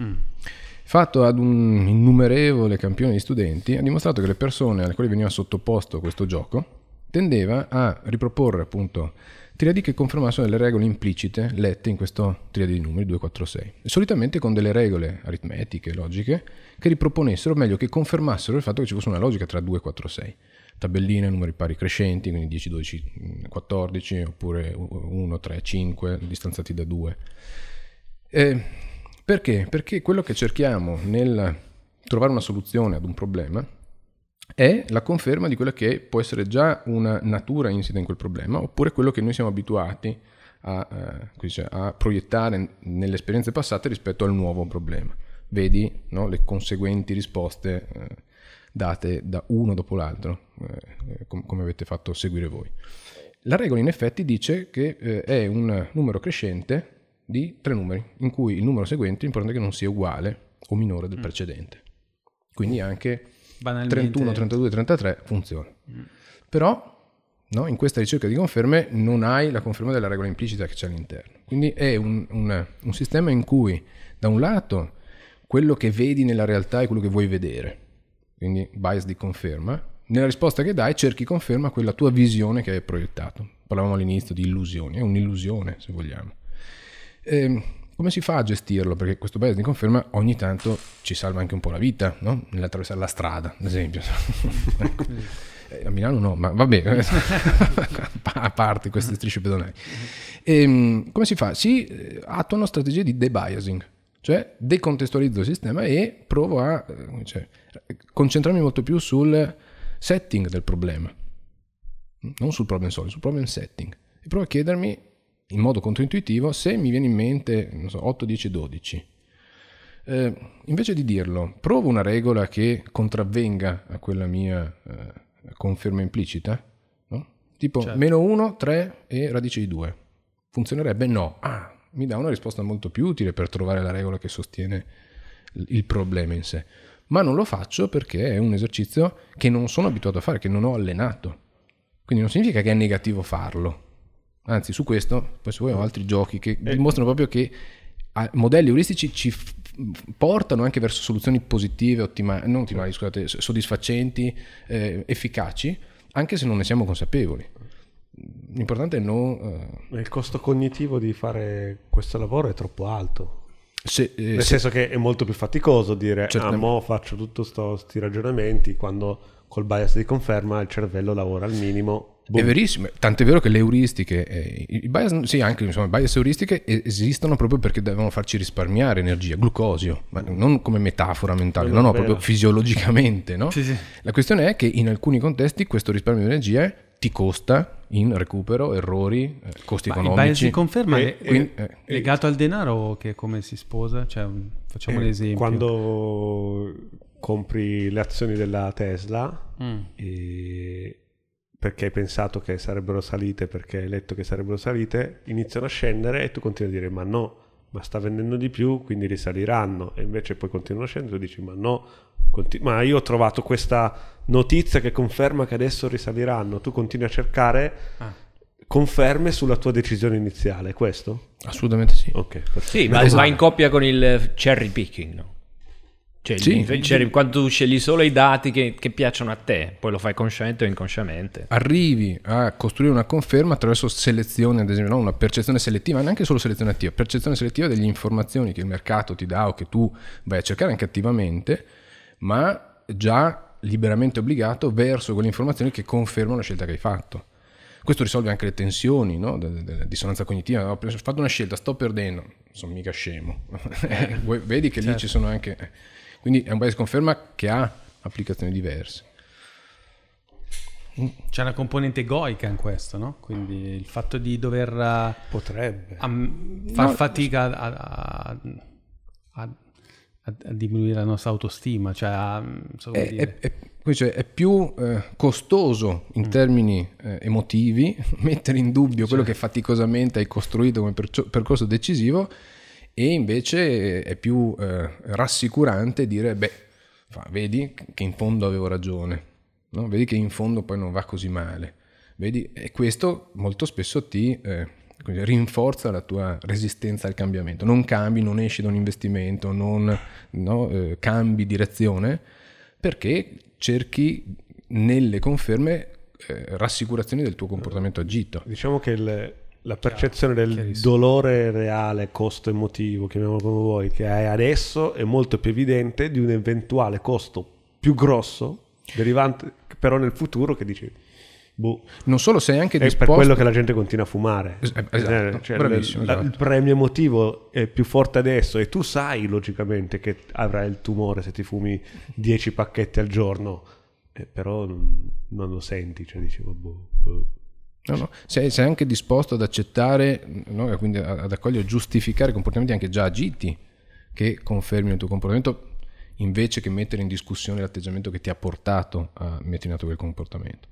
Fatto ad un innumerevole campione di studenti, ha dimostrato che le persone alle quali veniva sottoposto questo gioco tendeva a riproporre appunto triadi che confermassero delle regole implicite lette in questo triadi di numeri 2, 4, 6. E solitamente con delle regole aritmetiche, logiche, che riproponessero, o meglio che confermassero il fatto che ci fosse una logica tra 2, 4, 6. Tabelline, numeri pari crescenti, quindi 10, 12, 14, oppure 1, 3, 5, distanziati da 2. Eh, perché? Perché quello che cerchiamo nel trovare una soluzione ad un problema è la conferma di quella che può essere già una natura insita in quel problema, oppure quello che noi siamo abituati a, eh, a proiettare nelle esperienze passate rispetto al nuovo problema. Vedi no, le conseguenti risposte eh, date da uno dopo l'altro, eh, com- come avete fatto seguire voi. La regola in effetti dice che eh, è un numero crescente di tre numeri, in cui il numero seguente è importante che non sia uguale o minore del precedente. Quindi anche Banalmente. 31, 32, 33 funziona. Però no, in questa ricerca di conferme non hai la conferma della regola implicita che c'è all'interno. Quindi è un, un- un sistema in cui da un lato quello che vedi nella realtà è quello che vuoi vedere, quindi bias di conferma. Nella risposta che dai cerchi conferma quella tua visione che hai proiettato. Parlavamo all'inizio di illusioni, è un'illusione se vogliamo. Ehm, come si fa a gestirlo? Perché questo bias di conferma ogni tanto ci salva anche un po' la vita, no? Nell'attraversare la strada, ad esempio. Eh, A Milano no, ma vabbè, a parte queste strisce pedonali. Ehm, come si fa? Si eh, attuano strategie di debiasing, cioè decontestualizzo il sistema e provo a eh, dice, concentrarmi molto più sul setting del problema, non sul problem solving, sul problem setting. E provo a chiedermi in modo controintuitivo se mi viene in mente, so, 8, 10, 12. Eh, invece di dirlo, provo una regola che contravvenga a quella mia eh, conferma implicita, no? tipo Certo. meno 1, 3 e radice di 2. Funzionerebbe? No. Ah, mi dà una risposta molto più utile per trovare la regola che sostiene il problema in sé. Ma non lo faccio perché è un esercizio che non sono abituato a fare, che non ho allenato. Quindi non significa che è negativo farlo. Anzi, su questo, poi se vuoi ho altri giochi che dimostrano proprio che ah, modelli euristici ci f- portano anche verso soluzioni positive, ottimali, non ottimali, scusate, soddisfacenti, eh, efficaci, anche se non ne siamo consapevoli. L'importante è non... eh, Il costo cognitivo di fare questo lavoro è troppo alto. se- eh, Nel se- senso che è molto più faticoso dire, ah, mo faccio tutti questi ragionamenti quando col bias di conferma il cervello lavora al minimo. Boom. È verissimo, tant'è vero che le euristiche, eh, i bias, sì, anche insomma, bias euristiche es- esistono proprio perché devono farci risparmiare energia, glucosio, ma non come metafora mentale, No, no, vero. proprio fisiologicamente, no? Sì, sì. La questione è che in alcuni contesti questo risparmio di energia ti costa in recupero, errori, eh, costi Ma il bias economici. di conferma E- è, Quindi, eh, legato al denaro che come si sposa? Cioè, un- facciamo Eh, l'esempio. Quando compri le azioni della Tesla Mm. e- perché hai pensato che sarebbero salite, perché hai letto che sarebbero salite, iniziano a scendere e tu continui a dire ma no, ma sta vendendo di più, quindi risaliranno. E invece poi continuano a scendere e tu dici ma no, conti- ma io ho trovato questa notizia che conferma che adesso risaliranno. Tu continui a cercare Ah. conferme sulla tua decisione iniziale, questo? Assolutamente sì. Ok, perfetto. Sì, ma va in coppia con il cherry picking, no? Cioè, Sì. il cherry- quando tu scegli solo i dati che, che piacciono a te, poi lo fai consciente o inconsciamente. Arrivi a costruire una conferma attraverso selezione, ad esempio, no? una percezione selettiva, neanche solo selezione attiva, percezione selettiva delle informazioni che il mercato ti dà o che tu vai a cercare anche attivamente, ma già liberamente obbligato verso quelle informazioni che confermano la scelta che hai fatto. Questo risolve anche le tensioni, no? della dissonanza cognitiva. Ho fatto una scelta, sto perdendo, sono mica scemo. Eh, vedi che lì Certo. ci sono anche... Quindi è un bias conferma che ha applicazioni diverse. C'è una componente egoica in questo, no? Quindi il fatto di dover eh, Potrebbe. am- far No, fatica a, a- a- a- a diminuire la nostra autostima, cioè so come È, dire. è- è- dice, è più eh, costoso in termini eh, emotivi mettere in dubbio quello che faticosamente hai costruito come percio- percorso decisivo e invece è più eh, rassicurante dire, beh, vedi che in fondo avevo ragione, no? vedi che in fondo poi non va così male. Vedi? E questo molto spesso ti eh, rinforza la tua resistenza al cambiamento. Non cambi, non esci da un investimento, non no, eh, cambi direzione perché cerchi nelle conferme eh, rassicurazioni del tuo comportamento agito. Diciamo che il- la percezione del chiarissimo. dolore reale, costo emotivo, chiamiamolo come vuoi, che hai adesso è molto più evidente di un eventuale costo più grosso, derivante però nel futuro che dici, boh, Non solo sei anche è per disposto... quello che la gente continua a fumare. Es- esatto, Eh, cioè, bravissimo, il, la- esatto. il premio emotivo è più forte adesso e tu sai logicamente che avrai il tumore se ti fumi 10 pacchetti al giorno, eh, però non, non lo senti, cioè dici, vabbè, boh. No, no, sei, sei anche disposto ad accettare, no, quindi ad accogliere, giustificare comportamenti anche già agiti che confermino il tuo comportamento invece che mettere in discussione l'atteggiamento che ti ha portato a mettere in atto quel comportamento.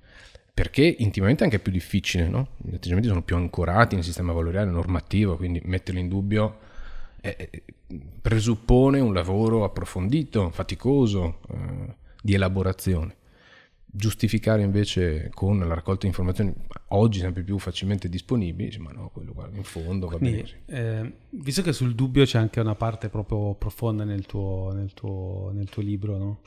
Perché intimamente è anche più difficile? Gli atteggiamenti sono più ancorati nel sistema valoriale normativo, quindi metterli in dubbio eh, eh, presuppone un lavoro approfondito, faticoso, eh, di elaborazione giustificare invece con la raccolta di informazioni oggi sempre più facilmente disponibili, ma no, quello guarda, in fondo va bene Quindi, così. eh, visto che sul dubbio c'è anche una parte proprio profonda nel tuo, nel tuo, nel tuo libro, no?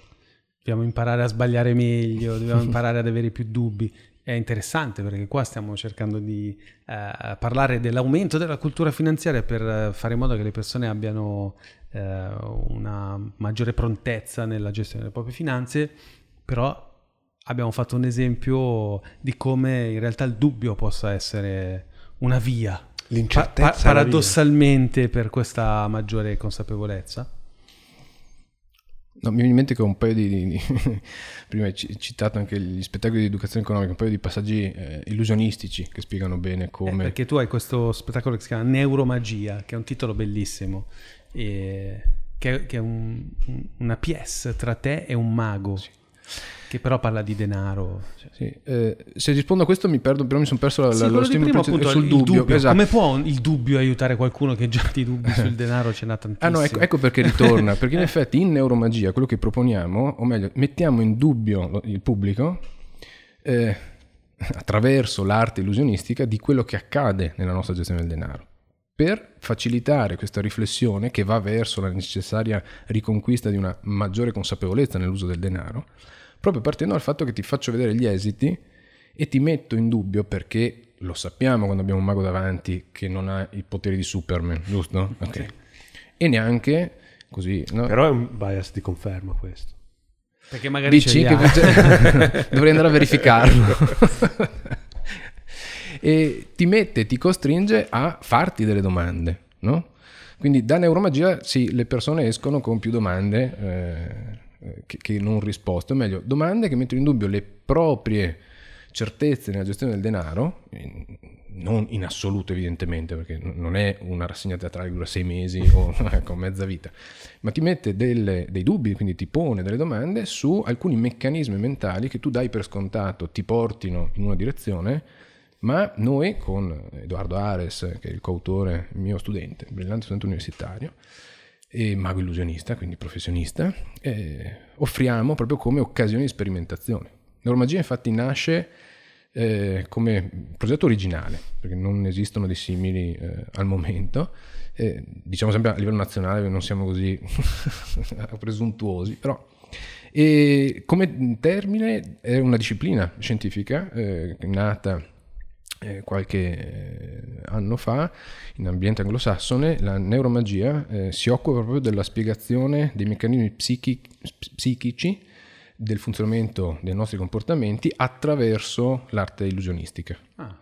Dobbiamo imparare a sbagliare meglio, dobbiamo imparare ad avere più dubbi. È interessante perché qua stiamo cercando di eh, parlare dell'aumento della cultura finanziaria per eh, fare in modo che le persone abbiano eh, una maggiore prontezza nella gestione delle proprie finanze, però abbiamo fatto un esempio di come in realtà il dubbio possa essere una via L'incertezza Pa- è la via. paradossalmente per questa maggiore consapevolezza. No, mi viene in mente che un paio di, di- prima hai ci- citato anche gli spettacoli di educazione economica, un paio di passaggi eh, illusionistici che spiegano bene Eh, come... perché tu hai questo spettacolo che si chiama Neuromagia, che è un titolo bellissimo, e che, che è un- un- una pièce tra te e un mago, che però parla di denaro. cioè. Sì, eh, se rispondo a questo mi perdo, però mi sono perso la, Sì, la- lo stimolo prima, appunto, sul il dubbio. esatto. Come può un- il dubbio aiutare qualcuno che già di dubbi sul denaro ce n'ha Ah tantissimo? no, ecco, ecco perché ritorna, perché in effetti in neuromagia quello che proponiamo, o meglio, mettiamo in dubbio il pubblico eh, attraverso l'arte illusionistica di quello che accade nella nostra gestione del denaro, per facilitare questa riflessione che va verso la necessaria riconquista di una maggiore consapevolezza nell'uso del denaro, proprio partendo dal fatto che ti faccio vedere gli esiti e ti metto in dubbio perché lo sappiamo quando abbiamo un mago davanti che non ha i poteri di Superman, giusto? Ok. E neanche così, no? Però è un bias di conferma questo. Perché magari Dici che ha. dovrei andare a verificarlo. e ti mette, ti costringe a farti delle domande, no? Quindi da neuromagia sì, le persone escono con più domande eh, che, che non risposte, o meglio, domande che mettono in dubbio le proprie certezze nella gestione del denaro, non in assoluto evidentemente, perché non è una rassegna teatrale che dura sei mesi o ecco, mezza vita, ma ti mette delle- dei dubbi, quindi ti pone delle domande su alcuni meccanismi mentali che tu dai per scontato, ti portino in una direzione, ma noi con Edoardo Ares, che è il coautore, mio studente, brillante studente universitario, mago illusionista, quindi professionista, eh, offriamo proprio come occasioni di sperimentazione. Neuromagia infatti nasce eh, come progetto originale, perché non esistono dei simili eh, al momento. Diciamo sempre a livello nazionale non siamo così presuntuosi, però e come termine è una disciplina scientifica eh, nata eh, qualche eh, anno fa in ambiente anglosassone, la neuromagia eh, si occupa proprio della spiegazione dei meccanismi psichi- psichici del funzionamento dei nostri comportamenti attraverso l'arte illusionistica. Ah.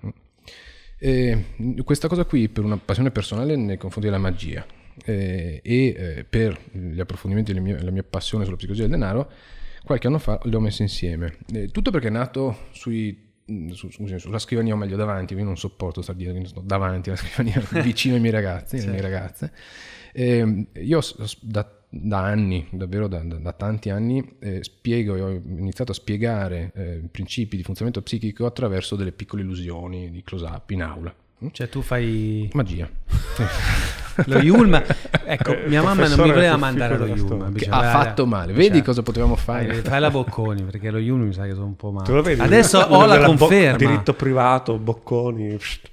E questa cosa qui per una passione personale nei confronti della magia eh, e eh, per gli approfondimenti della mia, mia passione sulla psicologia del denaro, qualche anno fa le ho messe insieme. Eh, tutto perché è nato sui su, scusi, sulla scrivania o meglio davanti, io non sopporto star dire, quindi sto davanti alla scrivania vicino ai miei ragazzi, alle mie ragazze. Eh, io da, da, anni, davvero da, da, da tanti anni, eh, spiego, ho iniziato a spiegare eh, principi di funzionamento psichico attraverso delle piccole illusioni di close-up in aula. Cioè tu fai... Magia. lo Yulma. Ecco, Eh, mia mamma non mi voleva mandare. Che diceva, ha "Dai, fatto male. cioè, Vedi cosa potevamo fare? fai la Bocconi perché lo Yulma mi sa che sono un po' male. Tu lo vedi? Adesso ho la della bo- conferma. diritto privato, bocconi, pst,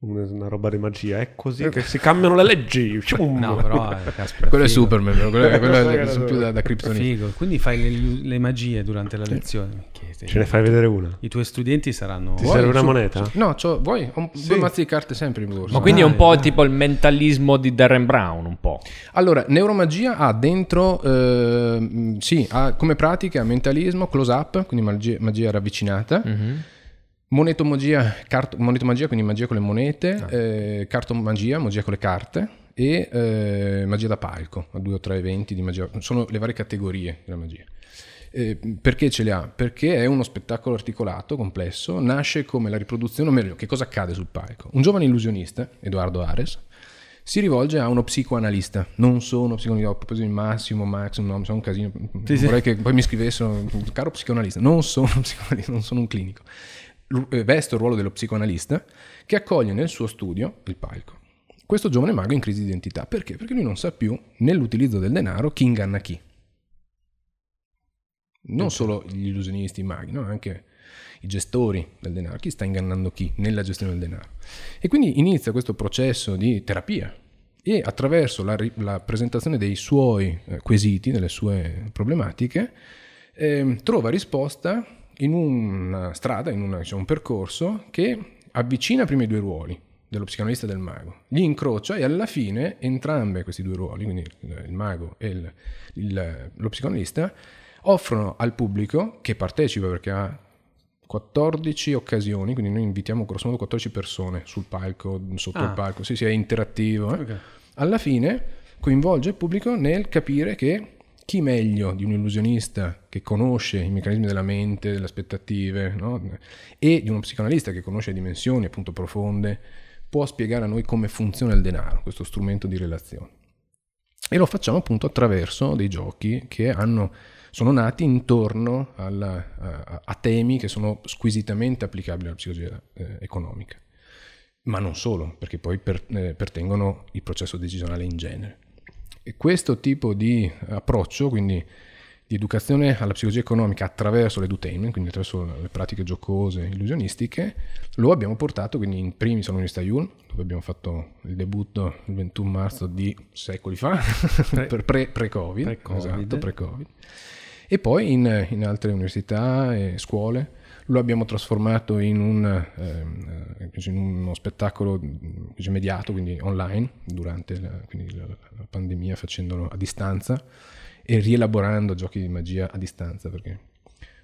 una, roba di magia. È così che si cambiano le leggi. Cium. No, però eh, caspita, Quello è. Superman, però, quello, quello Quello è- sono più da, da Kryptonite. Figo. Quindi fai le, le magie durante la lezione. Ce ne fai vedere una. I tuoi studenti saranno... Ti Vuoi? serve una Su- moneta? No, c'ho- vuoi? Ho un- Sì. due mazzi di carte sempre in borsa. Ma quindi è un Dai, po' dai. tipo il mentalismo di Darren Brown, un po'. Allora, neuromagia ha dentro, eh, sì, ha come pratica mentalismo, close up, quindi magia, magia ravvicinata, monetomagia, cart- monetomagia, quindi magia con le monete, eh, cartomagia, magia con le carte e eh, magia da palco, due o tre eventi di magia, sono le varie categorie della magia. Eh, perché ce le ha? Perché è uno spettacolo articolato, complesso, nasce come la riproduzione, o meglio, che cosa accade sul palco? Un giovane illusionista, Edoardo Ares, si rivolge a uno psicoanalista. Non sono psicoanalista, ho preso il massimo, Max, no, sono un casino. Vorrei che poi mi scrivessero, caro psicoanalista, non sono un psicoanalista, non sono un clinico. Eh, Vesto il ruolo dello psicoanalista che accoglie nel suo studio il palco. Questo giovane mago in crisi di identità. Perché? Perché lui non sa più, nell'utilizzo del denaro, chi inganna chi. Non solo gli illusionisti, i maghi, no? anche i gestori del denaro, chi sta ingannando chi nella gestione del denaro. E quindi inizia questo processo di terapia e attraverso la, la presentazione dei suoi eh, quesiti, delle sue problematiche, ehm, trova risposta in una strada, in una- diciamo, un percorso che avvicina prima i due ruoli dello psicanalista e del mago, li incrocia e alla fine entrambi questi due ruoli, quindi il, mago e il- il- lo psicanalista, offrono al pubblico che partecipa perché ha 14 occasioni, quindi noi invitiamo grosso modo 14 persone sul palco, sotto Ah. il palco, sì, sì, è interattivo. eh. Ok. Alla fine coinvolge il pubblico nel capire che chi meglio di un illusionista che conosce i meccanismi della mente, delle aspettative, no? e di uno psicanalista che conosce le dimensioni appunto profonde, può spiegare a noi come funziona il denaro, questo strumento di relazione. E lo facciamo appunto attraverso dei giochi che hanno, sono nati intorno alla- a, a temi che sono squisitamente applicabili alla psicologia eh, economica. Ma non solo, perché poi per- eh, pertengono il processo decisionale in genere. E questo tipo di approccio, quindi di educazione alla psicologia economica attraverso l'edutainment, quindi attraverso le pratiche giocose, illusionistiche, lo abbiamo portato quindi in primis all'Università Yulm, dove abbiamo fatto il debutto il 21 marzo di secoli fa, pre- pre-Covid, Pre-Covid. esatto, pre-Covid. E poi in, in altre università e scuole lo abbiamo trasformato in, un, ehm, eh, in uno spettacolo mm, mediato, quindi online, durante la, quindi la- la pandemia, facendolo a distanza e rielaborando giochi di magia a distanza, perché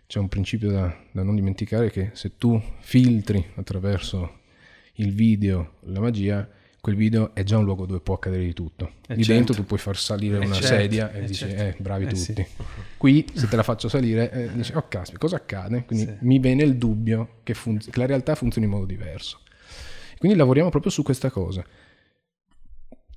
c'è un principio da, da non dimenticare che se tu filtri attraverso il video la magia, quel video è già un luogo dove può accadere di tutto. Eh, Lì certo. dentro tu puoi far salire Eh, una certo, sedia e eh, dici, certo. eh, bravi Eh, tutti. sì. Qui, se te la faccio salire, eh, dici, oh caspita, cosa accade? Quindi Sì. mi viene il dubbio che, fun- che la realtà funzioni in modo diverso. Quindi lavoriamo proprio su questa cosa.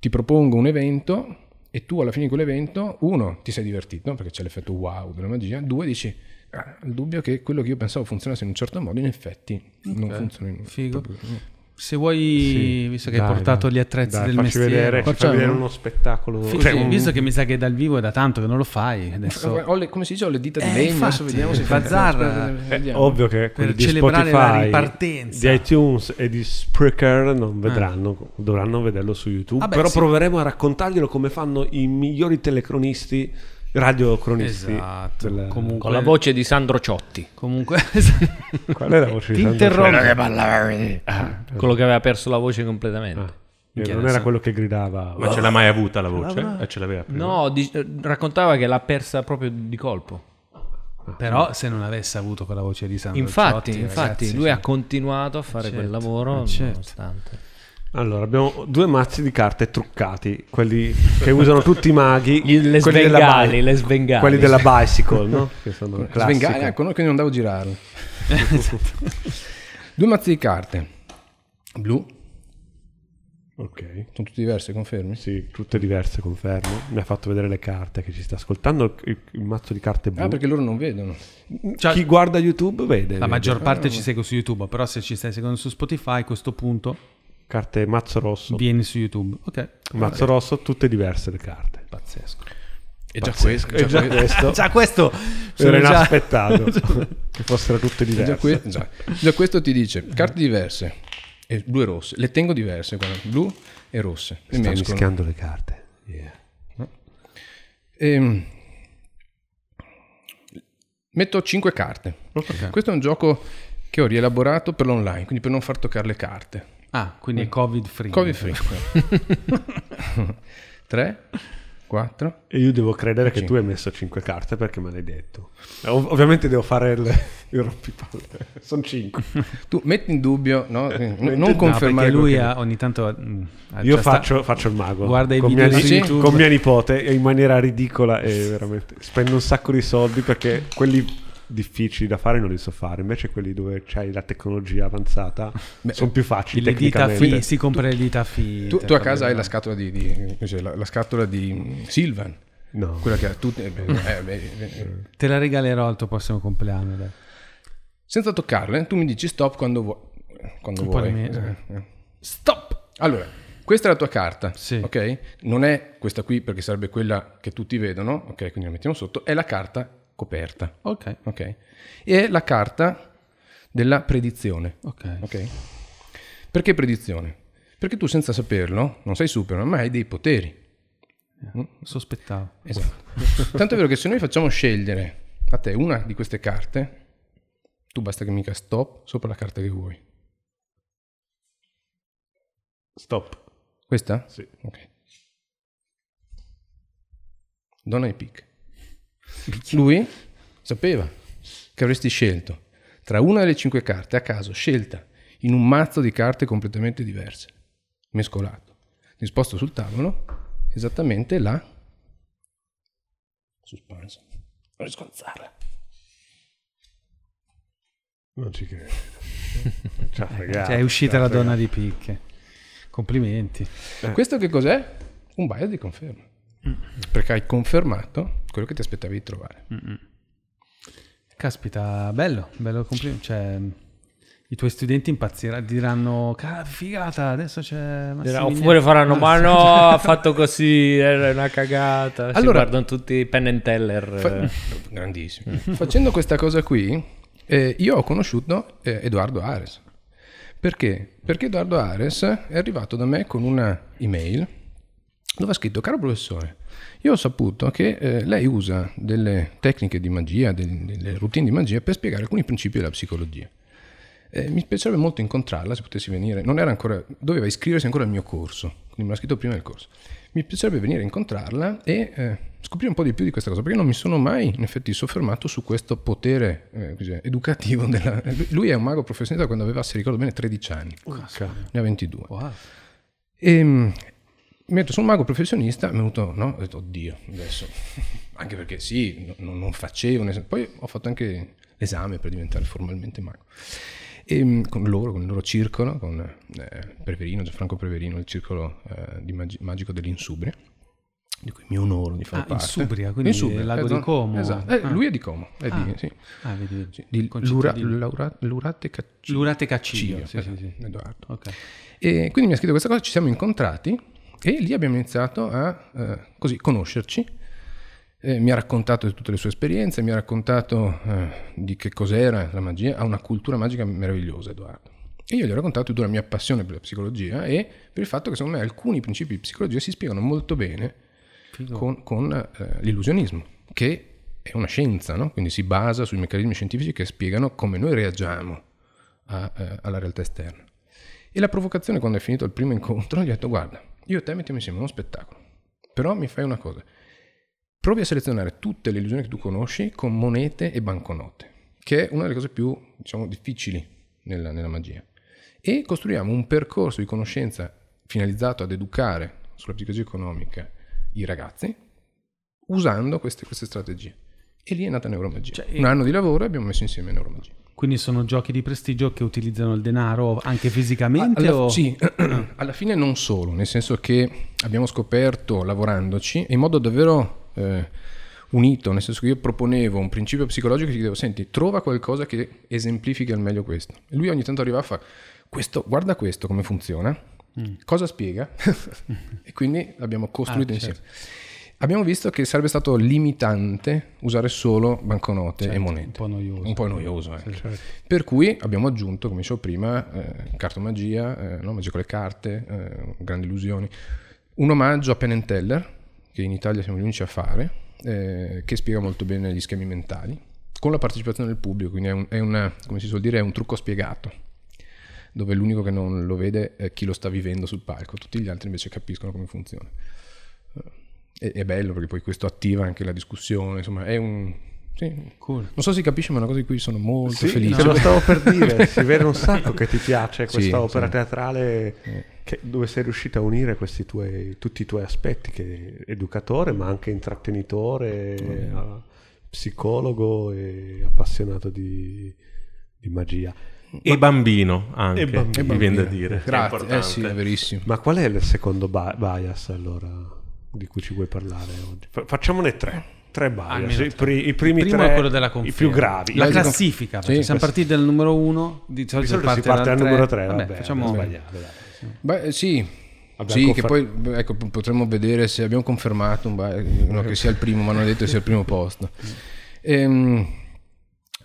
Ti propongo un evento e tu alla fine di quell'evento, uno, ti sei divertito perché c'è l'effetto wow della magia, due, dici, ah, il dubbio è che quello che io pensavo funzionasse in un certo modo, in effetti non Ok, funziona in figo. proprio- Se vuoi, Sì, visto che hai dai, portato dai. gli attrezzi Dai, del facci mestiere, vedere, Facciamo? vedere uno spettacolo. Fi- cioè, sì, un- visto che mi sa che dal vivo è da tanto che non lo fai, adesso Ho le- come si dice, ho le dita di Eh, legno, infatti, adesso vediamo se il bazar- È vediamo. ovvio che quelli di celebrare la Spotify, ripartenza. di iTunes e di Spreaker non vedranno, dovranno vederlo su YouTube. Vabbè, Però sì. proveremo a raccontarglielo come fanno i migliori telecronisti, radiocronisti. Esatto. del- Comunque, Con la voce di Sandro Ciotti. Comunque, Qual è la voce di Sandro. Ciotti? Ah, quello che aveva perso la voce completamente. Ah, non era quello che gridava. Ma ce l'ha mai avuta la voce? Eh, ce l'aveva prima. No, di- raccontava che l'ha persa proprio di colpo. Però se non avesse avuto quella voce di Sandro Infatti, Ciotti, infatti ragazzi, lui cioè- ha continuato a fare Certo, quel lavoro certo. nonostante. Allora, abbiamo due mazzi di carte truccati, quelli che usano tutti i maghi. Gli- le quelli della svengali, bi- le svengali. Quelli della bicycle, no? Che sono classiche. Svengali, ecco, no, che non andavo a girarlo. Due mazzi di carte. Blu, Ok. sono tutti diversi, confermi? Sì, tutte diverse, confermo. Mi ha fatto vedere le carte che ci sta ascoltando. Il, il mazzo di carte blu. Ah, perché loro non vedono. Cioè- Chi guarda YouTube vede. La vede. maggior parte ci segue su YouTube, però se ci stai seguendo su Spotify a questo punto Carte mazzo rosso. vieni su YouTube. Ok, mazzo rosso, tutte diverse le carte. pazzesco. E già questo, E già questo Già questo sono era già- inaspettato che fossero tutte già, diverse. que- già- già questo ti dice carte diverse, e blu e rosse. Le tengo diverse, guarda, blu e rosse. Le Sta mischiando le carte. Yeah. Ehm, metto 5 carte. Questo è un gioco che ho rielaborato per l'online, quindi per non far toccare le carte. Ah, quindi è covid free. Covid free. 3, 4. E io devo credere che tu hai messo 5 carte perché me l'hai detto. Ov- ovviamente devo fare il, il rompipalle. Sono 5. Tu metti in dubbio, no? Eh, No, non confermare perché lui quello ha, ogni tanto mm, ha- Io cioè sta- faccio, faccio il mago. Guarda i con video mia, con mia nipote e in maniera ridicola e veramente spendo un sacco di soldi perché quelli difficili da fare non li so fare. Invece quelli dove c'hai la tecnologia avanzata sono più facili le dita tecnicamente. fi, si compra le dita fi. Tu, tu a casa hai la scatola di, di- cos'è, la, la scatola di Silvan, No. quella che ha tutte. eh, beh, eh, beh, eh, Te la regalerò al tuo prossimo compleanno. dai. senza toccarle, tu mi dici stop quando vuoi. Quando vuoi. me- Eh, eh. Stop! Allora, questa è la tua carta, Sì. ok? Non è questa qui perché sarebbe quella che tutti vedono, ok? Quindi la mettiamo sotto, è la carta coperta, Ok, ok? E è la carta della predizione, ok. ok? Perché predizione? Perché tu senza saperlo, non sei Superman, ma hai dei poteri. Sospettavo. Esatto. Tanto è vero che se noi facciamo scegliere a te una di queste carte, tu basta che mica stop sopra la carta che vuoi. Stop. Questa? Sì. Ok. Donna e pick. Lui sapeva che avresti scelto tra una delle cinque carte a caso, scelta in un mazzo di carte completamente diverse, mescolato, disposto sul tavolo, esattamente la suspense. Non risconzarla. Non ci credo. Ci ha fregato, Cioè, è uscita ci ha la donna di picche. Complimenti. Questo che cos'è? Un bias di conferma. Perché hai confermato quello che ti aspettavi di trovare. Caspita, bello, bello complimento. Cioè, i tuoi studenti impazziranno, diranno, "Ca- figata, adesso c'è Massimiliano." Oppure faranno, ma no, ha fatto così, era una cagata. Si Allora- guardano tutti Penn and Teller. Fa- grandissimo. Facendo questa cosa qui, eh, io ho conosciuto eh, Edoardo Ares. Perché? Perché Edoardo Ares è arrivato da me con una email dove ha scritto, caro professore, io ho saputo che eh, lei usa delle tecniche di magia, del- delle routine di magia per spiegare alcuni principi della psicologia. Eh, mi piacerebbe molto incontrarla se potessi venire. Non era ancora, doveva iscriversi ancora al mio corso, quindi me l'ha scritto prima del corso. Mi piacerebbe venire a incontrarla e eh, scoprire un po' di più di questa cosa, perché non mi sono mai in effetti soffermato su questo potere eh, educativo. Della... Lui è un mago professionista quando aveva, se ricordo bene, 13 anni, ne ha 22. Wow. E detto, sono un mago professionista, mi è venuto, no? Ho detto, oddio, adesso, anche perché sì, no- non facevo, poi ho fatto anche l'esame per diventare formalmente mago. E mm, con loro, con il loro circolo, con eh, Preverino, Gianfranco Preverino, il circolo eh, di magi- magico dell'Insubria, di cui mi onoro di fare Ah, parte. Insubria, quindi il lago di esatto, Como. Esatto, Eh, Ah. lui è di Como, è Ah. di, sì, Ah, vedi, sì, di. Lura- Laura- Lurate Caccino. Lurate. Ciglio, Sì, sì, sì. esatto, Edoardo. Ok. E quindi mi ha scritto questa cosa, ci siamo incontrati e lì abbiamo iniziato a eh, così conoscerci. Eh, mi ha raccontato di tutte le sue esperienze, mi ha raccontato eh, di che cos'era la magia, ha una cultura magica meravigliosa Edoardo. E io gli ho raccontato tutta la mia passione per la psicologia e per il fatto che secondo me alcuni principi di psicologia si spiegano molto bene con, con, eh, l'illusionismo, che è una scienza, no? quindi si basa sui meccanismi scientifici che spiegano come noi reagiamo a, eh, alla realtà esterna. E la provocazione, quando è finito il primo incontro, gli ho detto: Guarda, io e te mettiamo insieme uno spettacolo. Però mi fai una cosa: provi a selezionare tutte le illusioni che tu conosci con monete e banconote, che è una delle cose più, diciamo, difficili nella, nella magia. E costruiamo un percorso di conoscenza finalizzato ad educare sulla psicologia economica i ragazzi usando queste, queste strategie. E lì è nata Neuromagia. Cioè, un anno di lavoro e abbiamo messo insieme Neuromagia. Quindi sono giochi di prestigio che utilizzano il denaro anche fisicamente? Alla, o... Sì, alla fine non solo, nel senso che abbiamo scoperto lavorandoci in modo davvero eh, unito, nel senso che io proponevo un principio psicologico e ti dicevo, senti, trova qualcosa che esemplifichi al meglio questo. E lui ogni tanto arrivava a fare, questo, guarda questo come funziona, cosa spiega? e quindi l'abbiamo costruito Ah, insieme. Abbiamo visto che sarebbe stato limitante usare solo banconote e Certo, monete. un po' noioso. Un po' noioso, ecco. Per cui abbiamo aggiunto, come dicevo prima, eh, cartomagia, eh, no? magia con le carte, eh, grandi illusioni. Un omaggio a Penn Teller, che in Italia siamo gli unici a fare, eh, che spiega molto bene gli schemi mentali, con la partecipazione del pubblico, quindi è, un, è una, come si suol dire, è un trucco spiegato, dove l'unico che non lo vede è chi lo sta vivendo sul palco, tutti gli altri invece capiscono come funziona. Eh, È, è bello perché poi questo attiva anche la discussione, insomma è un... Sì. Non so se capisci, ma è una cosa di cui sono molto Sì, felice. te lo stavo per dire, si vede un sacco che ti piace questa Sì, opera sì. teatrale che- dove sei riuscito a unire questi tuoi, tutti i tuoi aspetti, che educatore ma anche intrattenitore, eh, psicologo e appassionato di, di magia. E bambino anche, E bambino. mi viene da dire. Grazie, È eh sì, è verissimo. Ma qual è il secondo bias allora di cui ci vuoi parlare oggi? Fa- facciamone tre. Tre bias, i, i primi il primo tre, è quello della i più gravi. La classifica. Sì, perché siamo partiti dal numero uno. Di solito, Di solito si parte dal numero tre, vabbè, facciamo... abbiamo sbagliato. Beh, eh, sì, Abbiamo sì che confer- poi ecco, potremmo vedere se abbiamo confermato un ba- no, che sia il primo, ma non è detto che sia il primo posto. Ehm,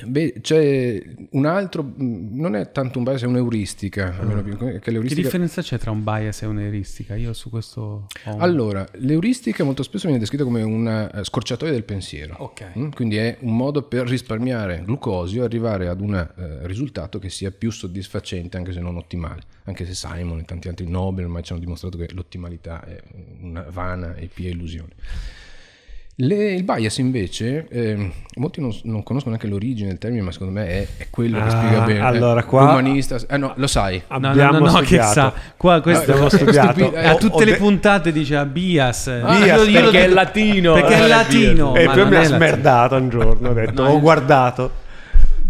beh, c'è un altro, mh, non è tanto un bias, è un'euristica. almeno più- che Che l'euristica differenza c'è tra un bias e un'eristica? Io su questo un- Allora, l'euristica molto spesso viene descritta come una eh, scorciatoia del pensiero. Ok. Mm, Quindi è un modo per risparmiare glucosio e arrivare ad un eh, risultato che sia più soddisfacente, anche se non ottimale. Anche se Simon e tanti altri Nobel ormai ci hanno dimostrato che l'ottimalità è una vana e pia illusione. Le- il bias invece, ehm, molti non, non conoscono neanche l'origine del termine, ma secondo me è, è quello che Ah, spiega bene. allora eh, qua- L'umanista, eh no, lo sai. No, no, Abbiamo no, no, che sa. Qua questo Abbiamo studiato. E a Ho- tutte ho le de- puntate dice ah, bias. Bias, Io- io lo perché è dico- latino. Perché è Eh, latino. E poi mi è ha smerdato un giorno, ho detto, No, ho guardato.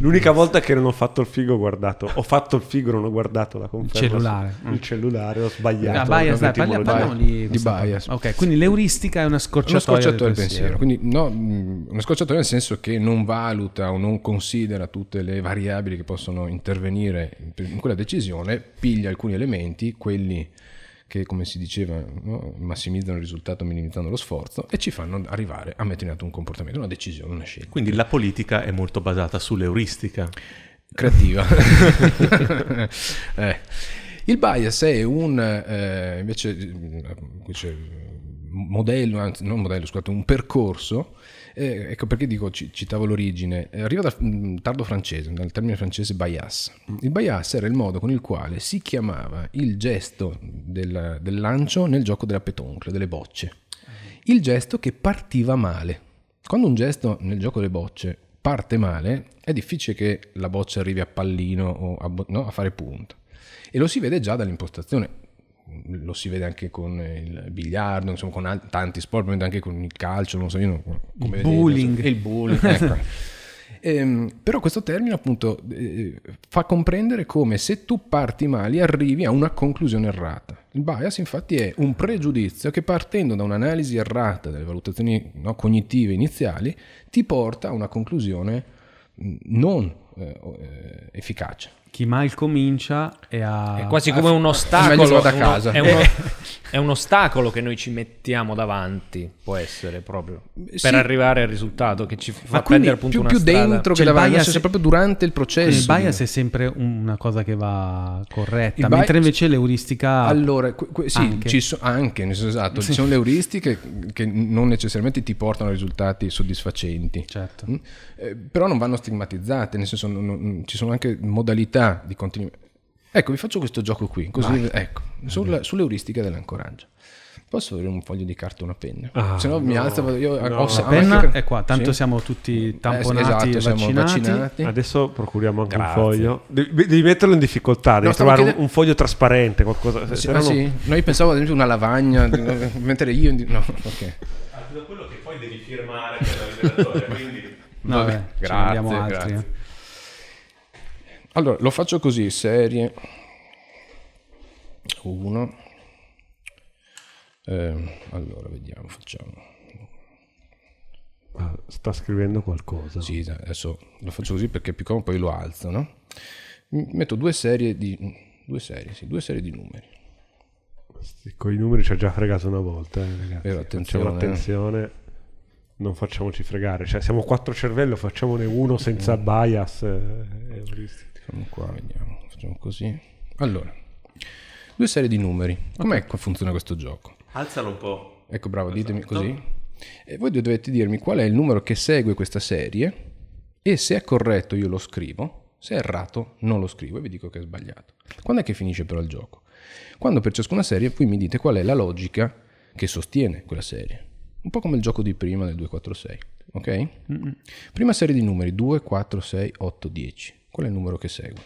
L'unica volta che non ho fatto il figo ho guardato, ho fatto il figo, non ho guardato la conferma. cellulare. su- Il cellulare, ho sbagliato. Ah, bias, dai, parli- parliamo di, di bias. Ok, quindi l'euristica è una scorciatoia, Una scorciatoia del del pensiero, quindi no, mh, una scorciatoia nel senso che non valuta o non considera tutte le variabili che possono intervenire in- in quella decisione, piglia alcuni elementi, quelli che come si diceva no, massimizzano il risultato minimizzando lo sforzo e ci fanno arrivare a mettere in atto un comportamento, una decisione, una scelta Quindi la politica è molto basata sull'euristica. creativa. Eh. Il bias è un eh, invece, invece modello, anzi non modello, scusate, un percorso. Eh, ecco perché dico, ci- citavo l'origine, eh, arriva dal mm, tardo francese, dal termine francese bias. Il bias era il modo con il quale si chiamava il gesto del, del lancio nel gioco della pétanque, delle bocce. Il gesto che partiva male. Quando un gesto nel gioco delle bocce parte male, è difficile che la boccia arrivi a pallino o a, no, a fare punto. E lo si vede già dall'impostazione. Lo si vede anche con il biliardo, insomma, con al- tanti sport, anche con il calcio, non so, io non- come vedete, bullying. insomma, il bullying, ecco. Ehm, però questo termine appunto eh, fa comprendere come se tu parti male arrivi a una conclusione errata. Il bias infatti è un pregiudizio che partendo da un'analisi errata delle valutazioni no, cognitive iniziali ti porta a una conclusione mh, non eh, eh, efficace. Chi mal comincia è a... È quasi come un ostacolo. che vada a uno- casa. È, uno- è un ostacolo che noi ci mettiamo davanti, può essere proprio, per Sì. arrivare al risultato che ci fa quindi prendere appunto Più, una più strada. dentro Cioè, che il davanti, bias nel senso, è- proprio durante il processo. Il bias è sempre una cosa che va corretta, Il bi- mentre invece l'euristica... Allora, que- que- sì, Anche. ci so- anche, nel senso esatto, ci sono le euristiche che non necessariamente ti portano a risultati soddisfacenti. Certo. Mm? Eh, però non vanno stigmatizzate, nel senso non- non- ci sono anche modalità di continuare. Ecco, vi faccio questo gioco qui, così, ecco, sulla- sulle euristiche dell'ancoraggio. Posso avere un foglio di carta e una penna? Ah, Se no mi alzo, vado- io no. ho, La penna ho- è qua, tanto Sì. siamo tutti Eh, tamponati esatto, e siamo vaccinati. vaccinati. Adesso procuriamo anche Grazie. un foglio. Devi, devi metterlo in difficoltà, devi No, trovare un, chiedendo- un foglio trasparente, qualcosa. Sì, ah, no sì? No, io pensavo ad esempio una lavagna, mettere io... in- No, ok. da quello che poi devi firmare per la liberatoria, quindi... No, Vabbè, vabbè, ce ne grazie, altri. grazie. eh. Allora, lo faccio così, serie 1. allora, vediamo, facciamo. Ah, sta scrivendo qualcosa. Sì, adesso lo faccio così perché più comodo, poi lo alzo, no? Metto due serie di... Due serie, sì, due serie di numeri. Con i numeri ci ha già fregato una volta, eh, ragazzi. Vero, attenzione, Facciamo attenzione. Non facciamoci fregare. Cioè, siamo quattro cervello, facciamone uno senza bias. eh. Facciamo qua, vediamo, facciamo così. Allora, due serie di numeri. Com'è che funziona questo gioco? Alzalo un po'. Ecco, bravo, ditemi così. E voi dovete dirmi qual è il numero che segue questa serie e se è corretto io lo scrivo, se è errato non lo scrivo e vi dico che è sbagliato. Quando è che finisce però il gioco? Quando per ciascuna serie voi mi dite qual è la logica che sostiene quella serie. Un po' come il gioco di prima del 246, ok? Prima serie di numeri 2, 4, 6, 8, 10. Qual è il numero che segue?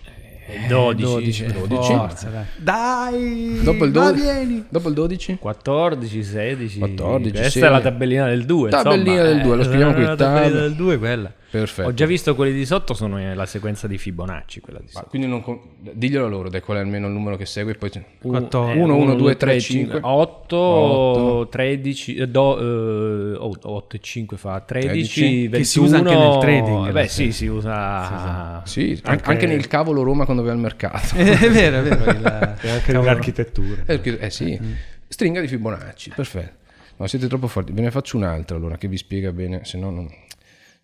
12, 12, eh, 12. Forza, dai. Dai! Dopo il, va 12, vieni! dopo il 12? 14, 16. 14, Questa sì. è la tabellina del 2. Tabellina del due, lo scriviamo qui, La tabellina tab- del 2 quella. Perfetto. Ho già visto quelli di sotto, sono eh, la sequenza di Fibonacci. Quella di Ma sotto. quindi non con- diglielo loro, dai, qual è almeno il numero che segue. Poi 14. 1, 1, 2, 3, 5. 8, Otto. 13, eh, do, eh, oh, 8 e 5 fa 13, 13. 21. Che si usa anche nel trading, Eh Beh, sì, si usa. Sì, an- anche... nel cavolo Roma quando aveva il mercato. è vero, è vero. il- E anche nell'architettura. Eh, eh sì, stringa di Fibonacci, perfetto. Ma siete troppo forti, ve ne faccio un'altra allora che vi spiega bene, se no non...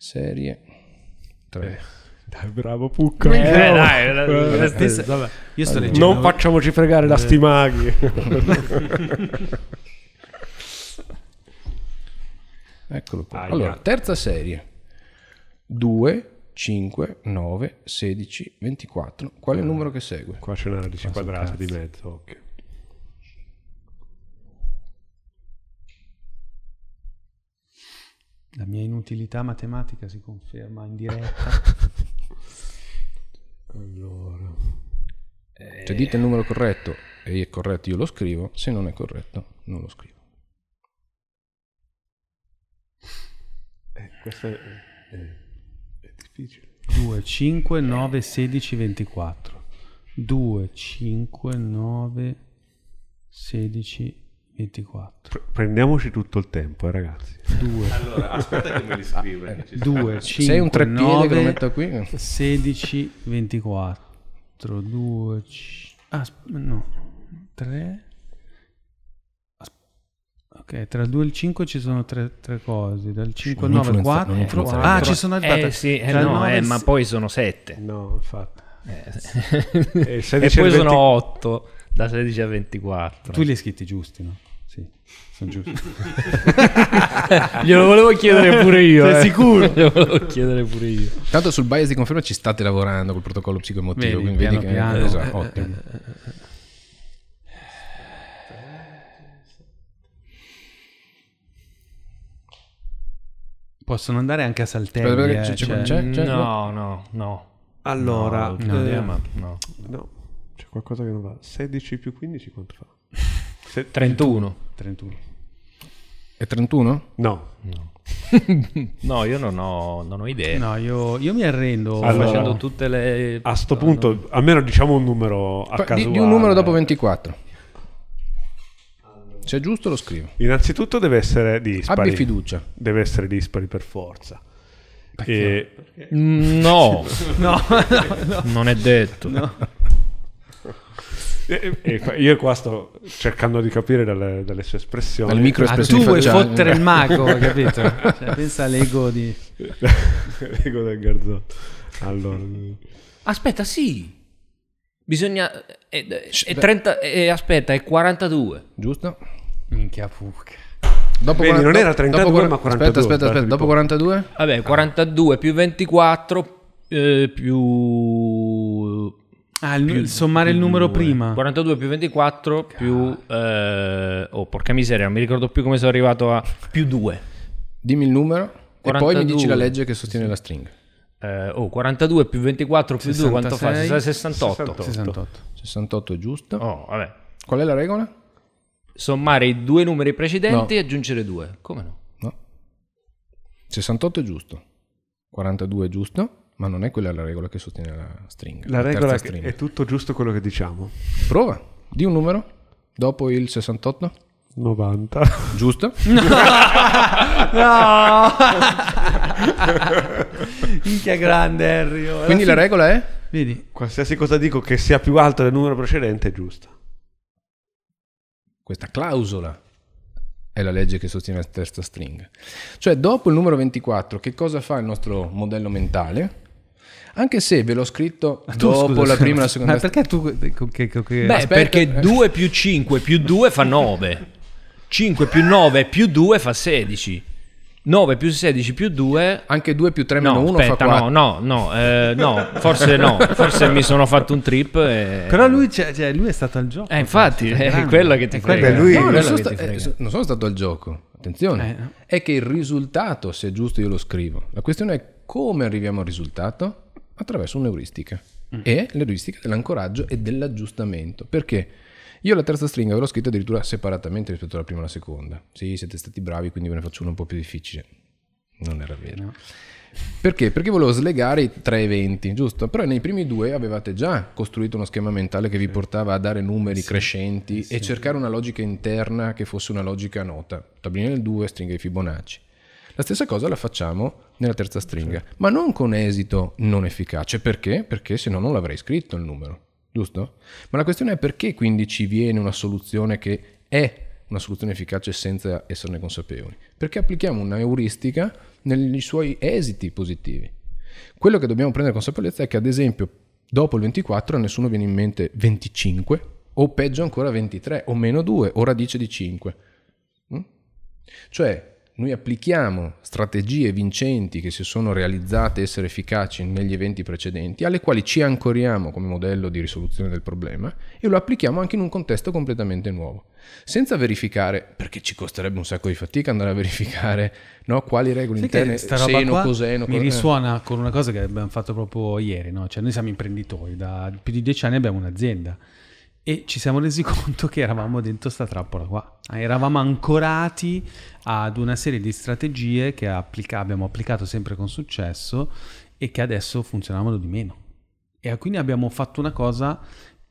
Serie 3. Dai, bravo Pucca. Eh, dai, la- la- la- Pensa- Io sto leggendo. Non facciamoci fregare da sti maghi. Eccolo qua. Aia. Allora, terza serie. 2, 5, 9, 16, 24. Qual è il numero che segue? Qua c'è una radice quadrata di mezzo. occhio. La mia inutilità matematica si conferma in diretta. Allora. Cioè dite il numero corretto e è corretto io lo scrivo, se non è corretto non lo scrivo. Eh, questo è, è- è difficile. 2, 5, 9, 16, 24. 2, 5, 9, 16, 24. Pre- prendiamoci tutto il tempo, eh, ragazzi. 2, Allora, aspetta che me li scrivo. perché ci sta. 2, 5, Sei un treppiede che lo 9, metto qui? 16, 24. 2, ah, sp- no, 3. Ok, tra il 2 e il 5 ci sono tre, tre cose. Dal 5 al Non 9, influenza- 4. non influenzare. Ah, ci sono aspetta, Eh sì, eh, no, 9 e eh, ma poi sono 7. No, infatti. e il 16 poi e il sono 20 8 da 16 a 24. Tu li hai scritti giusti, no? Sì, sono giusti. Glielo volevo chiedere pure io. Sei eh. sicuro? Glielo volevo chiedere pure io. Tanto sul bias di conferma ci state lavorando col protocollo psicoemotivo, Vedi, quindi vedi piano che piano. esatto, Eh, ottimo. Possono andare anche a saltelli. Eh, c'è- cioè- c'è- c'è- no, no, no. Allora, no, eh, no. no, c'è qualcosa che non va. 16 più 15 quanto fa? Se- 31. 31. È 31? No, No, io non ho, non ho idea. No, io, io mi arrendo. Allora, facendo tutte le... a sto punto almeno diciamo un numero a Di, caso. di un numero dopo 24. Se è giusto lo scrivo. Innanzitutto deve essere dispari. Abbi fiducia. Deve essere dispari per forza. E Mm, No, No, non è detto. E- e fa- io qua sto cercando di capire dalle, dalle sue espressioni. Dalle micro Ah, tu vuoi facciali. fottere il mago, capito? Cioè, pensa all'ego di... Ego del garzotto. Allora, Aspetta, sì. Bisogna... È, è 30... è- aspetta, è 42. Giusto? Minchia pucca. Dopo Vedi, non era dopo 32, ma 42, Aspetta, aspetta, aspetta. Dopo poco. 42? Vabbè, 42 più 24 eh, più... Ah, il, il sommare il numero due. prima. 42 più 24 più... eh, oh, porca miseria, non mi ricordo più come sono arrivato a... più 2. Dimmi il numero e poi mi dici 42. la legge che sostiene la stringa. Eh, oh, 42 più 24 più 2 quanto fa? 66? 68. 68. 68 è giusto. Oh, vabbè. Qual è la regola? Sommare i due numeri precedenti e aggiungere 2. Come no? No. 68 è giusto. 42 è giusto, ma non è quella la regola che sostiene la stringa. La regola terza è che stringa. è tutto giusto quello che diciamo. Prova. Di un numero dopo il 68. 90. Giusto? No! Minchia grande Harry. Alla Quindi la regola è? Vedi? Qualsiasi cosa dico che sia più alto del numero precedente è giusta. Questa clausola è la legge che sostiene la terza stringa. Cioè, dopo il numero 24, che cosa fa il nostro modello mentale? Anche se ve l'ho scritto Tu, dopo scusa, la prima e la seconda Ma perché tu... che- che- che- Beh, Aspetta, perché eh. 2 più 5 più 2 fa 9. 5 più 9 più 2 fa 16. 9 più 16 più 2... Anche 2 più 3 meno No, 1 aspetta, fa 4. no, no, no, eh, no, forse no, forse mi sono fatto un trip e... Però lui, cioè, cioè, lui è stato al gioco. Eh, infatti, cioè, è grande. quello che ti È frega. Beh, lui- No, non sono, sta- ti frega. eh, non sono stato al gioco. Attenzione, Eh, è che il risultato, se è giusto, io lo scrivo. La questione è come arriviamo al risultato attraverso un'euristica. E l'euristica dell'ancoraggio e dell'aggiustamento. Perché? Io la terza stringa ve l'ho scritta addirittura separatamente rispetto alla prima e alla seconda. Sì, siete stati bravi, quindi ve ne faccio una un po' più difficile. Non era vero. Perché? Perché volevo slegare i tre eventi, giusto? Però nei primi due avevate già costruito uno schema mentale che vi portava a dare numeri crescenti e cercare una logica interna che fosse una logica nota. Tabellina del 2, stringa di Fibonacci. La stessa cosa la facciamo nella terza stringa, ma non con esito non efficace. Perché? Perché se no non l'avrei scritto il numero, giusto? Ma la questione è perché quindi ci viene una soluzione che è una soluzione efficace senza esserne consapevoli? Perché applichiamo una euristica negli suoi esiti positivi. Quello che dobbiamo prendere consapevolezza è che ad esempio dopo il 24 a nessuno viene in mente 25 o peggio ancora 23 o meno 2 o radice di 5. Mm? Cioè noi applichiamo strategie vincenti che si sono realizzate essere efficaci negli eventi precedenti, alle quali ci ancoriamo come modello di risoluzione del problema e lo applichiamo anche in un contesto completamente nuovo, senza verificare, perché ci costerebbe un sacco di fatica andare a verificare no, quali regole Sai interne, seno, coseno, mi co- eh. risuona con una cosa che abbiamo fatto proprio ieri, no? Cioè noi siamo imprenditori, da più di dieci anni abbiamo un'azienda e ci siamo resi conto che eravamo dentro sta trappola qua. Eravamo ancorati ad una serie di strategie che applica- abbiamo applicato sempre con successo e che adesso funzionavano di meno. E quindi abbiamo fatto una cosa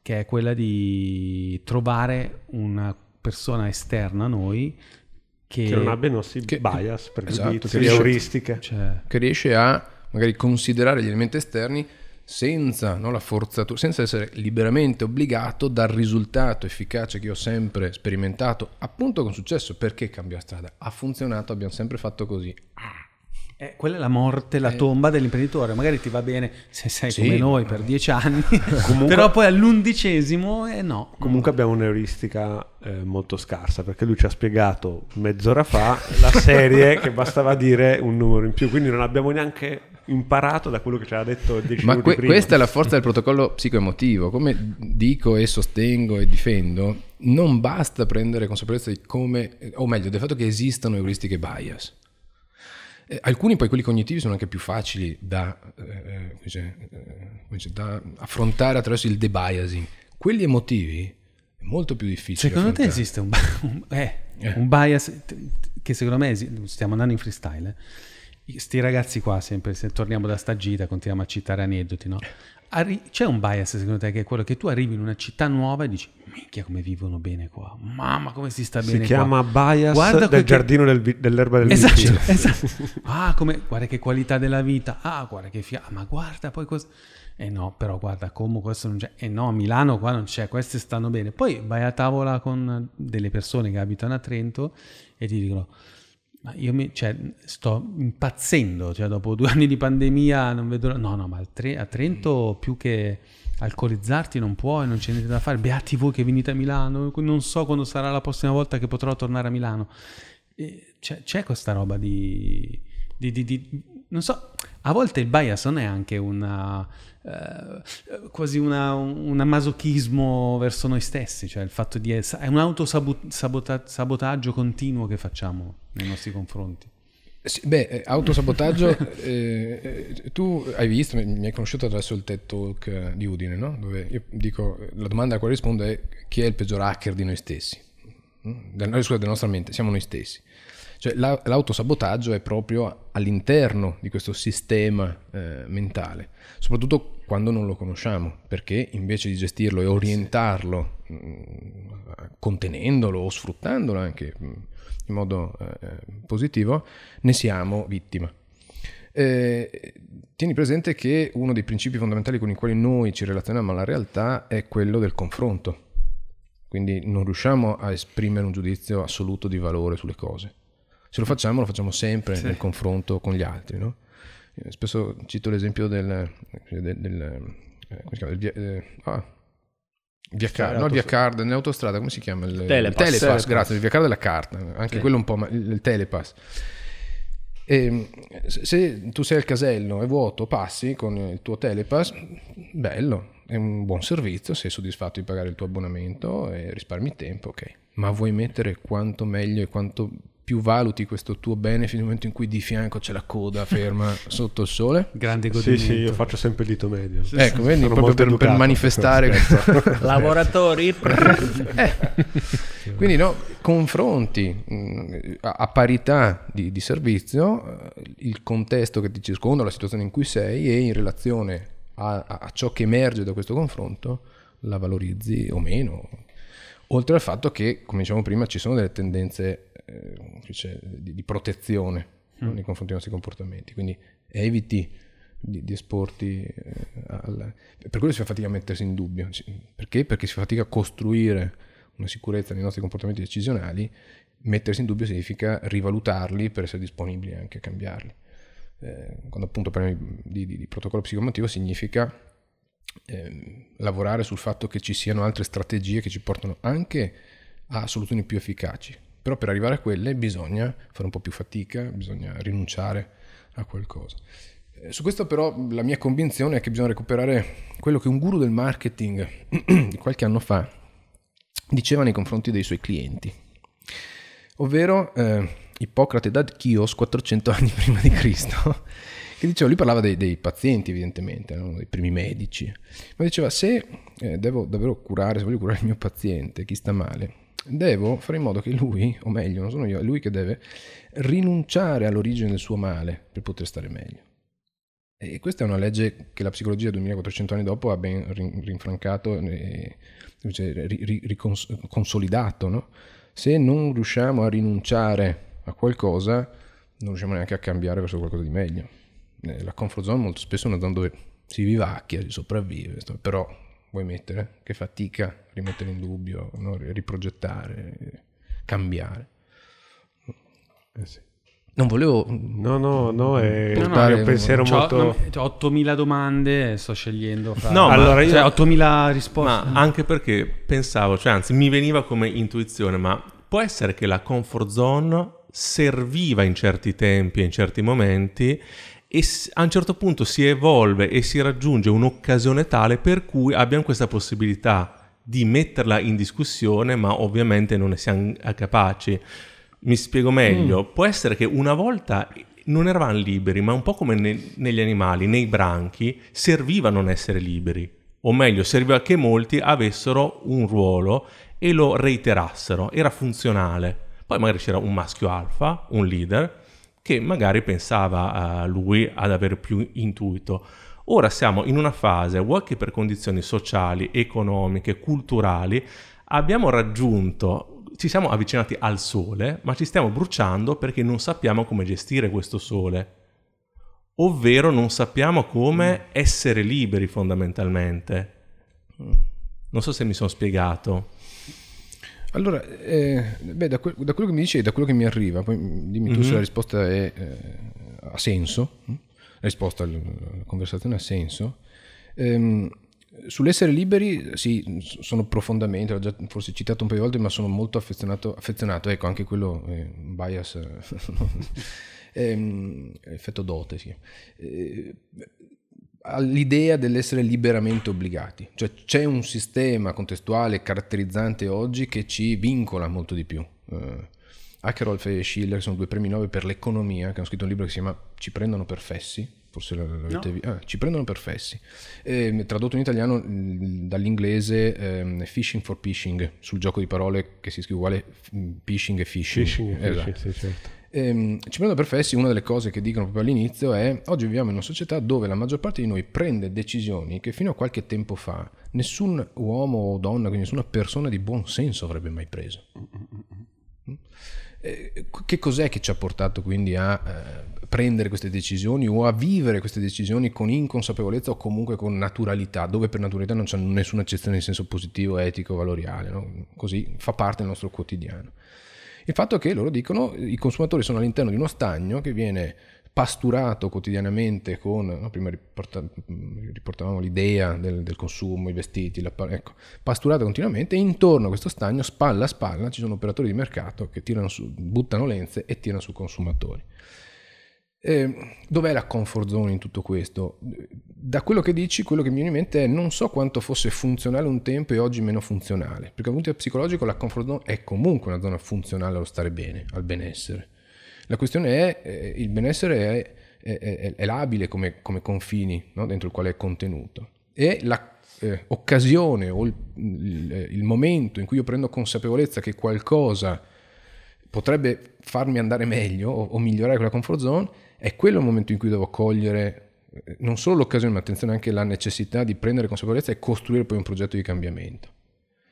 che è quella di trovare una persona esterna a noi che, Che non abbia i nostri che- bias, esatto, pregiudizi, che riesce- euristiche. cioè, che riesce a magari considerare gli elementi esterni senza no, la forzatura, senza essere liberamente obbligato dal risultato efficace che ho sempre sperimentato, appunto con successo. Perché cambia strada? Ha funzionato, abbiamo sempre fatto così. Eh, quella è la morte, la tomba dell'imprenditore. Magari ti va bene se sei Sì. come noi per dieci anni, però poi all'undicesimo, eh no. Comunque abbiamo un'euristica eh, molto scarsa perché lui ci ha spiegato mezz'ora fa la serie che bastava dire un numero in più, quindi non abbiamo neanche imparato da quello che ci aveva detto dieci Ma minuti que- prima. questa è la forza del protocollo psicoemotivo. Come dico e sostengo e difendo, non basta prendere consapevolezza di come, o meglio, del fatto che esistano euristiche bias. Eh, alcuni poi quelli cognitivi sono anche più facili da, eh, come dice, da affrontare attraverso il debiasing. Quelli emotivi è molto più difficile. Secondo te affrontare. esiste un, un- eh, un bias che secondo me stiamo andando in freestyle. Sti ragazzi qua, sempre se torniamo da sta gita, continuiamo a citare aneddoti, no? Arri- c'è un bias secondo te che è quello che tu arrivi in una città nuova e dici minchia come vivono bene qua mamma come si sta si bene chiama qua bias Guarda del che- giardino del vi- dell'erba del Esatto, vicino. esatto. Ah, come, guarda che qualità della vita. Ah, guarda che fiamme. Ma guarda poi cosa... Eh no, però guarda, come questo non c'è. Eh no, a Milano qua non c'è, queste stanno bene. Poi vai a tavola con delle persone che abitano a Trento e ti dicono... Ma io mi, cioè, sto impazzendo, cioè dopo due anni di pandemia non vedo... No, no, ma Tre- a Trento più che alcolizzarti non puoi, non c'è niente da fare. Beati voi che venite a Milano, non so quando sarà la prossima volta che potrò tornare a Milano. E c'è, c'è questa roba di, di- di- di- non so, a volte il bias non è anche una, eh, quasi una, un masochismo verso noi stessi, cioè il fatto di essere, è un autosabotaggio continuo che facciamo nei nostri confronti. Sì, beh, eh, autosabotaggio, eh, eh, tu hai visto, mi hai conosciuto attraverso il TED Talk di Udine, no? Dove io dico, la domanda a cui rispondo è chi è il peggior hacker di noi stessi? Mm? Del, scusa, della nostra mente, siamo noi stessi. Cioè, la, l'autosabotaggio è proprio all'interno di questo sistema eh, mentale, soprattutto quando non lo conosciamo, perché invece di gestirlo e orientarlo, mh, mm, contenendolo o sfruttandolo anche mh, mm, in modo eh, positivo, ne siamo vittima. Eh, tieni presente che uno dei principi fondamentali con i quali noi ci relazioniamo alla realtà è quello del confronto. Quindi non riusciamo a esprimere un giudizio assoluto di valore sulle cose. Se lo facciamo, lo facciamo sempre sì. nel confronto con gli altri. No? Eh, spesso cito l'esempio del, del, del, eh, chiama, del eh, ah, via card, no il via card, nell'autostrada come si chiama? Il telepass, telepass, telepass. grazie, il via card della carta, anche sì. quello un po', ma il telepass. E se tu sei al casello, è vuoto, passi con il tuo telepass, bello, è un buon servizio, sei soddisfatto di pagare il tuo abbonamento e risparmi tempo, ok. Ma vuoi mettere quanto meglio e quanto più valuti questo tuo benefit nel momento in cui di fianco c'è la coda ferma sotto il sole. Grande godimento. Sì, sì, io faccio sempre il dito medio. Sì, ecco, vedi, proprio per, per, manifestare Lavoratori. eh. Quindi no, confronti mm, a, a parità di, di, servizio eh, il contesto che ti circonda, la situazione in cui sei e in relazione a, a ciò che emerge da questo confronto la valorizzi o meno. Oltre al fatto che, come dicevamo prima, ci sono delle tendenze di, di, protezione mm. nei confronti dei nostri comportamenti. Quindi eviti di, di esporti eh, al... Per quello si fa fatica a mettersi in dubbio. Perché? Perché si fa fatica a costruire una sicurezza nei nostri comportamenti decisionali. Mettersi in dubbio significa rivalutarli per essere disponibili anche a cambiarli. Eh, quando appunto parliamo di, di, di protocollo psicomotivo significa eh, lavorare sul fatto che ci siano altre strategie che ci portano anche a soluzioni più efficaci, però per arrivare a quelle bisogna fare un po' più fatica, bisogna rinunciare a qualcosa. Eh, su questo però la mia convinzione è che bisogna recuperare quello che un guru del marketing di qualche anno fa diceva nei confronti dei suoi clienti, ovvero eh, Ippocrate da Chios 400 anni prima di Cristo, che diceva, lui parlava dei, dei pazienti evidentemente, no? dei primi medici, ma diceva se eh, devo davvero curare, se voglio curare il mio paziente, chi sta male, devo fare in modo che lui, o meglio, non sono io, è lui che deve rinunciare all'origine del suo male per poter stare meglio. E questa è una legge che la psicologia 2400 anni dopo ha ben rinfrancato e cioè, riconsolidato. No? Se non riusciamo a rinunciare a qualcosa, non riusciamo neanche a cambiare verso qualcosa di meglio. Eh, la comfort zone molto spesso è una zona dove si vivacchia, si sopravvive, però vuoi mettere? Che fatica rimettere in dubbio, no? riprogettare, cambiare. Eh sì. Non volevo. No, no, no, è no, no, un pensiero molto. No, ho 8000 domande, sto scegliendo. Fra... No, allora io... cioè, 8000 risposte. Ma anche perché pensavo, cioè, anzi, mi veniva come intuizione, ma può essere che la comfort zone serviva in certi tempi e in certi momenti e a un certo punto si evolve e si raggiunge un'occasione tale per cui abbiamo questa possibilità di metterla in discussione, ma ovviamente non ne siamo capaci. Mi spiego meglio, mm. può essere che una volta non eravamo liberi, ma un po' come ne- negli animali, nei branchi, serviva non essere liberi, o meglio, serviva che molti avessero un ruolo e lo reiterassero, era funzionale. Poi magari c'era un maschio alfa, un leader, che magari pensava uh, lui ad avere più intuito. Ora siamo in una fase, vuoi che per condizioni sociali, economiche, culturali, abbiamo raggiunto, ci siamo avvicinati al sole, ma ci stiamo bruciando perché non sappiamo come gestire questo sole. Ovvero non sappiamo come essere liberi fondamentalmente. Non so se mi sono spiegato. Allora, eh, beh, da, que- da, quello che mi dici e da quello che mi arriva, poi dimmi tu mm-hmm. se la risposta è, eh, ha senso, hm? la risposta alla conversazione ha senso. Ehm, sull'essere liberi, sì, sono profondamente, l'ho già forse citato un paio di volte, ma sono molto affezionato, affezionato ecco, anche quello è un bias. ehm, effetto dote, sì. Eh, all'idea dell'essere liberamente obbligati. Cioè c'è un sistema contestuale caratterizzante oggi che ci vincola molto di più. Eh, Akerolf e Schiller sono due premi Nobel per l'economia che hanno scritto un libro che si chiama Ci prendono per fessi, forse l'avete No. visto. Ah, ci prendono per fessi. Eh, tradotto in italiano mh, dall'inglese ehm, Fishing for Phishing, sul gioco di parole che si scrive uguale mh, phishing e phishing. Phishing, Esatto. phishing, sì, certo. Ehm, ci prendono per fessi, una delle cose che dicono proprio all'inizio è oggi viviamo in una società dove la maggior parte di noi prende decisioni che fino a qualche tempo fa nessun uomo o donna, quindi nessuna persona di buon senso avrebbe mai preso. Eh, che cos'è che ci ha portato quindi a eh, prendere queste decisioni o a vivere queste decisioni con inconsapevolezza o comunque con naturalità, dove per naturalità non c'è nessuna accezione in senso positivo, etico, valoriale, no? così fa parte del nostro quotidiano. Il fatto è che loro dicono i consumatori sono all'interno di uno stagno che viene pasturato quotidianamente con, no, prima riporta- riportavamo l'idea del, del consumo, i vestiti, la, ecco, pasturato continuamente e intorno a questo stagno, spalla a spalla, ci sono operatori di mercato che su, buttano lenze e tirano su consumatori. Eh, dov'è la comfort zone in tutto questo? Da quello che dici, quello che mi viene in mente è non so quanto fosse funzionale un tempo e oggi meno funzionale, perché dal punto di vista psicologico la comfort zone è comunque una zona funzionale allo stare bene, al benessere. La questione è, eh, il benessere è, è, è, è labile come, come confini no? dentro il quale è contenuto e l'occasione o il, il, il momento in cui io prendo consapevolezza che qualcosa potrebbe farmi andare meglio o, o, migliorare quella comfort zone, è quello il momento in cui devo cogliere eh, non solo l'occasione, ma attenzione anche la necessità di prendere consapevolezza e costruire poi un progetto di cambiamento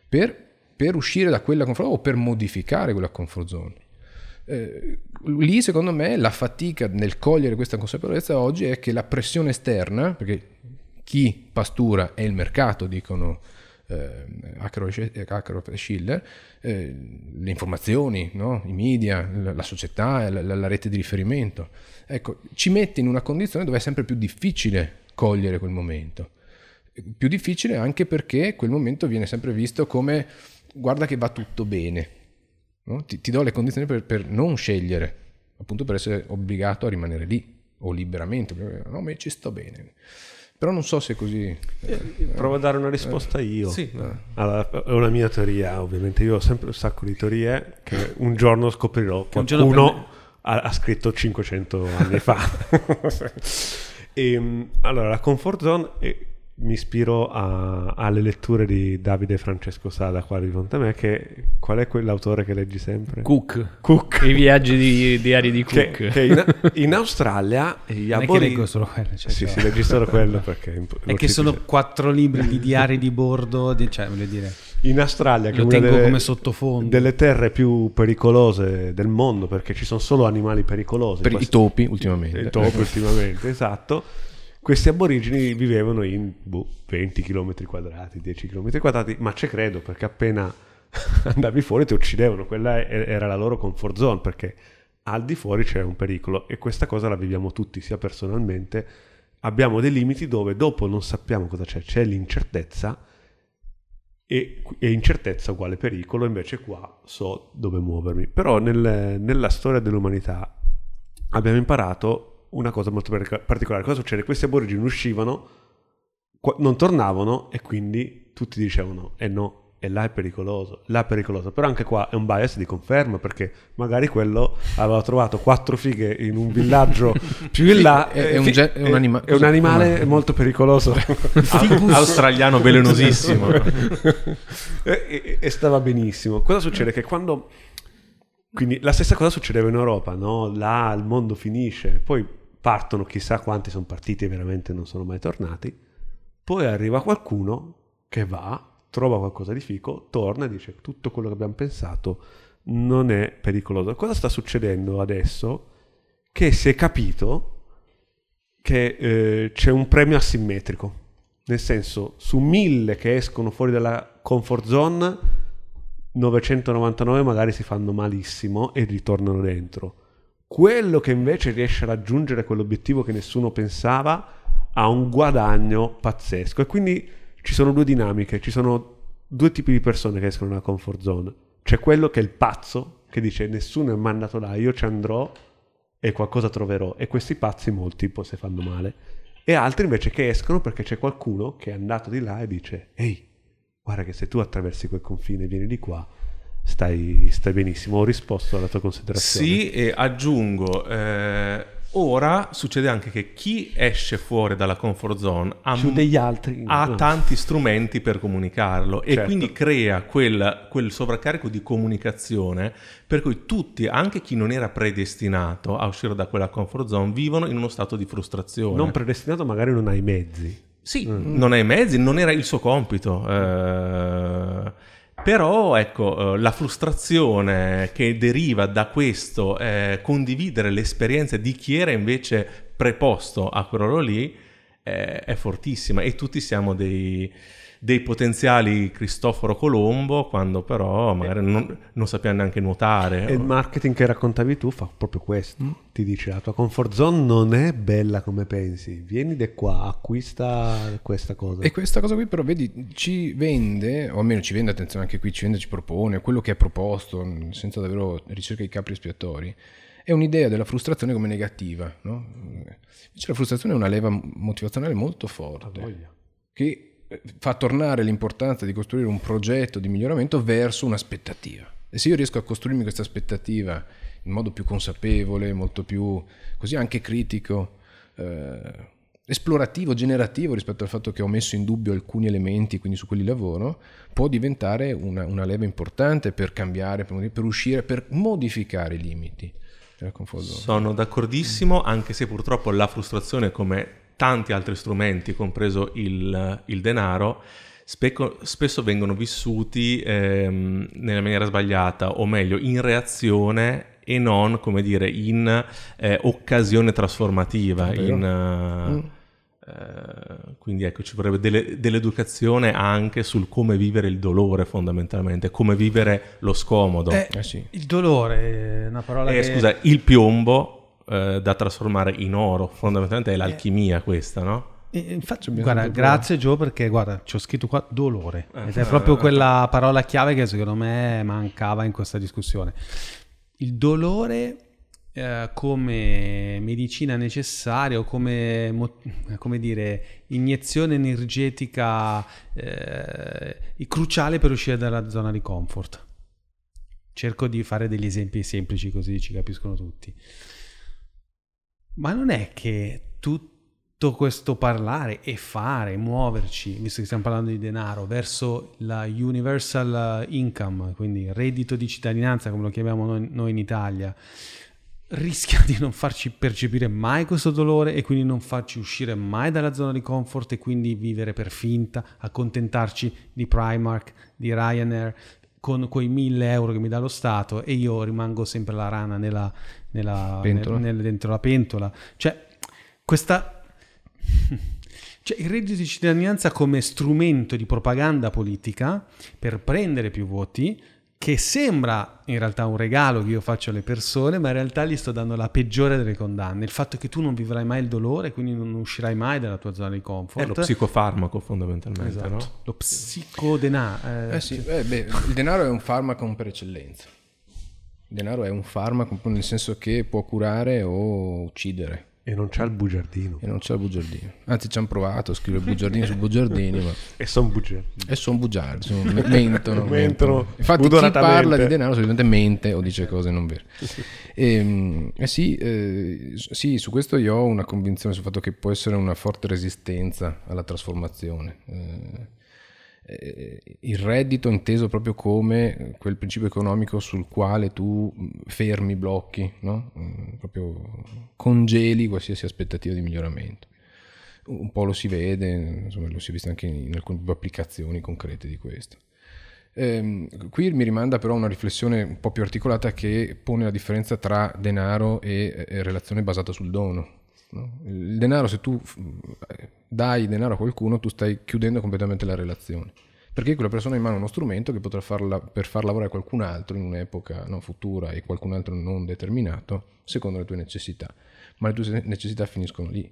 per, per uscire da quella comfort zone o per modificare quella comfort zone. Eh, lì secondo me la fatica nel cogliere questa consapevolezza oggi è che la pressione esterna, perché chi pastura è il mercato, dicono eh, Akerlof e Schiller, eh, le informazioni, no? i media, la, la società, la, la, rete di riferimento, ecco, ci mette in una condizione dove è sempre più difficile cogliere quel momento. Più difficile anche perché quel momento viene sempre visto come guarda che va tutto bene. No? Ti, ti, do le condizioni per, per, non scegliere, appunto per essere obbligato a rimanere lì o liberamente. No, ma ci sto bene. Però non so se è così. Eh, provo a dare una risposta eh, io. Sì. Allora, è una mia teoria, ovviamente. Io ho sempre un sacco di teorie che un giorno scoprirò. Che Qualcuno ha, ha, scritto 500 anni fa. e, allora, la comfort zone è, mi ispiro a, alle letture di Davide Francesco Sada qua di fronte a me che qual è quell'autore che leggi sempre? Cook. Cook. I viaggi di, diari di che, Cook. che in, in, Australia gli non è che leggo solo quello cioè, sì, cioè, sì, leggi solo quello perché è che sono quattro libri di diari di bordo di, cioè voglio dire in Australia che lo è una tengo delle, come sottofondo. delle terre più pericolose del mondo perché ci sono solo animali pericolosi per Questi- i topi ultimamente. I topi ultimamente esatto questi aborigeni vivevano in boh, 20 km quadrati 10 km quadrati ma ci credo perché appena andavi fuori ti uccidevano. Quella era la loro comfort zone perché al di fuori c'era un pericolo e questa cosa la viviamo tutti sia personalmente. Abbiamo dei limiti dove dopo non sappiamo cosa c'è. C'è l'incertezza e, e incertezza uguale pericolo invece qua so dove muovermi. Però nel- nella storia dell'umanità abbiamo imparato una cosa molto par- particolare. Cosa succede? Questi aborigeni uscivano, non tornavano e quindi tutti dicevano, eh no, e là è pericoloso, là è pericoloso. Però anche qua è un bias di conferma perché magari quello aveva trovato quattro fighe in un villaggio più in là. È- è un fi- ge- è un anima- è un animale molto pericoloso. australiano velenosissimo e, e- e stava benissimo. Cosa succede? Che quando... Quindi la stessa cosa succedeva in Europa, no? Là il mondo finisce, poi partono chissà quanti sono partiti e veramente non sono mai tornati, poi arriva qualcuno che va, trova qualcosa di fico, torna e dice tutto quello che abbiamo pensato non è pericoloso. Cosa sta succedendo adesso? Che si è capito che eh, c'è un premio asimmetrico, nel senso su mille che escono fuori dalla comfort zone 999 magari si fanno malissimo e ritornano dentro. Quello che invece riesce a raggiungere quell'obiettivo che nessuno pensava ha un guadagno pazzesco. E quindi ci sono due dinamiche, ci sono due tipi di persone che escono dalla comfort zone. C'è quello che è il pazzo, che dice nessuno è mandato là, io ci andrò e qualcosa troverò. E questi pazzi molti poi si fanno male. E altri invece che escono perché c'è qualcuno che è andato di là e dice, ehi, guarda che se tu attraversi quel confine e vieni di qua, stai, stai benissimo. Ho risposto alla tua considerazione. Sì, e aggiungo, eh, ora succede anche che chi esce fuori dalla comfort zone ha, Su degli altri. ha tanti strumenti per comunicarlo e Certo. quindi crea quel, quel sovraccarico di comunicazione per cui tutti, anche chi non era predestinato a uscire da quella comfort zone, vivono in uno stato di frustrazione. Non predestinato, magari non hai i mezzi. Sì, non ha i mezzi, non era il suo compito. eh, però ecco, eh, la frustrazione che deriva da questo eh, condividere le esperienze di chi era invece preposto a quello lì eh, è fortissima e tutti siamo dei, dei potenziali Cristoforo Colombo quando però magari non, non sappiamo neanche nuotare. E il marketing che raccontavi tu fa proprio questo. Ti dice la tua comfort zone non è bella come pensi. Vieni da qua, acquista questa cosa. E questa cosa qui però, vedi, ci vende, o almeno ci vende, attenzione anche qui, ci vende, ci propone, quello che è proposto, senza davvero ricerca di capri espiatori, è un'idea della frustrazione come negativa, no? Invece la frustrazione è una leva motivazionale molto forte, che eh, fa tornare l'importanza di costruire un progetto di miglioramento verso un'aspettativa. E se io riesco a costruirmi questa aspettativa in modo più consapevole, molto più così anche critico, eh, esplorativo, generativo rispetto al fatto che ho messo in dubbio alcuni elementi, quindi su quelli lavoro, può diventare una, una leva importante per cambiare, per, per uscire, per modificare i limiti. Sono d'accordissimo, anche se purtroppo la frustrazione, come tanti altri strumenti, compreso il, il denaro, speco- spesso vengono vissuti ehm, nella maniera sbagliata, o meglio, in reazione e non, come dire, in eh, occasione trasformativa. In, eh, Mm. eh, quindi ecco, ci vorrebbe delle- dell'educazione anche sul come vivere il dolore fondamentalmente, come vivere lo scomodo. Eh, Eh sì. Il dolore è una parola Eh, che... scusa, il piombo eh, da trasformare in oro, fondamentalmente è l'alchimia questa, no? E infatti, guarda, grazie Joe perché guarda, ci ho scritto qua dolore. Eh. Ed è proprio quella parola chiave che secondo me mancava in questa discussione. Il dolore eh, come medicina necessaria o come, mo- come dire, iniezione energetica eh, cruciale per uscire dalla zona di comfort. Cerco di fare degli esempi semplici così ci capiscono tutti. Ma non è che tutto questo parlare e fare, muoverci, visto che stiamo parlando di denaro, verso la universal income, quindi reddito di cittadinanza, come lo chiamiamo noi, noi in Italia, rischia di non farci percepire mai questo dolore e quindi non farci uscire mai dalla zona di comfort e quindi vivere per finta, accontentarci di Primark, di Ryanair, con quei 1000 euro che mi dà lo Stato e io rimango sempre la rana nella, nella- Pentola. nel- nel- dentro la pentola. Cioè, questa... Cioè, il reddito di cittadinanza come strumento di propaganda politica per prendere più voti, che sembra in realtà un regalo che io faccio alle persone, ma in realtà gli sto dando la peggiore delle condanne. Il fatto che tu non vivrai mai il dolore, quindi non uscirai mai dalla tua zona di comfort. È lo psicofarmaco fondamentalmente, Esatto. no? Lo psicodenaro. Eh sì, eh, beh, il denaro è un farmaco per eccellenza. Il denaro è un farmaco nel senso che può curare o uccidere. E non c'ha il bugiardino. E non c'è il bugiardino. Anzi, ci hanno provato a scrivere bugiardini su bugiardini, ma... E sono bugiardini. E sono bugiardi, mentono, Mentono Infatti, chi parla di denaro solitamente mente o dice cose non vere. E, eh sì, eh, sì, su questo io ho una convinzione sul fatto che può essere una forte resistenza alla trasformazione. Eh, il reddito inteso proprio come quel principio economico sul quale tu fermi, blocchi, no? Mm, proprio congeli qualsiasi aspettativa di miglioramento. Un po' lo si vede, insomma, lo si è visto anche in alcune applicazioni concrete di questo. Ehm, qui mi rimanda però a una riflessione un po' più articolata che pone la differenza tra denaro e, e relazione basata sul dono. No? Il denaro, se tu dai denaro a qualcuno, tu stai chiudendo completamente la relazione. Perché quella persona ha in mano uno strumento che potrà farla, per far lavorare qualcun altro in un'epoca no, futura e qualcun altro non determinato, secondo le tue necessità. Ma le tue necessità finiscono lì.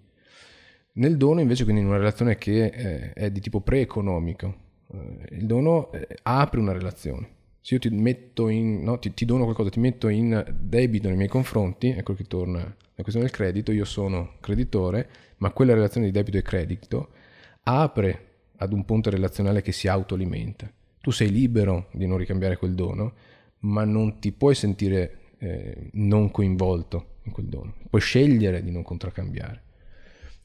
Nel dono, invece, quindi in una relazione che eh, è di tipo pre-economico, eh, il dono eh, apre una relazione, Se io ti in, no, ti, ti dono qualcosa, ti metto in debito nei miei confronti, ecco che torna la questione del credito, io sono creditore, ma quella relazione di debito e credito apre ad un ponte relazionale che si autoalimenta. Tu sei libero di non ricambiare quel dono, ma non ti puoi sentire eh, non coinvolto in quel dono. Puoi scegliere di non contraccambiare.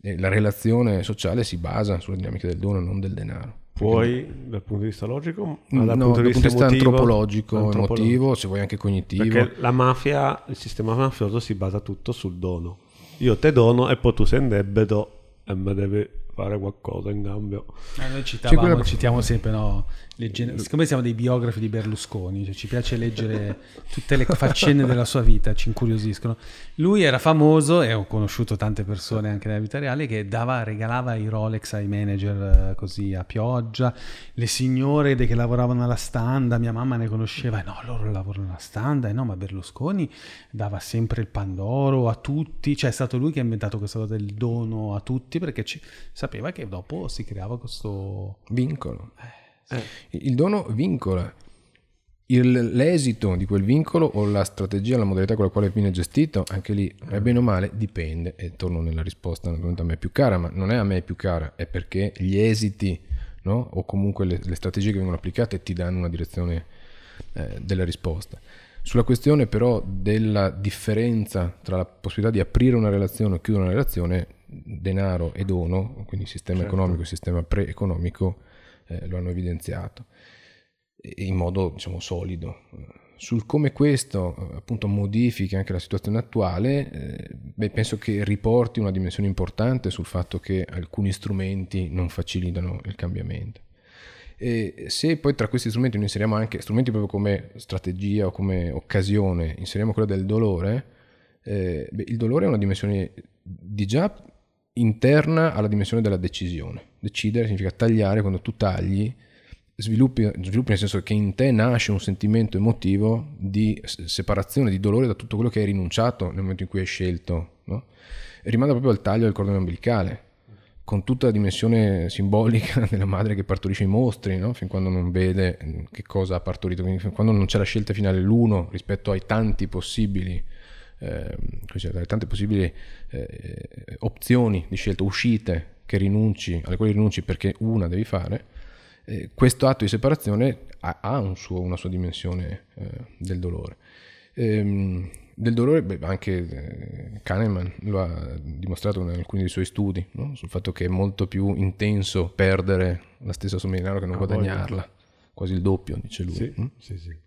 La relazione sociale si basa sulla dinamica del dono, non del denaro. Puoi dal punto di vista logico, ma dal no, punto di vista, emotivo, antropologico, antropologico. emotivo, se vuoi anche cognitivo. Perché la mafia, il sistema mafioso si basa tutto sul dono. Io te dono e poi tu sei in debito e mi devi fare qualcosa in cambio. Eh, noi citavamo, Sì, quella- citiamo sempre, no? le gen- siccome siamo dei biografi di Berlusconi, cioè ci piace leggere tutte le faccende della sua vita, ci incuriosiscono. Lui era famoso, e ho conosciuto tante persone anche nella vita reale, che dava, regalava i Rolex ai manager eh, così a pioggia, le signore che lavoravano alla standa, mia mamma ne conosceva, e no, loro lavorano alla standa, e no, ma Berlusconi dava sempre il Pandoro a tutti, cioè è stato lui che ha inventato questa cosa del dono a tutti, perché ci- sapeva che dopo si creava questo... Vincolo. Il dono vincola. Il- l'esito di quel vincolo o la strategia, la modalità con la quale viene gestito, anche lì, è bene o male, dipende. E torno nella risposta, naturalmente a me è più cara, ma non è a me più cara, è perché gli esiti, no? o comunque le, le strategie che vengono applicate ti danno una direzione eh, della risposta. Sulla questione però della differenza tra la possibilità di aprire una relazione o chiudere una relazione, denaro e dono, quindi sistema Certo. economico e sistema pre-economico, eh, lo hanno evidenziato e- in modo diciamo solido. Sul come questo eh, appunto modifichi anche la situazione attuale, eh, beh, penso che riporti una dimensione importante sul fatto che alcuni strumenti non facilitano il cambiamento. E se poi tra questi strumenti noi inseriamo anche strumenti proprio come strategia o come occasione, inseriamo quello del dolore, eh, beh, il dolore è una dimensione di già interna alla dimensione della decisione. Decidere significa tagliare quando tu tagli, sviluppi, sviluppi nel senso che in te nasce un sentimento emotivo di separazione, di dolore da tutto quello che hai rinunciato nel momento in cui hai scelto. No? Rimanda proprio al taglio del cordone umbilicale con tutta la dimensione simbolica della madre che partorisce i mostri, no? fin quando non vede mm, che cosa ha partorito, quindi quando non c'è la scelta finale l'uno rispetto ai tanti possibili, ehm, come si dice, alle tante possibili eh, opzioni di scelta, uscite che rinunci, alle quali rinunci perché una devi fare, eh, questo atto di separazione ha, ha un suo- una sua dimensione eh, del dolore. Ehm, del dolore, beh, anche eh, Kahneman lo ha dimostrato in alcuni dei suoi studi, no? sul fatto che è molto più intenso perdere la stessa somma di denaro che non Ah, voglia. guadagnarla, quasi il doppio, dice lui. Sì, mm? sì, sì.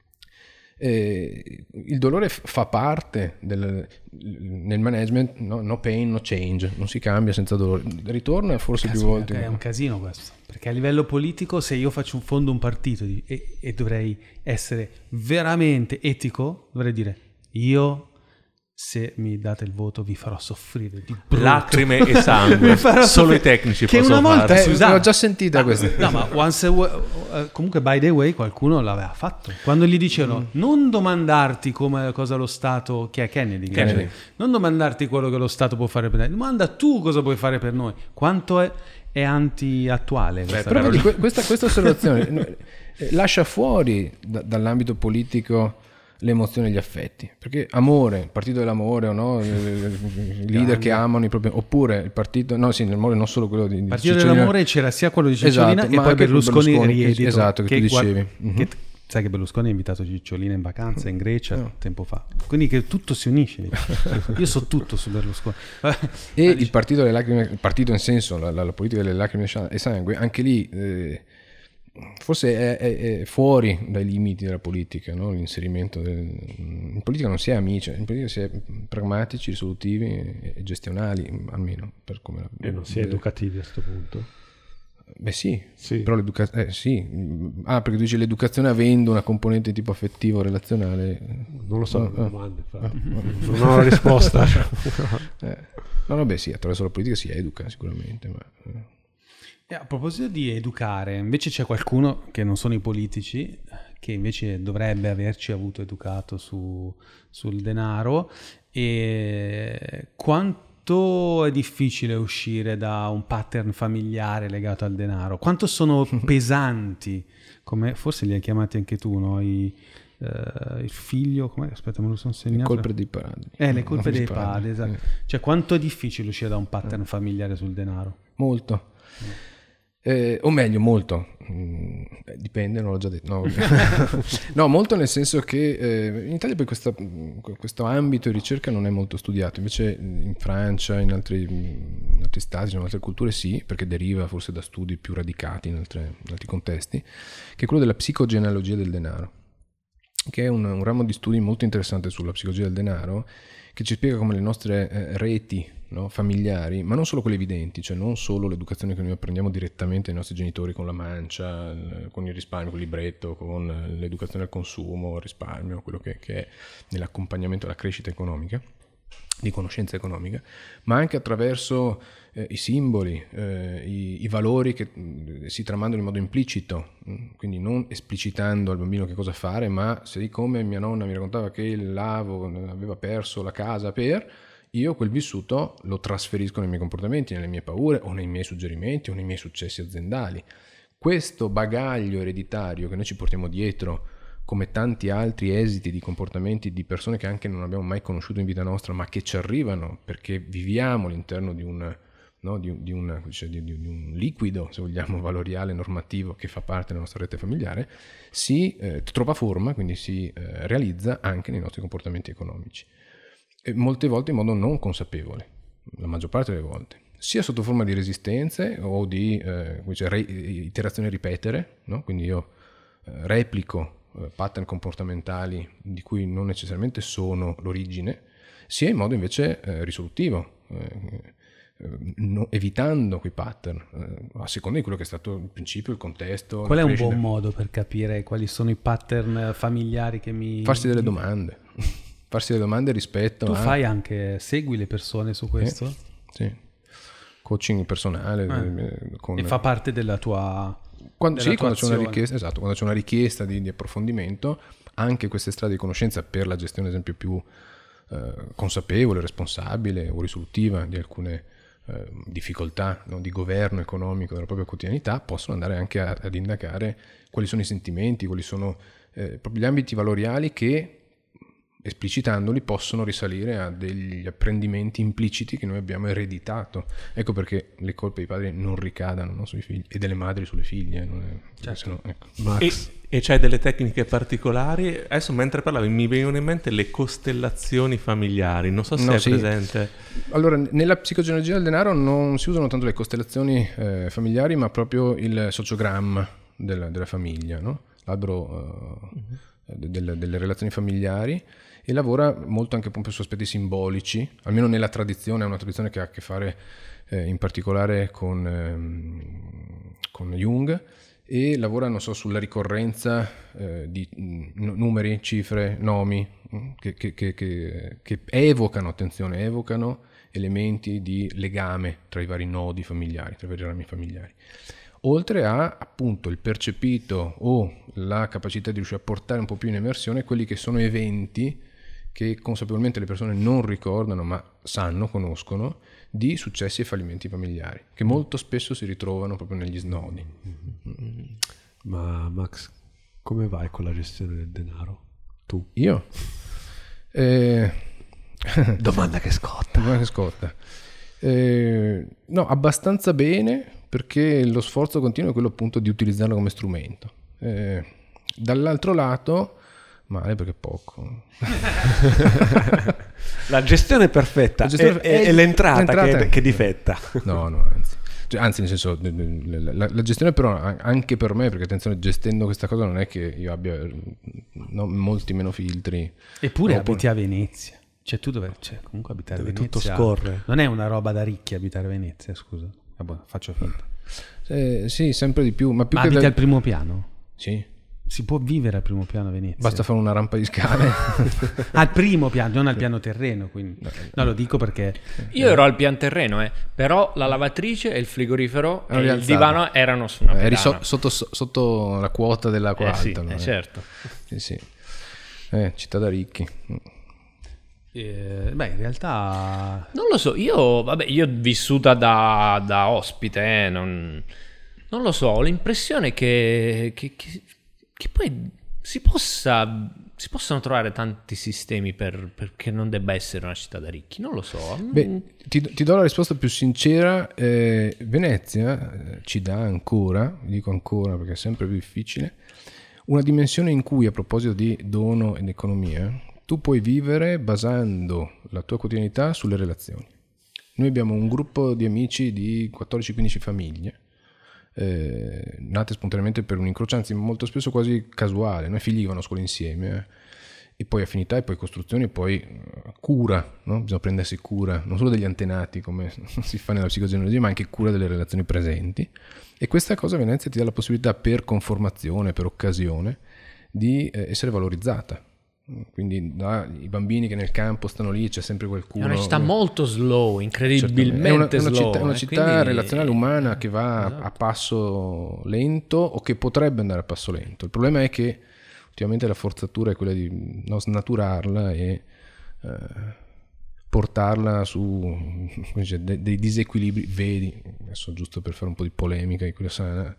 Eh, il dolore f- fa parte del, nel management, no, no pain, no change, non si cambia senza dolore. Ritorna forse più Caspita, volte. È un casino questo. Perché a livello politico, se io faccio un fondo un partito e, e dovrei essere veramente etico, dovrei dire io, se mi date il voto, vi farò soffrire di brutto. Lacrime e sangue. Solo i tecnici che possono una volta farlo. Eh, l'ho già sentita No, questa. No, ma once a wa- eh, comunque, by the way, qualcuno l'aveva fatto. Quando gli dicevano non domandarti come, cosa lo Stato, chi è Kennedy, Kennedy. Kennedy, non domandarti quello che lo Stato può fare per te, domanda tu cosa puoi fare per noi. Quanto è, è anti-attuale questa Però vedi, cosa. que- questa, questa osservazione eh, lascia fuori da- dall'ambito politico le emozioni e gli affetti. Perché amore, il partito dell'amore, o no? I leader che amano i propri... Oppure il partito... No, sì, l'amore non solo quello di... di Partito Cicciolina. dell'amore c'era sia quello di Cicciolina Esatto, e ma poi Berlusconi, Berlusconi, che- riedito, esatto, che tu guarda- dicevi. Mhm. che- sai che Berlusconi ha invitato Cicciolina in vacanza in Grecia tempo fa. Quindi che tutto si unisce. Io so tutto su Berlusconi. E il partito delle lacrime, il partito in senso, la, la- la politica delle lacrime e sangue, anche lì eh, forse è, è- è fuori dai limiti della politica, no? l'inserimento del- in politica non si è amici, in politica si è pragmatici, risolutivi e, gestionali, almeno per come la E non si è educativi a questo punto. Beh sì, Sì. però l'educazione, eh, sì. Ah, perché tu dici l'educazione avendo una componente tipo affettivo, relazionale. Non lo so, Ah, ah. domande, infatti. non ho la risposta. Eh. No, no, beh sì, attraverso la politica si educa sicuramente, ma... eh. E a proposito di educare, invece c'è qualcuno che non sono i politici, che invece dovrebbe averci avuto educato su- sul denaro. E quanto è difficile uscire da un pattern familiare legato al denaro? Quanto sono pesanti? Come forse li hai chiamati anche tu, no? I, eh, il figlio, come aspetta, me lo sono segnato. Colpe dei padri. Eh, le colpe dei padri, esatto. Eh. Cioè, quanto è difficile uscire da un pattern familiare sul denaro? Molto. Eh, o meglio, molto. Mm, eh, dipende, non l'ho già detto. No, No, molto nel senso che eh, in Italia poi questa- questo ambito di ricerca non è molto studiato, invece in Francia, in altri, in altri stati, in altre culture sì, perché deriva forse da studi più radicati in, altre- in altri contesti, che è quello della psicogenealogia del denaro, che è un, un ramo di studi molto interessante sulla psicologia del denaro, che ci spiega come le nostre eh, reti no, familiari, ma non solo quelle evidenti, cioè non solo l'educazione che noi apprendiamo direttamente dai nostri genitori con la mancia, con il risparmio, con il libretto, con l'educazione al consumo, il risparmio, quello che, che è nell'accompagnamento alla crescita economica, di conoscenza economica, ma anche attraverso eh, i simboli, eh, i, i valori che mh, si tramandano in modo implicito, mh, quindi non esplicitando al bambino che cosa fare, ma se come mia nonna mi raccontava che il lavo aveva perso la casa per, io quel vissuto lo trasferisco nei miei comportamenti, nelle mie paure o nei miei suggerimenti o nei miei successi aziendali. Questo bagaglio ereditario che noi ci portiamo dietro come tanti altri esiti di comportamenti di persone che anche non abbiamo mai conosciuto in vita nostra, ma che ci arrivano perché viviamo all'interno di un, no, di di un- cioè di- di un liquido, se vogliamo, valoriale, normativo che fa parte della nostra rete familiare, si eh, trova forma, quindi si eh, realizza anche nei nostri comportamenti economici. E molte volte in modo non consapevole, la maggior parte delle volte, sia sotto forma di resistenze o di eh, re- iterazione ripetere, no? quindi io eh, replico eh, pattern comportamentali di cui non necessariamente sono l'origine, sia in modo invece eh, risolutivo, eh, eh, no- evitando quei pattern, a seconda di quello che è stato il principio, il contesto. Qual è un buon modo per capire quali sono i pattern familiari che mi... Farsi delle domande, farsi delle domande rispetto Tu a... fai anche, segui le persone su questo? Sì. Coaching personale eh, con- E fa parte della tua... quando, della sì, tua quando c'è una richiesta, esatto, quando c'è una richiesta di, di approfondimento, anche queste strade di conoscenza per la gestione, ad esempio, più eh, consapevole, responsabile o risolutiva di alcune eh, difficoltà no, di governo economico della propria quotidianità, possono andare anche a- ad indagare quali sono i sentimenti, quali sono eh, proprio gli ambiti valoriali che esplicitandoli possono risalire a degli apprendimenti impliciti che noi abbiamo ereditato. Ecco perché le colpe dei padri non ricadano no, sui figli e delle madri sulle figlie. non è- perché sennò, ecco. E, e c'hai delle tecniche particolari? Adesso mentre parlavi mi venivano in mente le costellazioni familiari, non so se No, è sì. presente. Allora, nella psicogenealogia del denaro non si usano tanto le costellazioni eh, familiari, ma proprio il sociogramma della, della famiglia, no? l'albero eh, de- delle, delle relazioni familiari e lavora molto anche proprio su aspetti simbolici, almeno nella tradizione, è una tradizione che ha a che fare eh, in particolare con, ehm, con Jung e lavora, so, sulla ricorrenza eh, di nu- numeri, cifre, nomi mm, che, che- che- che- evocano, attenzione, evocano elementi di legame tra i vari nodi familiari, tra i vari rami familiari. Oltre a appunto il percepito o la capacità di riuscire a portare un po' più in emersione quelli che sono eventi che consapevolmente le persone non ricordano ma sanno, conoscono, di successi e fallimenti familiari, che molto spesso si ritrovano proprio negli snodi. ma Max, come vai con la gestione del denaro? Tu? Io? Eh, Domanda che scotta. Domanda che scotta. Eh, no, abbastanza bene perché lo sforzo continuo è quello appunto di utilizzarlo come strumento. Eh, dall'altro lato, male perché poco. La gestione perfetta La gestione- è, è- è- l'entrata, l'entrata- che, che difetta. No, no, anzi. Cioè, anzi, nel senso, la, la- la gestione però anche per me, perché attenzione, gestendo questa cosa non è che io abbia no, molti meno filtri. Eppure No, abiti a Venezia. Cioè tu dove... Cioè, comunque abitare a Dove Venezia... tutto scorre. Non è una roba da ricchi abitare a Venezia, scusa. Vabbè, faccio finta. Eh, sì, sempre di più. Ma più Ma che abiti da- al primo piano? Sì, Si può vivere al primo piano a Venezia? basta fare una rampa di scale. Al primo piano, non al piano terreno, quindi. No, lo dico perché Io ero al pian terreno, eh, però la lavatrice e il frigorifero e il divano erano su una pedana. Eri so- sotto, sotto la quota dell'acqua Eh sì, allora. eh, certo. Sì, sì. Eh, città da ricchi. Eh, beh, in realtà... Non lo so, io, vabbè, io ho vissuta da, da ospite, eh, non, non lo so, ho l'impressione che, che- che- che poi si, possa, si possano trovare tanti sistemi per, perché non debba essere una città da ricchi, non lo so. Beh, ti, ti do la risposta più sincera. eh, Venezia eh, ci dà ancora, dico ancora perché è sempre più difficile, una dimensione in cui, a proposito di dono ed economia, tu puoi vivere basando la tua quotidianità sulle relazioni. Noi abbiamo un gruppo di amici di 14-15 famiglie, eh, nate spontaneamente per un incrocio, anzi molto spesso quasi casuale. Noi figli vanno a scuola insieme, eh. e poi affinità, e poi costruzioni, e poi eh, cura, no? bisogna prendersi cura non solo degli antenati come si fa nella psicogenologia, ma anche cura delle relazioni presenti. E questa cosa a Venezia ti dà la possibilità per conformazione, per occasione, di eh, essere valorizzata. Quindi da, i bambini che nel campo stanno lì, c'è sempre È qualcuno. una città molto slow, incredibilmente. È una, è una slow. città, una eh, città quindi- relazionale umana che va a- a passo lento o che potrebbe andare a passo lento. Il problema è che ultimamente la forzatura è quella di non snaturarla e eh, portarla su dice, de- dei disequilibri vedi, adesso giusto per fare un po' di polemica, di quelle sana-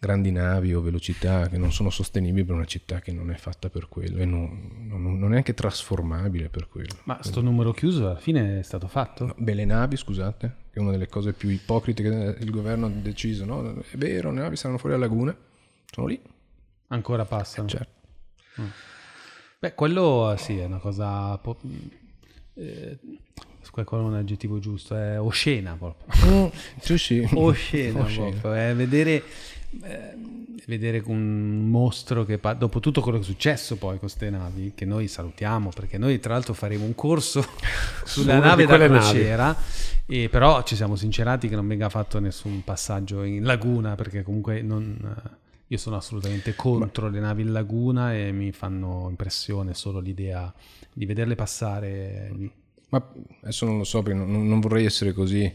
grandi navi o velocità che non sono sostenibili per una città che non è fatta per quello e non, non- non è anche trasformabile per quello. Ma sto numero chiuso alla fine è stato fatto? No, beh, le navi, scusate, che è una delle cose più ipocrite che il governo ha deciso, no? È vero, le navi saranno fuori dalla laguna, sono lì, Ancora passano? certo. Beh, quello sì, è una cosa... po- eh, quello è un aggettivo giusto, è oscena proprio. Mm, sì, sì. oscena, Oscena. proprio. È vedere, eh, vedere un mostro che pa- dopo tutto quello che è successo poi con queste navi, che noi salutiamo perché noi tra l'altro faremo un corso sulla nave da quelle navi. crociera e però ci siamo sincerati che non venga fatto nessun passaggio in laguna perché comunque non, eh, io sono assolutamente contro le navi in laguna e mi fanno impressione solo l'idea di vederle passare Ma adesso non lo so perché non, non vorrei essere così,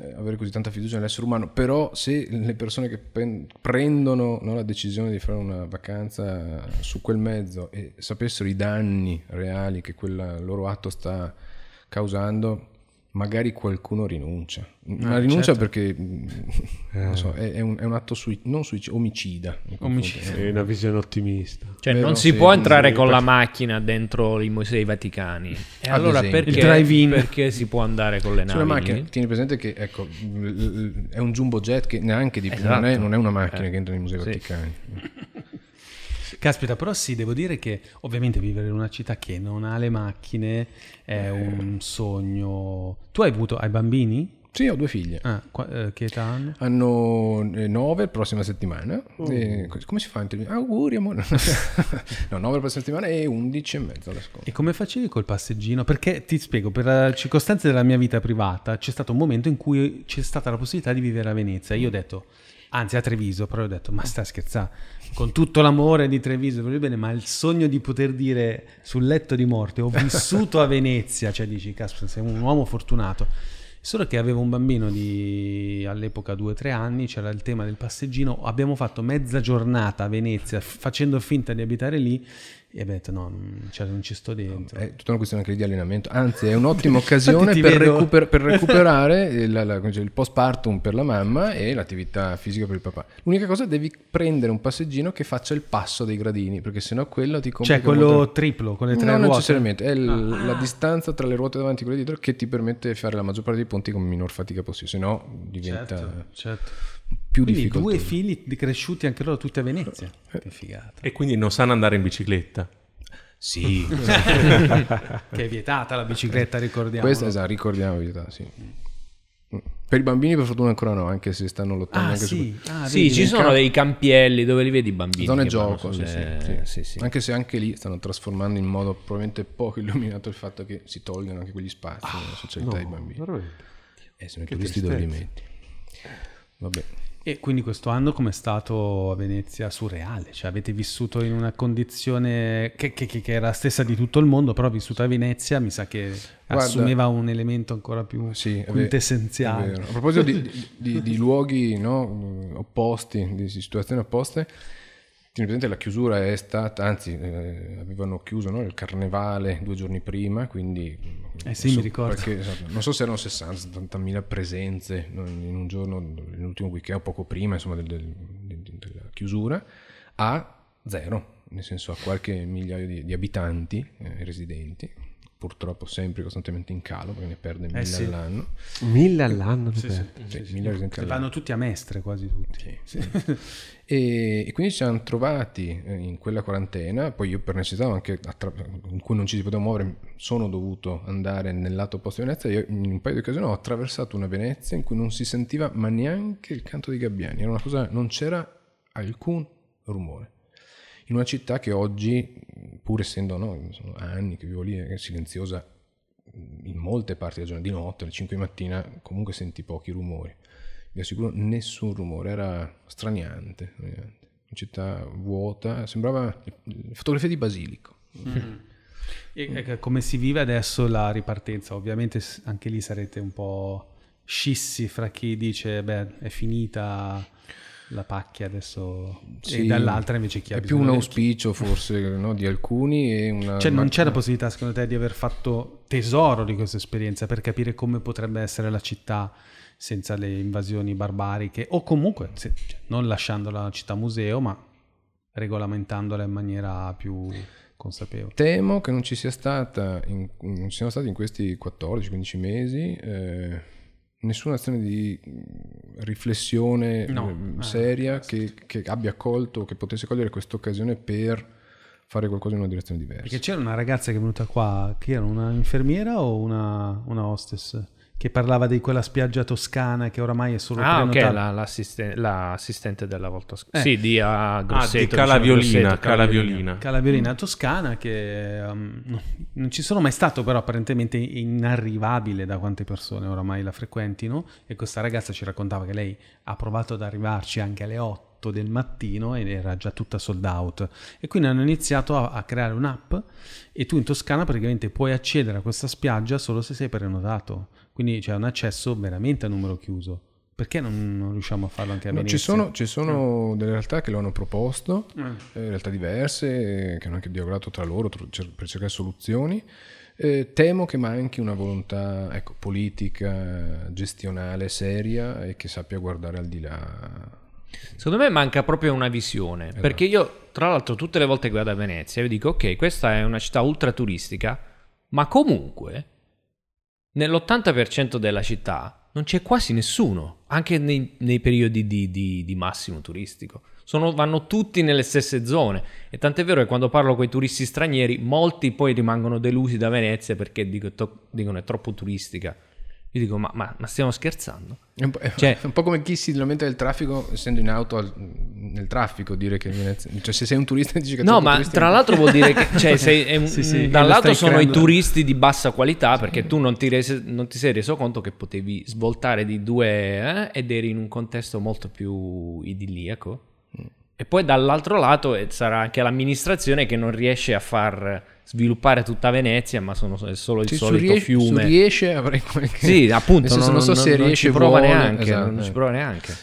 eh, avere così tanta fiducia nell'essere umano, però se le persone che pen- prendono no, la decisione di fare una vacanza su quel mezzo e sapessero i danni reali che quel loro atto sta causando, magari qualcuno rinuncia. Ma rinuncia certo. perché non so, è, è un, è un atto sui- non suicida, omicida. Omicida. È una visione ottimista. Cioè, Vero, non si sì, può entrare con per- la macchina dentro i musei vaticani. E Ad allora perché, perché si può andare con le navi? Sulla macchina, tieni presente che ecco, l- l- è un jumbo jet che neanche di più, Esatto. non, è, non è una macchina Eh, che entra nei musei sì. vaticani. Caspita, però sì, devo dire che ovviamente vivere in una città che non ha le macchine è un sogno. Tu hai avuto, hai bambini? Sì, ho due figlie. Ah, qua- eh, che età hanno? Hanno 9 la prossima settimana. E co- come si fa? a intervenire? Auguri, amore. no, 9 la prossima settimana e 11 e mezzo alla scuola. E come facevi col passeggino? Perché ti spiego, per eh, circostanze della mia vita privata c'è stato un momento in cui c'è stata la possibilità di vivere a Venezia. Io ho detto, anzi a Treviso, però ho detto, ma sta scherzando, con tutto l'amore di Treviso, bene, ma il sogno di poter dire sul letto di morte, ho vissuto a Venezia, cioè dici, caspita, sei un uomo fortunato. Solo che avevo un bambino di all'epoca 2-3 anni, c'era il tema del passeggino, abbiamo fatto mezza giornata a Venezia facendo finta di abitare lì e abbiamo detto no, non, cioè, non ci sto dentro. È tutta una questione anche di allenamento. Anzi, è un'ottima occasione per, recuper- per recuperare il, la- il postpartum per la mamma e l'attività fisica per il papà. L'unica cosa devi prendere un passeggino che faccia il passo dei gradini, perché sennò quello ti complica Cioè quello molto- triplo con le tre non ruote? necessariamente, è l- la distanza tra le ruote davanti e quelle dietro che ti permette di fare la maggior parte dei ponti con minor fatica possibile, se no diventa Certo, certo. Più Quindi difficoltoso. due figli di- cresciuti anche loro tutti a Venezia. Che figata. E quindi non sanno andare in bicicletta. Sì, che è vietata la bicicletta, ricordiamo. questa esatto, ricordiamo la verità, sì. Per i bambini per fortuna ancora no, anche se stanno lottando Ah anche sì, ah, Sì, ci sono campo- dei campielli dove li vedi i bambini. su zone gioco, sì, sulle- sì, sì. sì, sì. anche se anche lì stanno trasformando in modo probabilmente poco illuminato il fatto che si tolgano anche quegli spazi nella socialità dei bambini. Veramente. E sono i turisti dove li metti. Vabbè. E quindi questo anno com'è stato a Venezia surreale? Cioè avete vissuto in una condizione che, che- che- era la stessa di tutto il mondo, però vissuta a Venezia mi sa che Guarda- assumeva un elemento ancora più Sì, quintessenziale. A proposito di, di- di luoghi no, opposti, di situazioni opposte, presente la chiusura è stata, anzi eh, avevano chiuso no, il carnevale due giorni prima, quindi... Eh sì, mi ricordo. qualche- esatto, non so se erano 60-70 mila presenze in un giorno, nell'ultimo weekend o poco prima insomma, del- del- del- della chiusura, a zero, nel senso a qualche migliaio di, di abitanti eh, residenti, purtroppo sempre costantemente in calo perché ne perde mille sì. all'anno. Mille all'anno. Sì, sì, Sì, sì, sì. mille all'anno. Vanno tutti a Mestre, quasi tutti. E, e quindi ci siamo trovati eh, in quella quarantena, poi io per necessità anche attra- in cui non ci si poteva muovere sono dovuto andare nel lato opposto di Venezia, io in un paio di occasioni ho attraversato una Venezia in cui non si sentiva ma neanche il canto dei gabbiani, era una cosa, non c'era alcun rumore. In una città che oggi, pur essendo no, sono anni che vivo lì, è silenziosa in molte parti della giornata, di notte, alle 5 di mattina, comunque senti pochi rumori. Vi assicuro, nessun rumore, era straniante. straniante. Una città vuota, sembrava le fotografie di Basilico. E, e come si vive adesso la ripartenza? Ovviamente anche lì sarete un po' scissi fra chi dice beh è finita la pacchia adesso Sì, e dall'altra invece chi ha È più un auspicio forse no, di alcuni e una... Cioè non c'è la possibilità secondo te di aver fatto tesoro di questa esperienza per capire come potrebbe essere la città senza le invasioni barbariche o comunque se- cioè, non lasciandola una città museo ma regolamentandola in maniera più consapevole. Temo che non ci sia stata, in, non ci siano stati in questi 14-15 mesi eh, nessuna azione di mh, riflessione No, eh, eh, seria che, che abbia colto, che potesse cogliere questa occasione per fare qualcosa in una direzione diversa. Perché c'era una ragazza che è venuta qua, che era una infermiera o una, una hostess, che parlava di quella spiaggia toscana che oramai è solo Ah, ok, prenotata. la- l'assisten- l'assistente della volta scorsa. Eh. Sì, di Ah, Grosseto. di vicino a Calaviolina, Grosseto, Calaviolina. Calaviolina toscana che um, no, non ci sono mai stato però apparentemente inarrivabile da quante persone oramai la frequentino e questa ragazza ci raccontava che lei ha provato ad arrivarci anche alle 8 del mattino ed era già tutta sold out e quindi hanno iniziato a, a creare un'app e tu in Toscana praticamente puoi accedere a questa spiaggia solo se sei prenotato quindi c'è un accesso veramente a numero chiuso perché non, non riusciamo a farlo anche a No, Venezia? ci sono, ci sono delle realtà che lo hanno proposto, Eh. eh, realtà diverse, che hanno anche dialogato tra loro per cercare soluzioni. Eh, temo che manchi una volontà ecco, politica, gestionale, seria e che sappia guardare al di là. Secondo me manca proprio una visione. Perché io, tra l'altro, tutte le volte che vado a Venezia, io dico: Ok, questa è una città ultra turistica, ma comunque nell'80% della città non c'è quasi nessuno, anche nei, nei periodi di, di- di massimo turistico. Sono- vanno tutti nelle stesse zone. E tant'è vero che quando parlo con i turisti stranieri, molti poi rimangono delusi da Venezia perché dicono è troppo turistica. Io dico: Ma, ma- ma stiamo scherzando? È un, po', è Cioè- un po' come chi si lamenta del traffico essendo in auto al- nel traffico, dire che Venezia- cioè se sei un turista dici che è No, ma tra l'altro vuol dire che cioè, sei- è un- Sì, sì, da un lo lato stai sono creando- i turisti di bassa qualità perché tu non ti, rese- non ti sei reso conto che potevi svoltare di due eh, ed eri in un contesto molto più idilliaco. E poi dall'altro lato eh, sarà anche l'amministrazione che non riesce a far sviluppare tutta Venezia, ma sono è solo il su solito su fiume. riesce avrei qualche... Sì, appunto, senso, non, non so se non- non riesce ci prova vuole, neanche, esatto, non ci prova neanche.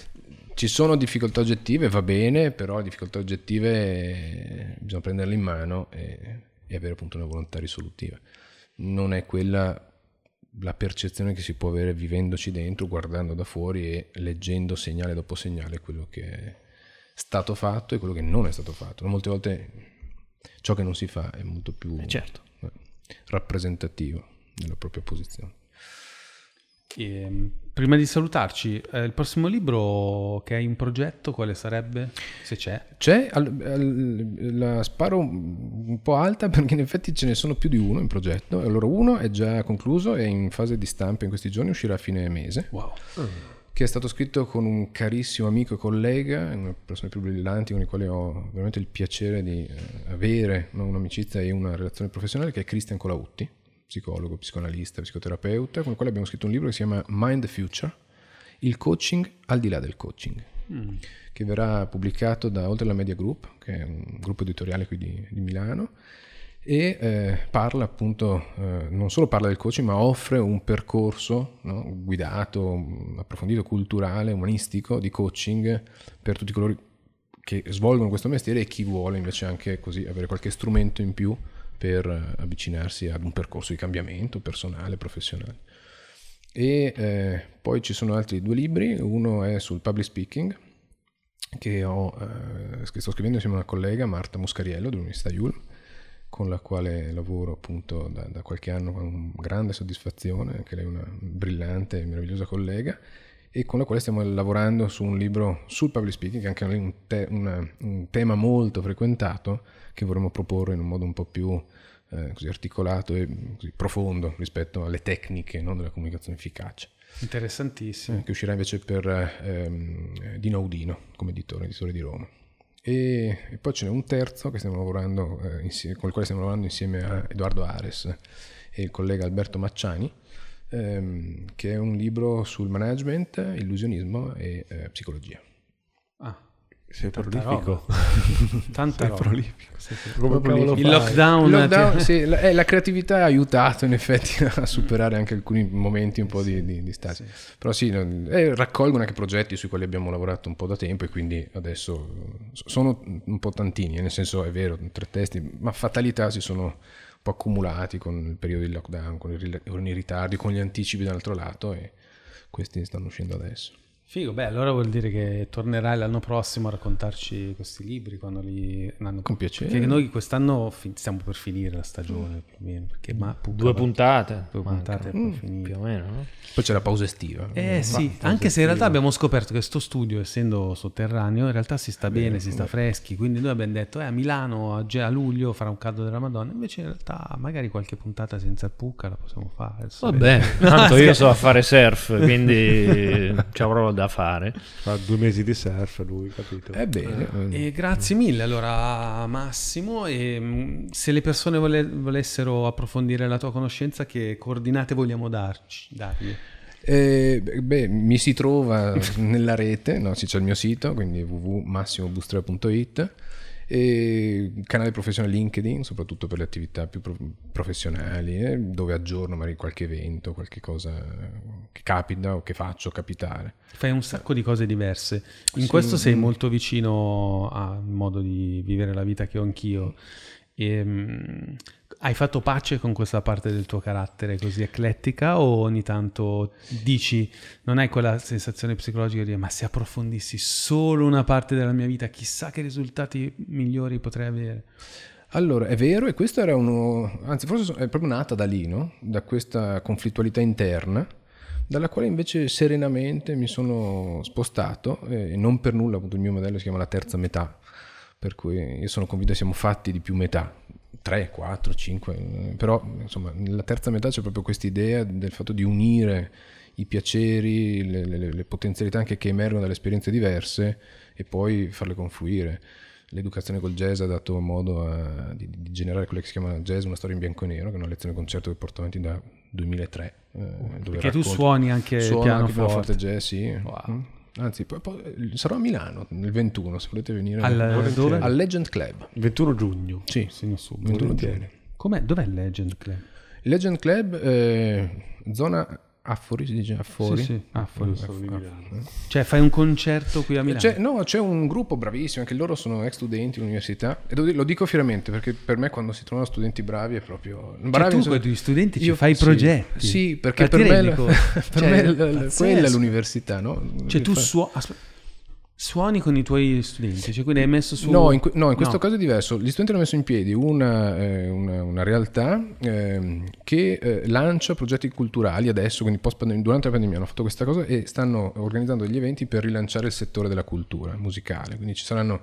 Ci sono difficoltà oggettive, va bene, però le difficoltà oggettive eh, bisogna prenderle in mano e, e avere appunto una volontà risolutiva. Non è quella la percezione che si può avere vivendoci dentro, guardando da fuori e leggendo segnale dopo segnale quello che è stato fatto e quello che non è stato fatto. Molte volte ciò che non si fa è molto più certo. eh, rappresentativo della propria posizione. Ehm, prima di salutarci, eh, il prossimo libro che hai in progetto, quale sarebbe? Se c'è. C'è, al- al- la sparo un po' alta perché in effetti ce ne sono più di uno in progetto. Allora uno è già concluso, è in fase di stampa in questi giorni, uscirà a fine mese, Wow. Che è stato scritto con un carissimo amico e collega, una persona più brillanti con i quali ho veramente il piacere di eh, avere un'amicizia e una relazione professionale, che è Christian Colautti, psicologo, psicoanalista, psicoterapeuta, con il quale abbiamo scritto un libro che si chiama Mind the Future, il coaching al di là del coaching che verrà pubblicato da Oltre la Media Group, che è un gruppo editoriale qui di, di Milano, e eh, parla appunto, eh, non solo parla del coaching, ma offre un percorso no, guidato, approfondito, culturale, umanistico di coaching per tutti coloro che svolgono questo mestiere e chi vuole invece anche così avere qualche strumento in più per eh, avvicinarsi ad un percorso di cambiamento personale, professionale. E eh, poi ci sono altri due libri, uno è sul public speaking, che, ho, eh, che sto scrivendo insieme a una collega, Marta Muscariello, dell'Università Yulm, con la quale lavoro appunto da, da, qualche anno con grande soddisfazione, anche lei è una brillante e meravigliosa collega, e con la quale stiamo lavorando su un libro sul public speaking, che è anche un, te, una, un tema molto frequentato, che vorremmo proporre in un modo un po' più eh, così articolato e così profondo rispetto alle tecniche no, della comunicazione efficace. Interessantissimo. Eh, che uscirà invece per ehm, Dino Udino come editore, editore di Roma. E, e, poi ce n'è un terzo lavorando, eh, insieme, con il quale stiamo lavorando insieme a Edoardo Ares e il collega Alberto Macciani, ehm, che è un libro sul management, illusionismo e eh, psicologia. Sei prolifico. Tanta Sei roba. prolifico. Sì, sì. Il lockdown, Il lockdown, ti- sì, la, eh, la creatività ha aiutato in effetti a superare anche alcuni momenti un po' di, di, di stasi. Però sì, eh, raccolgono anche progetti sui quali abbiamo lavorato un po' da tempo e quindi adesso eh, sono un po' tantini, eh, nel senso è vero, tre testi, ma fatalità si sono un po' accumulati con il periodo di lockdown, con i, ril- con i ritardi, con gli anticipi dall'altro lato e questi stanno uscendo adesso. Figo, beh, allora vuol dire che tornerai l'anno prossimo a raccontarci questi libri quando li... Con piacere. Perché noi quest'anno fin- stiamo per finire la stagione, più o meno, perché ma, Due puntate. Due puntate finire. Più o meno, no? Poi c'è la pausa estiva. Eh sì, anche se in realtà abbiamo scoperto che sto studio, essendo sotterraneo, in realtà si sta bene, si sta freschi, quindi noi abbiamo detto, eh, a Milano a, luglio farà un caldo della Madonna, invece in realtà magari qualche puntata senza il Pucca la possiamo fare. Va bene, tanto io so a fare surf, quindi ci avrò da fare. Fa due mesi di surf lui, capito? È bene. E grazie mille allora Massimo e mh, se le persone vole- volessero approfondire la tua conoscenza che coordinate vogliamo darci, dargli? Eh, beh, mi si trova nella rete, no, sì, c'è il mio sito, quindi www.massimobustra.it e canale professionale LinkedIn, soprattutto per le attività più pro- professionali, eh, dove aggiorno magari qualche evento, qualche cosa che capita o che faccio capitare. Fai un sacco di cose diverse. In Sì, questo sei mm. molto vicino al modo di vivere la vita che ho anch'io. E, mh, hai fatto pace con questa parte del tuo carattere così eclettica o ogni tanto dici, non hai quella sensazione psicologica di dire ma se approfondissi solo una parte della mia vita chissà che risultati migliori potrei avere? Allora, è vero, e questo era uno, anzi forse è proprio nata da lì, no? da questa conflittualità interna, dalla quale invece serenamente mi sono spostato e non per nulla appunto il mio modello si chiama la terza metà, per cui io sono convinto che siamo fatti di più metà, 3, 4, 5, però insomma nella terza metà c'è proprio questa idea del fatto di unire i piaceri, le, le- le potenzialità anche che emergono dalle esperienze diverse e poi farle confluire. L'educazione col jazz ha dato modo a- di, di generare quella che si chiama jazz, una storia in bianco e nero, che è una lezione concerto che porto avanti da 2003. eh, dove Perché tu racconto- suoni anche Suono pianoforte. anche pianoforte jazz, sì. Wow. Mm. Anzi, poi, poi- sarò a Milano il 21, se volete venire. Al- Volentieri. dove? Al Legend Club. Il 21 giugno. Sì, Segno subito. 21 volentieri. giugno. Com'è? Dov'è il Legend Club? Il Legend Club, eh, zona Affori, si dice Affori. Sì, sì, Affori. Sono di Milano. Cioè fai un concerto qui a Milano? C'è, no, c'è un gruppo bravissimo, anche loro sono ex studenti all'università e dire- lo dico fieramente perché per me quando si trovano studenti bravi è proprio... Cioè, bravi tu nel con senso- i tuoi studenti ci Io- fai i sì, progetti. Sì, perché per me, la- per Cioè, me la- quella è l'università, no? Cioè tu Fa- suo- aspe- suoni con i tuoi studenti, cioè quindi hai messo su... No, in, que- no, in questo No. caso è diverso. Gli studenti hanno messo in piedi una, eh, una- una realtà ehm, che eh, lancia progetti culturali adesso, quindi durante la pandemia hanno fatto questa cosa e stanno organizzando degli eventi per rilanciare il settore della cultura musicale. Quindi ci saranno,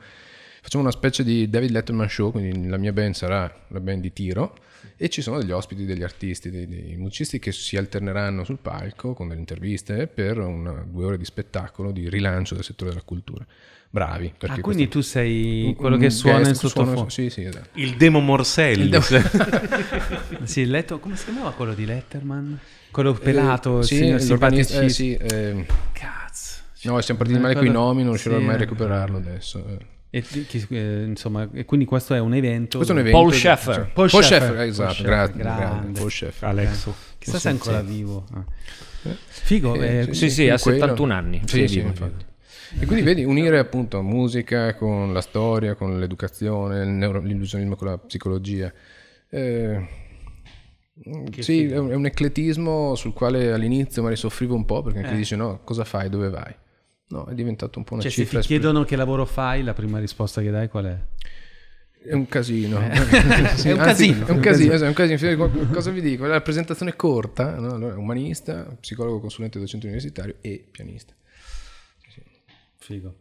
facciamo una specie di David Letterman Show, quindi la mia band sarà la band di tiro e ci sono degli ospiti, degli artisti, dei, dei musicisti che si alterneranno sul palco con delle interviste per una, due ore di spettacolo di rilancio del settore della cultura. Bravi. Ah, quindi questo- tu sei quello che suona in sottofondo. Sì, sì, esatto. Il Demo Morselli. Sì, letto, come si chiamava quello di Letterman? Quello pelato, Eh, il sì, signor eh, simpaticissimo. sì, eh, Cazzo. no, siamo partiti male con i nomi, non riuscirò Sì, mai a eh. recuperarlo adesso. Eh. E, chi- eh, insomma, e quindi questo è un evento. Questo è un evento. Paul Schaeffer. cioè, Paul Paul Schaeffer, Schaeffer, esatto, grazie, grande. Paul Schaeffer. Alexo. Chissà se è ancora Sì. vivo. Ah. Figo, Eh, eh, Sì, sì, ha quello- 71 anni. Sì, Sì, infatti. E quindi vedi unire appunto musica con la storia, con l'educazione, neuro- l'illusionismo con la psicologia. Eh, sì, è un, è un ecletismo sul quale all'inizio magari soffrivo un po' perché anche Eh. dice no, cosa fai, dove vai? No, è diventato un po' una Cioè, se cifra. ti espl- chiedono che lavoro fai, la prima risposta che dai qual è? È un casino. Sì, È un anzi, casino. È un casino, è un casino. Co- Cosa vi dico? La presentazione corta, no? Allora, umanista, psicologo, consulente, docente universitario e pianista. Figo.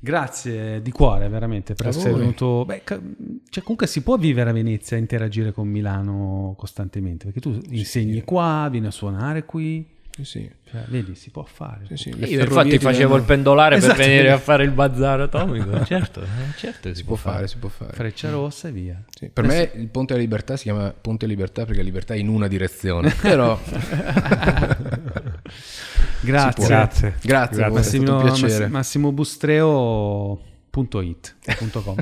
Grazie di cuore veramente per A essere voi. venuto. Beh, cioè, comunque si può vivere a Venezia e interagire con Milano costantemente perché tu insegni qua, vieni a suonare qui. Sì, sì. Cioè, vedi, si può fare. sì, sì. Io infatti ti facevo il pendolare Esatto. per venire a fare il bazar atomico. certo, eh, certo Si può fare, si può fare. Freccia rossa e via. Sì, Per me il Ponte alla Libertà si chiama Ponte alla Libertà perché la libertà è in una direzione. Però Grazie. Grazie. grazie, stato Massimo, un piacere. Massi- massimobustreo.it.com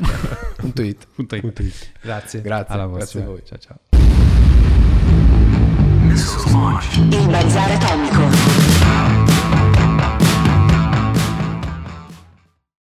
Punto it. Punto it. Grazie. Grazie, Alla grazie prossima. a voi. Ciao ciao. این بازار میکن